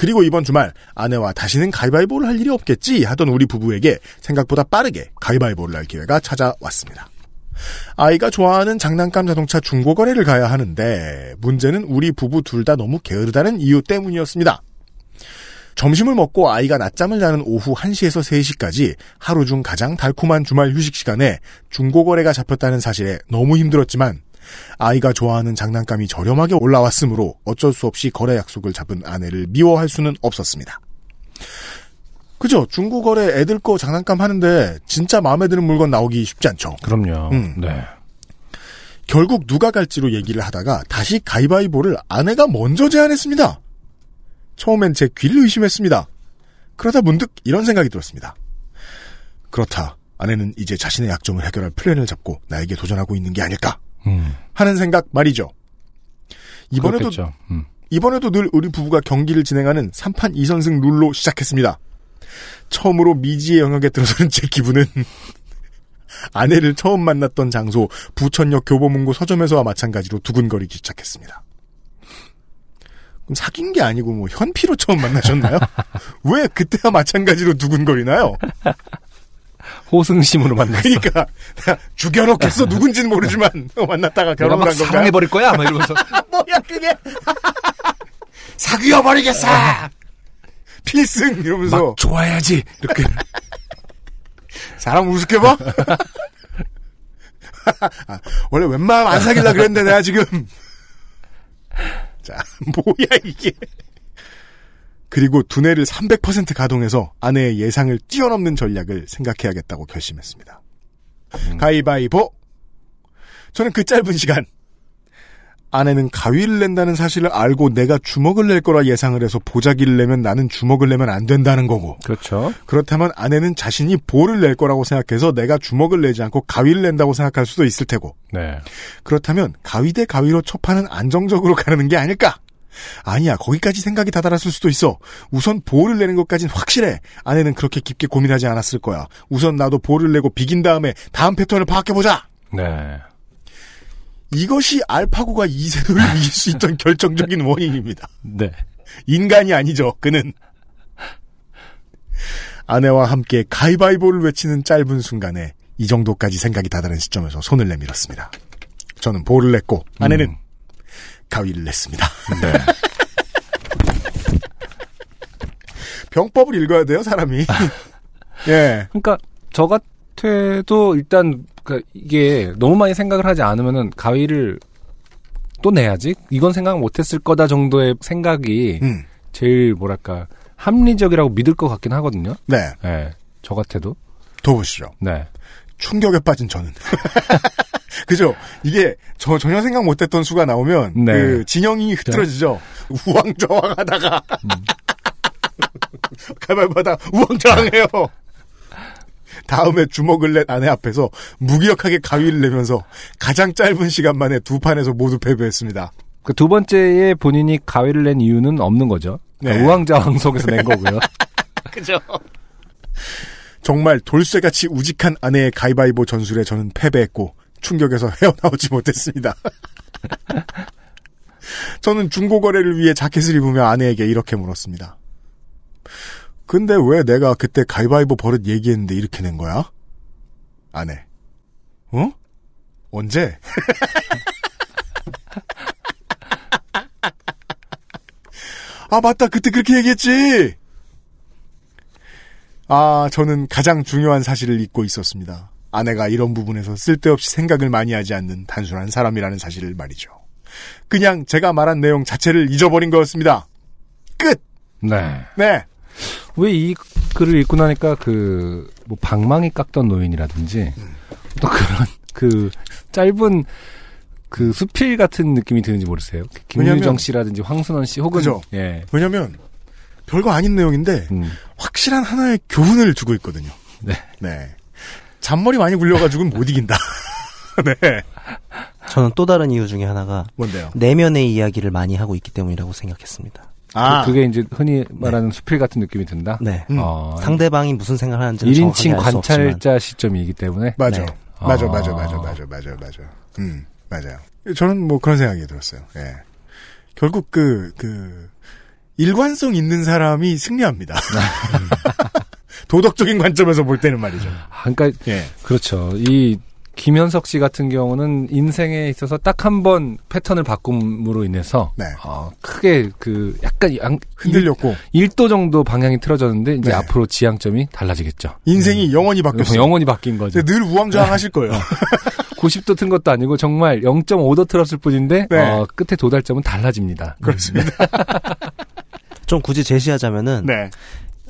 그리고 이번 주말 아내와 다시는 가위바위보를 할 일이 없겠지 하던 우리 부부에게 생각보다 빠르게 가위바위보를 할 기회가 찾아왔습니다. 아이가 좋아하는 장난감 자동차 중고 거래를 가야 하는데 문제는 우리 부부 둘 다 너무 게으르다는 이유 때문이었습니다. 점심을 먹고 아이가 낮잠을 자는 오후 1시에서 3시까지 하루 중 가장 달콤한 주말 휴식 시간에 중고 거래가 잡혔다는 사실에 너무 힘들었지만 아이가 좋아하는 장난감이 저렴하게 올라왔으므로 어쩔 수 없이 거래 약속을 잡은 아내를 미워할 수는 없었습니다. 그죠? 중고거래 애들 거 장난감 하는데 진짜 마음에 드는 물건 나오기 쉽지 않죠. 그럼요. 음. 네. 결국 누가 갈지로 얘기를 하다가 다시 가위바위보를 아내가 먼저 제안했습니다. 처음엔 제 귀를 의심했습니다. 그러다 문득 이런 생각이 들었습니다. 그렇다. 아내는 이제 자신의 약점을 해결할 플랜을 잡고 나에게 도전하고 있는 게 아닐까 음. 하는 생각 말이죠. 이번에도. 음. 이번에도 늘 우리 부부가 경기를 진행하는 3판 2선승 룰로 시작했습니다. 처음으로 미지의 영역에 들어서는 제 기분은 아내를 처음 만났던 장소 부천역 교보문고 서점에서와 마찬가지로 두근거리기 시작했습니다. 그럼 사귄 게 아니고 뭐 현피로 처음 만나셨나요? 왜 그때와 마찬가지로 두근거리나요? 호승심으로 만났어. 그러니까 죽여놓겠어 누군지는 모르지만 만났다가 내가 결혼 막간 건가요? 사랑해버릴 거야? 막 이러면서. 뭐야 그게 사귀어버리겠어 필승 이러면서 막 좋아야지. 이렇게. 사람 우습게 봐? 아, 원래 웬만하면 안 사귈라 그랬는데 내가 지금 자 뭐야 이게 그리고 두뇌를 300% 가동해서 아내의 예상을 뛰어넘는 전략을 생각해야겠다고 결심했습니다. 가위바위보 저는 그 짧은 시간 아내는 가위를 낸다는 사실을 알고 내가 주먹을 낼 거라 예상을 해서 보자기를 내면 나는 주먹을 내면 안 된다는 거고 그렇죠. 그렇다면 아내는 자신이 볼을 낼 거라고 생각해서 내가 주먹을 내지 않고 가위를 낸다고 생각할 수도 있을 테고 네. 그렇다면 가위 대 가위로 첫판은 안정적으로 가는 게 아닐까? 아니야 거기까지 생각이 다다랐을 수도 있어. 우선 볼을 내는 것까진 확실해. 아내는 그렇게 깊게 고민하지 않았을 거야. 우선 나도 볼을 내고 비긴 다음에 다음 패턴을 파악해보자! 네. 이것이 알파고가 이세돌을 이길 수 있던 결정적인 원인입니다. 네. 인간이 아니죠 그는. 아내와 함께 가위바위보를 외치는 짧은 순간에 이 정도까지 생각이 다다른 시점에서 손을 내밀었습니다. 저는 볼을 냈고 아내는 가위를 냈습니다. 네. 병법을 읽어야 돼요, 사람이. 예. 그러니까 저 같아도 일단 그 이게 너무 많이 생각을 하지 않으면은 가위를 또 내야지. 이건 생각 못했을 거다 정도의 생각이 음. 제일 뭐랄까 합리적이라고 믿을 것 같긴 하거든요. 네. 예. 저 같아도. 더 보시죠. 네. 충격에 빠진 저는. 그죠? 이게 저 전혀 생각 못했던 수가 나오면 네. 그 진영이 흐트러지죠. 우왕좌왕하다가 가발바다 우왕좌왕해요. 다음에 주먹을 낸 아내 앞에서 무기력하게 가위를 내면서 가장 짧은 시간 만에 두 판에서 모두 패배했습니다. 그 두 번째에 본인이 가위를 낸 이유는 없는 거죠. 그러니까 네. 우왕좌왕 속에서 낸 거고요. 그죠? 정말 돌쇠같이 우직한 아내의 가위바위보 전술에 저는 패배했고 충격에서 헤어나오지 못했습니다. 저는 중고 거래를 위해 자켓을 입으며 아내에게 이렇게 물었습니다. 근데 왜 내가 그때 가위바위보 버릇 얘기했는데 이렇게 낸 거야? 아내. 어? 언제? 아, 맞다. 그때 그렇게 얘기했지! 아, 저는 가장 중요한 사실을 잊고 있었습니다. 아내가 이런 부분에서 쓸데없이 생각을 많이 하지 않는 단순한 사람이라는 사실을 말이죠. 그냥 제가 말한 내용 자체를 잊어버린 거였습니다. 끝! 네. 네. 왜 이 글을 읽고 나니까 그, 뭐, 방망이 깎던 노인이라든지, 또 그런, 그, 짧은, 그, 수필 같은 느낌이 드는지 모르세요? 김유정 왜냐면- 씨라든지 황순원 씨, 혹은, 그죠? 예. 왜냐면, 별거 아닌 내용인데, 확실한 하나의 교훈을 주고 있거든요. 네. 네. 잔머리 많이 굴려가지고는 못 이긴다. 네. 저는 또 다른 이유 중에 하나가 뭔데요? 내면의 이야기를 많이 하고 있기 때문이라고 생각했습니다. 아. 그, 게 이제 흔히 말하는 수필 같은 느낌이 든다? 네. 어, 상대방이 무슨 생각을 하는지는 1인칭 정확하게 알수 없지만 관찰자 시점이기 때문에. 맞아. 네. 맞아, 아. 맞아, 맞아, 맞아, 맞아, 맞아. 음, 맞아요. 저는 뭐 그런 생각이 들었어요. 예. 결국 그, 그, 일관성 있는 사람이 승리합니다. 도덕적인 관점에서 볼 때는 말이죠. 아, 그러니까 예. 그렇죠. 이 김현석 씨 같은 경우는 인생에 있어서 딱 한 번 패턴을 바꿈으로 인해서 네. 어, 크게 그 약간 양, 흔들렸고 1도 정도 방향이 틀어졌는데 이제 네. 앞으로 지향점이 달라지겠죠. 인생이 영원히 바뀌었어요. 영원히 바뀐 거죠. 늘 우왕좌왕 하실 거예요. 90도 튼 것도 아니고 정말 0.5도 틀었을 뿐인데 네. 어, 끝에 도달점은 달라집니다. 그렇습니다. 좀 굳이 제시하자면은 네.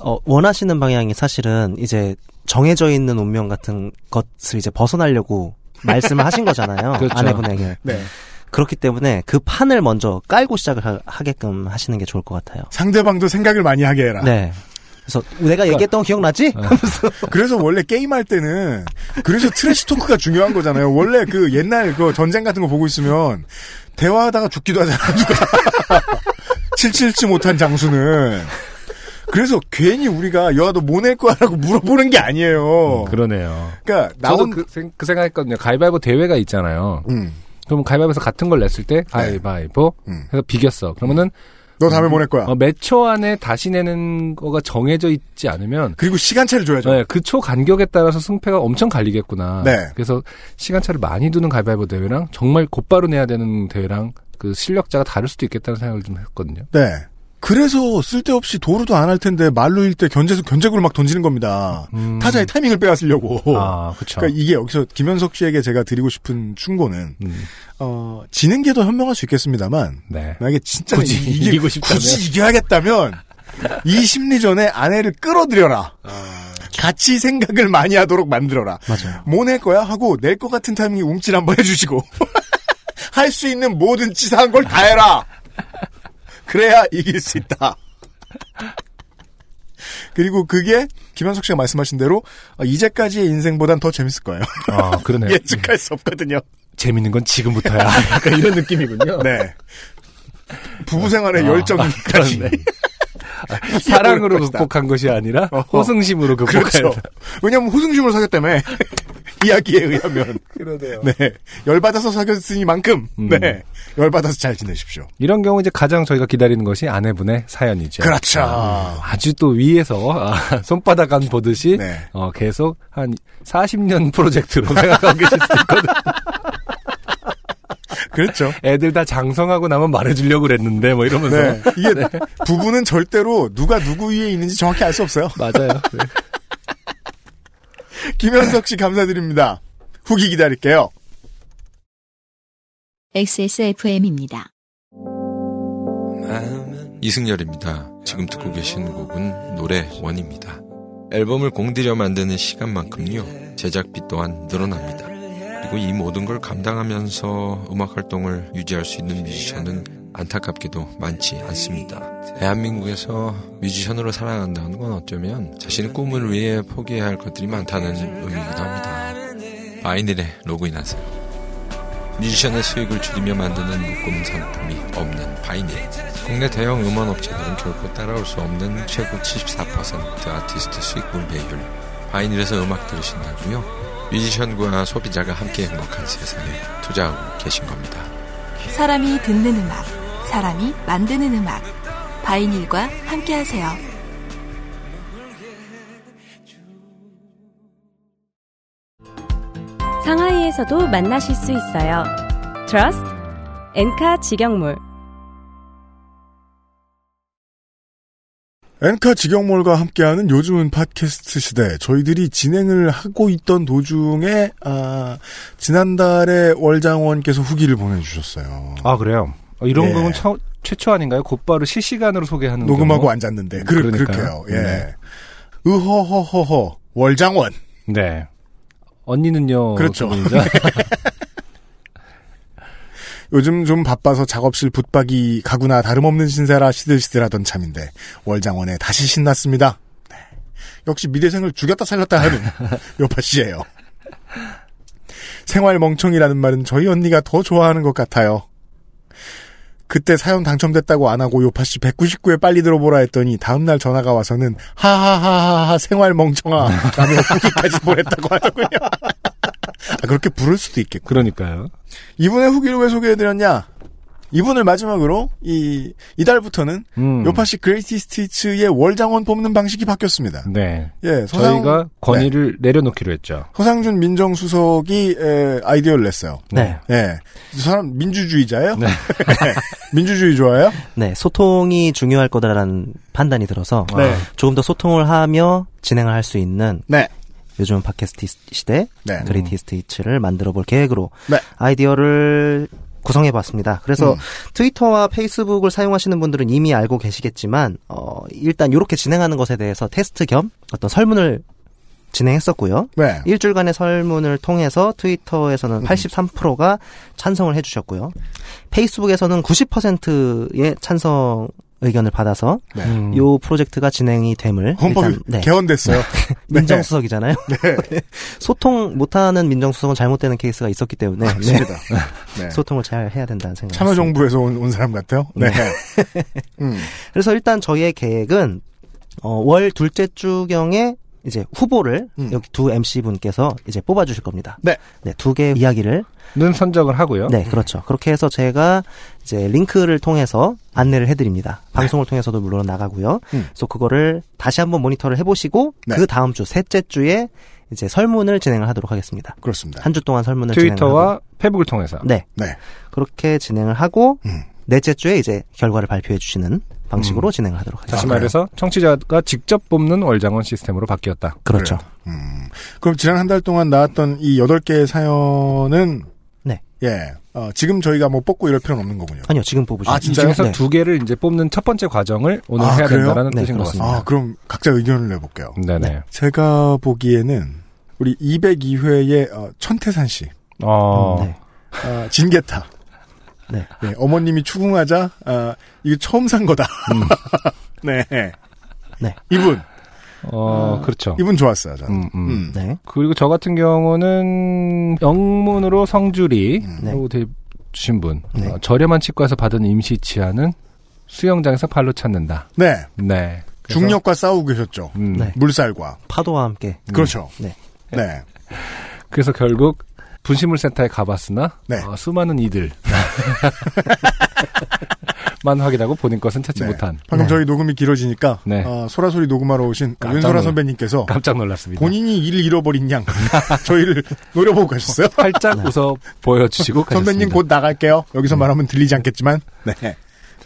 어, 원하시는 방향이 사실은 이제 정해져 있는 운명 같은 것을 이제 벗어나려고 말씀을 하신 거잖아요. 그렇죠. 아내분에게. 네. 그렇기 때문에 그 판을 먼저 깔고 시작을 하, 하게끔 하시는 게 좋을 것 같아요. 상대방도 생각을 많이 하게 해라. 네. 그래서 내가 얘기했던 거 기억나지? 그래서 원래 게임할 때는 그래서 trash talk가 중요한 거잖아요. 원래 그 옛날 그 전쟁 같은 거 보고 있으면 대화하다가 죽기도 하잖아. 누가 칠칠치 못한 장수는. 그래서 괜히 우리가 여아도 뭐 낼 거야라고 물어보는 게 아니에요. 그러네요. 그러니까 나온 그, 생, 그 생각했거든요. 가위바위보 대회가 있잖아요. 음. 그럼 가위바위보에서 같은 걸 냈을 때 가위바위보 음. 해서 비겼어. 그러면은 너 다음에 뭐낼 거야. 어, 몇초 안에 다시 내는 거가 정해져 있지 않으면 그리고 시간차를 줘야죠. 네, 그 초 간격에 따라서 승패가 엄청 갈리겠구나. 네. 그래서 시간차를 많이 두는 가위바위보 대회랑 정말 곧바로 내야 되는 대회랑 그 실력자가 다를 수도 있겠다는 생각을 좀 했거든요. 네. 그래서 쓸데없이 도루도 안 할 텐데 말로일 때 견제 견제구를 막 던지는 겁니다. 타자의 타이밍을 빼앗으려고. 음. 아, 그쵸. 그러니까 이게 여기서 김현석 씨에게 제가 드리고 싶은 충고는 음. 어 지는 게 더 현명할 수 있겠습니다만 네. 만약에 진짜 굳이 이기, 이기고 싶다면. 굳이 이겨야겠다면 이 심리전에 아내를 끌어들여라. 같이 생각을 많이 하도록 만들어라. 맞아요. 뭐 낼 거야 하고 낼 것 같은 타이밍에 움찔 한번 해주시고 할 수 있는 모든 치사한 걸 다 해라. 그래야 이길 수 있다. 그리고 그게 김현석 씨가 말씀하신 대로 어, 이제까지의 인생보단 더 재밌을 거예요. 아, 그러네요. 예측할 수 없거든요. 재밌는 건 지금부터야. 약간 이런 느낌이군요. 네. 부부 생활의 아, 열정까지. 그렇네. 사랑으로 것이다. 극복한 것이 아니라. 호승심으로 극복해야 그렇죠. 돼. 왜냐면 호승심으로 사귀었다며. 이야기에 의하면. 그러네요. 네. 열받아서 사귀었으니만큼, 음. 네. 열받아서 잘 지내십시오. 이런 경우 이제 가장 저희가 기다리는 것이 아내분의 사연이죠. 그렇죠. 아, 아주 또 위에서 아, 손바닥 안 보듯이 네. 어, 계속 한 40년 프로젝트로 생각하고 계실 수도 있거든요. 그렇죠. 애들 다 장성하고 나면 말해주려고 그랬는데 뭐 이러면서 네. 이게 부부는 절대로 누가 누구 위에 있는지 정확히 알 수 없어요. 맞아요. 네. 김현석 씨 감사드립니다. 후기 기다릴게요. XSFM입니다. 이승열입니다. 지금 듣고 계신 곡은 노래 원입니다. 앨범을 공들여 만드는 시간만큼요, 제작비 또한 늘어납니다. 그리고 이 모든 걸 감당하면서 음악 활동을 유지할 수 있는 뮤지션은 안타깝게도 많지 않습니다. 대한민국에서 뮤지션으로 살아간다는 건 어쩌면 자신의 꿈을 위해 포기해야 할 것들이 많다는 의미이기도 합니다. 바이닐에 로그인하세요. 뮤지션의 수익을 줄이며 만드는 묶음 상품이 없는 바이닐. 국내 대형 음원 업체들은 결코 따라올 수 없는 최고 74% 아티스트 수익 분배율. 바이닐에서 음악 들으신다고요? 뮤지션과 소비자가 함께 행복한 세상에 투자하고 계신 겁니다. 사람이 듣는 음악, 사람이 만드는 음악. 바이닐과 함께하세요. 상하이에서도 만나실 수 있어요. Trust 엔카 직영몰 엔카 직영몰과 함께하는 요즘은 팟캐스트 시대. 저희들이 진행을 하고 있던 도중에 아, 지난달에 월장원께서 후기를 보내주셨어요. 아 그래요. 어, 이런 예. 곡은 처- 최초 아닌가요? 곧바로 실시간으로 소개하는 녹음하고 경우? 앉았는데 그, 그러니까요. 그렇게요. 예. 네. 으허허허허 월장원. 네. 언니는요. 그렇죠. 그분이죠? 요즘 좀 바빠서 작업실 붙박이 가구나 다름없는 신세라 시들시들하던 참인데 월장원에 다시 신났습니다. 네. 역시 미대생을 죽였다 살렸다 하는 요파 씨예요. 생활 멍청이라는 말은 저희 언니가 더 좋아하는 것 같아요. 그때 사연 당첨됐다고 안 하고 요파 씨 199에 빨리 들어보라 했더니 다음날 전화가 와서는 하하하하하 생활 멍청아 라며 후기까지 보냈다고 하더군요. 아, 그렇게 부를 수도 있겠고. 그러니까요. 이분의 후기를 왜 소개해드렸냐? 이분을 마지막으로 이 이달부터는 음. 요파시 Greatest Hits의 월장원 뽑는 방식이 바뀌었습니다. 네. 예, 서상, 저희가 건의를 내려놓기로 했죠. 서상준 민정수석이 에, 아이디어를 냈어요. 네. 예, 이 사람 민주주의자예요? 민주주의 좋아해요? 네, 소통이 중요할 거다라는 판단이 들어서 네. 조금 더 소통을 하며 진행을 할 수 있는 네. 요즘 팟캐스트 시대 네. Greatest Hits를 만들어 볼 계획으로 네. 아이디어를 구성해 봤습니다. 그래서 음. 트위터와 페이스북을 사용하시는 분들은 이미 알고 계시겠지만 어 일단 이렇게 진행하는 것에 대해서 테스트 겸 어떤 설문을 진행했었고요. 네. 일주일간의 설문을 통해서 트위터에서는 83%가 찬성을 해주셨고요. 페이스북에서는 90%의 찬성 의견을 받아서 네. 음. 요 프로젝트가 진행이 됨을 헌법이 일단, 네. 개헌됐어요. 민정수석이잖아요. 네. 소통 못하는 민정수석은 잘못되는 케이스가 있었기 때문에 맞습니다. 네. 네. 소통을 잘 해야 된다는 생각이 참여정부에서 온, 온 사람 같아요. 네. 음. 그래서 일단 저희의 계획은 어, 월 둘째 주경에 이제 후보를 음. 여기 두 MC 분께서 이제 뽑아 주실 겁니다. 네. 두 개의 이야기를 는 선정을 하고요. 네, 그렇죠. 그렇게 해서 제가 이제 링크를 통해서 안내를 해드립니다. 방송을 통해서도 물론 나가고요. 음. 그래서 그거를 다시 한번 모니터를 해보시고 네. 그 다음 주 셋째 주에 이제 설문을 진행을 하도록 하겠습니다. 그렇습니다. 한 주 동안 설문을 트위터와 페북을 통해서. 네 네. 그렇게 진행을 하고 음. 넷째 주에 이제 결과를 발표해 주시는 방식으로 진행을 하도록 다시 하겠습니다. 말해서 청취자가 직접 뽑는 월장원 시스템으로 바뀌었다. 그렇죠. 음. 그럼 지난 한 달 동안 나왔던 이 여덟 개의 사연은 네. 예. 어, 지금 저희가 뭐 뽑고 이럴 필요는 없는 거군요. 아니요, 지금 뽑으시죠. 아, 이 진짜요? 중에서 네. 두 개를 이제 뽑는 첫 번째 과정을 오늘 아, 해야 그래요? 된다는 네, 뜻인 것. 같습니다. 아, 그럼 각자 의견을 내볼게요. 네네. 제가 보기에는 우리 202회의 어, 천태산 씨, 어, 네. 아, 진게타. 네. 네, 어머님이 추궁하자 아, 이거 처음 산 거다. 네. 네. 이분 어, 그렇죠. 이분 좋았어요. 저는. 음, 음. 음. 네. 그리고 저 같은 경우는 영문으로 성주리 네. 하고 주신 분 네. 어, 저렴한 치과에서 받은 임시 치아는 수영장에서 발로 찾는다. 네. 네. 중력과 싸우고 계셨죠. 음, 네. 물살과. 파도와 함께. 그렇죠. 네. 네. 그래서 결국 분식물 센터에 가봤으나 네. 어, 수많은 이들 만 확인하고 본인 것은 찾지 네. 못한. 방금 저희 녹음이 길어지니까 네. 어, 소라소리 녹음하러 오신 깜짝 윤소라 놀라- 선배님께서 깜짝 놀랐습니다. 본인이 일을 잃어버린 양 저희를 노려보고 가셨어요. 살짝 웃어 보여주시고 가셨습니다. 선배님 곧 나갈게요. 여기서 말하면 들리지 않겠지만 네.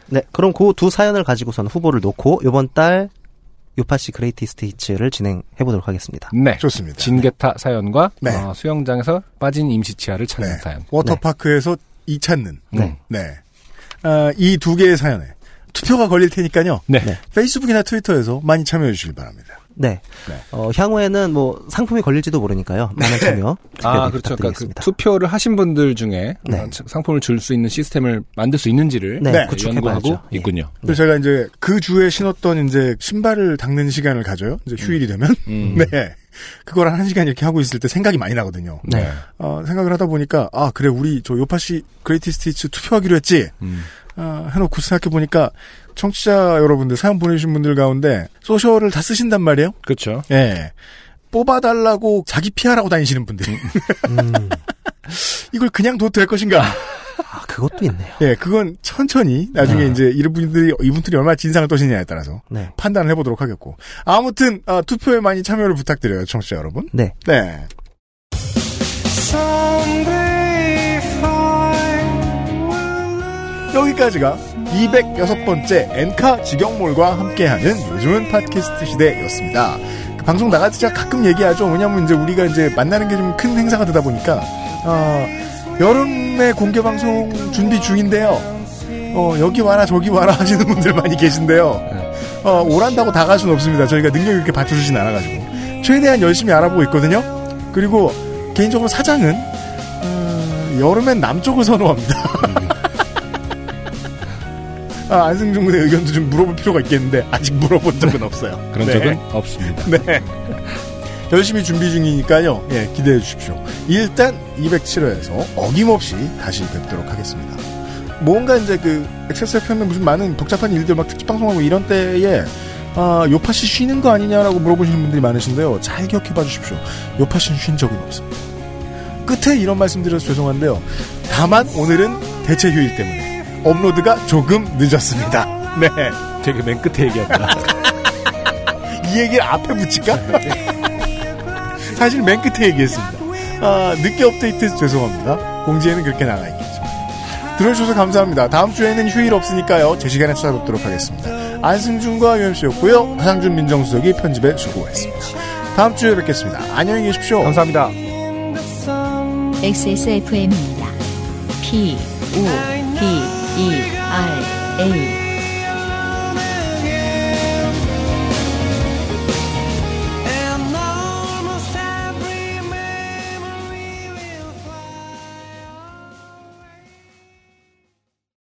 네, 그럼 그 두 사연을 가지고선 후보를 놓고 이번 달 요파시 Greatest Hits를 진행해 보도록 하겠습니다. 네. 좋습니다. 진게타 사연과 네. 어, 수영장에서 빠진 임시치아를 찾는 네. 사연. 워터파크에서 이 찾는 네. 네. 아, 이두 개의 사연에 투표가 걸릴 테니까요. 네. 페이스북이나 트위터에서 많이 참여해 주시길 바랍니다. 네. 어, 향후에는 뭐 상품이 걸릴지도 모르니까요. 많은 참여. 아, 그렇죠. 그러니까 그. 투표를 하신 분들 중에 네. 어, 상품을 줄 수 있는 시스템을 만들 수 있는지를 네, 네, 구축해봐야죠. 연구하고 예. 있군요. 그래서 제가 이제 그 주에 신었던 이제 신발을 닦는 시간을 가져요. 이제 휴일이 되면. 음. 네. 그걸 한 1시간 이렇게 하고 있을 때 생각이 많이 나거든요. 네. 어, 생각을 하다 보니까, 아, 그래, 우리 저 요파시 Greatest Hits 투표하기로 했지. 음. 아, 해놓고 생각해 보니까, 청취자 여러분들, 사연 보내주신 분들 가운데, 소셜을 다 쓰신단 말이에요? 그렇죠. 예. 뽑아달라고 자기 PR하고 다니시는 분들. 음, 이걸 그냥 둬도 될 것인가? 아, 그것도 있네요. 예, 그건 천천히, 나중에 이제 이분들이, 이분들이 얼마나 진상을 떠시냐에 따라서 네. 판단을 해보도록 하겠고. 아무튼, 아, 투표에 많이 참여를 부탁드려요, 청취자 여러분. 네. 네. 여기까지가 206번째 엔카 직영몰과 함께하는 요즘은 팟캐스트 시대였습니다. 그 방송 제가 가끔 얘기하죠. 왜냐면 이제 우리가 이제 만나는 게 좀 큰 행사가 되다 보니까, 어, 여름에 공개 방송 준비 중인데요. 어, 여기 와라, 저기 와라 하시는 분들 많이 계신데요. 어, 오란다고 다 갈 수는 없습니다. 저희가 능력이 그렇게 받쳐주진 않아가지고. 최대한 열심히 알아보고 있거든요. 그리고 개인적으로 사장은, 어, 여름엔 남쪽을 선호합니다. 아, 안승준 군의 의견도 좀 물어볼 필요가 있겠는데, 아직 물어본 적은 없어요. 그런 네. 적은 없습니다. 네. 열심히 준비 중이니까요. 예, 기대해 주십시오. 일단 207회에서 어김없이 다시 뵙도록 하겠습니다. 뭔가 이제 그 XSFM에 무슨 많은 복잡한 일들 막 특집 방송하고 이런 때에 아, 요파씨 쉬는 거 아니냐라고 물어보시는 분들이 많으신데요. 잘 기억해 봐 주십시오. 요파씨는 쉰 적은 없습니다. 끝에 이런 말씀 드려서 죄송한데요. 다만 오늘은 대체 휴일 때문에 업로드가 조금 늦었습니다. 네. 되게 맨 끝에 얘기한다. 이 얘기를 앞에 붙일까? 사실 맨 끝에 얘기했습니다. 아, 늦게 업데이트해서 죄송합니다. 공지에는 그렇게 나가 있겠죠. 들어주셔서 감사합니다. 다음 주에는 휴일 없으니까요. 제 시간에 찾아뵙도록 하겠습니다. 안승준과 UMC였고요. 하상준 민정수석이 편집에 수고했습니다. 다음 주에 뵙겠습니다. 안녕히 계십시오. 감사합니다. XSFM입니다. P, O, D, E, R, A.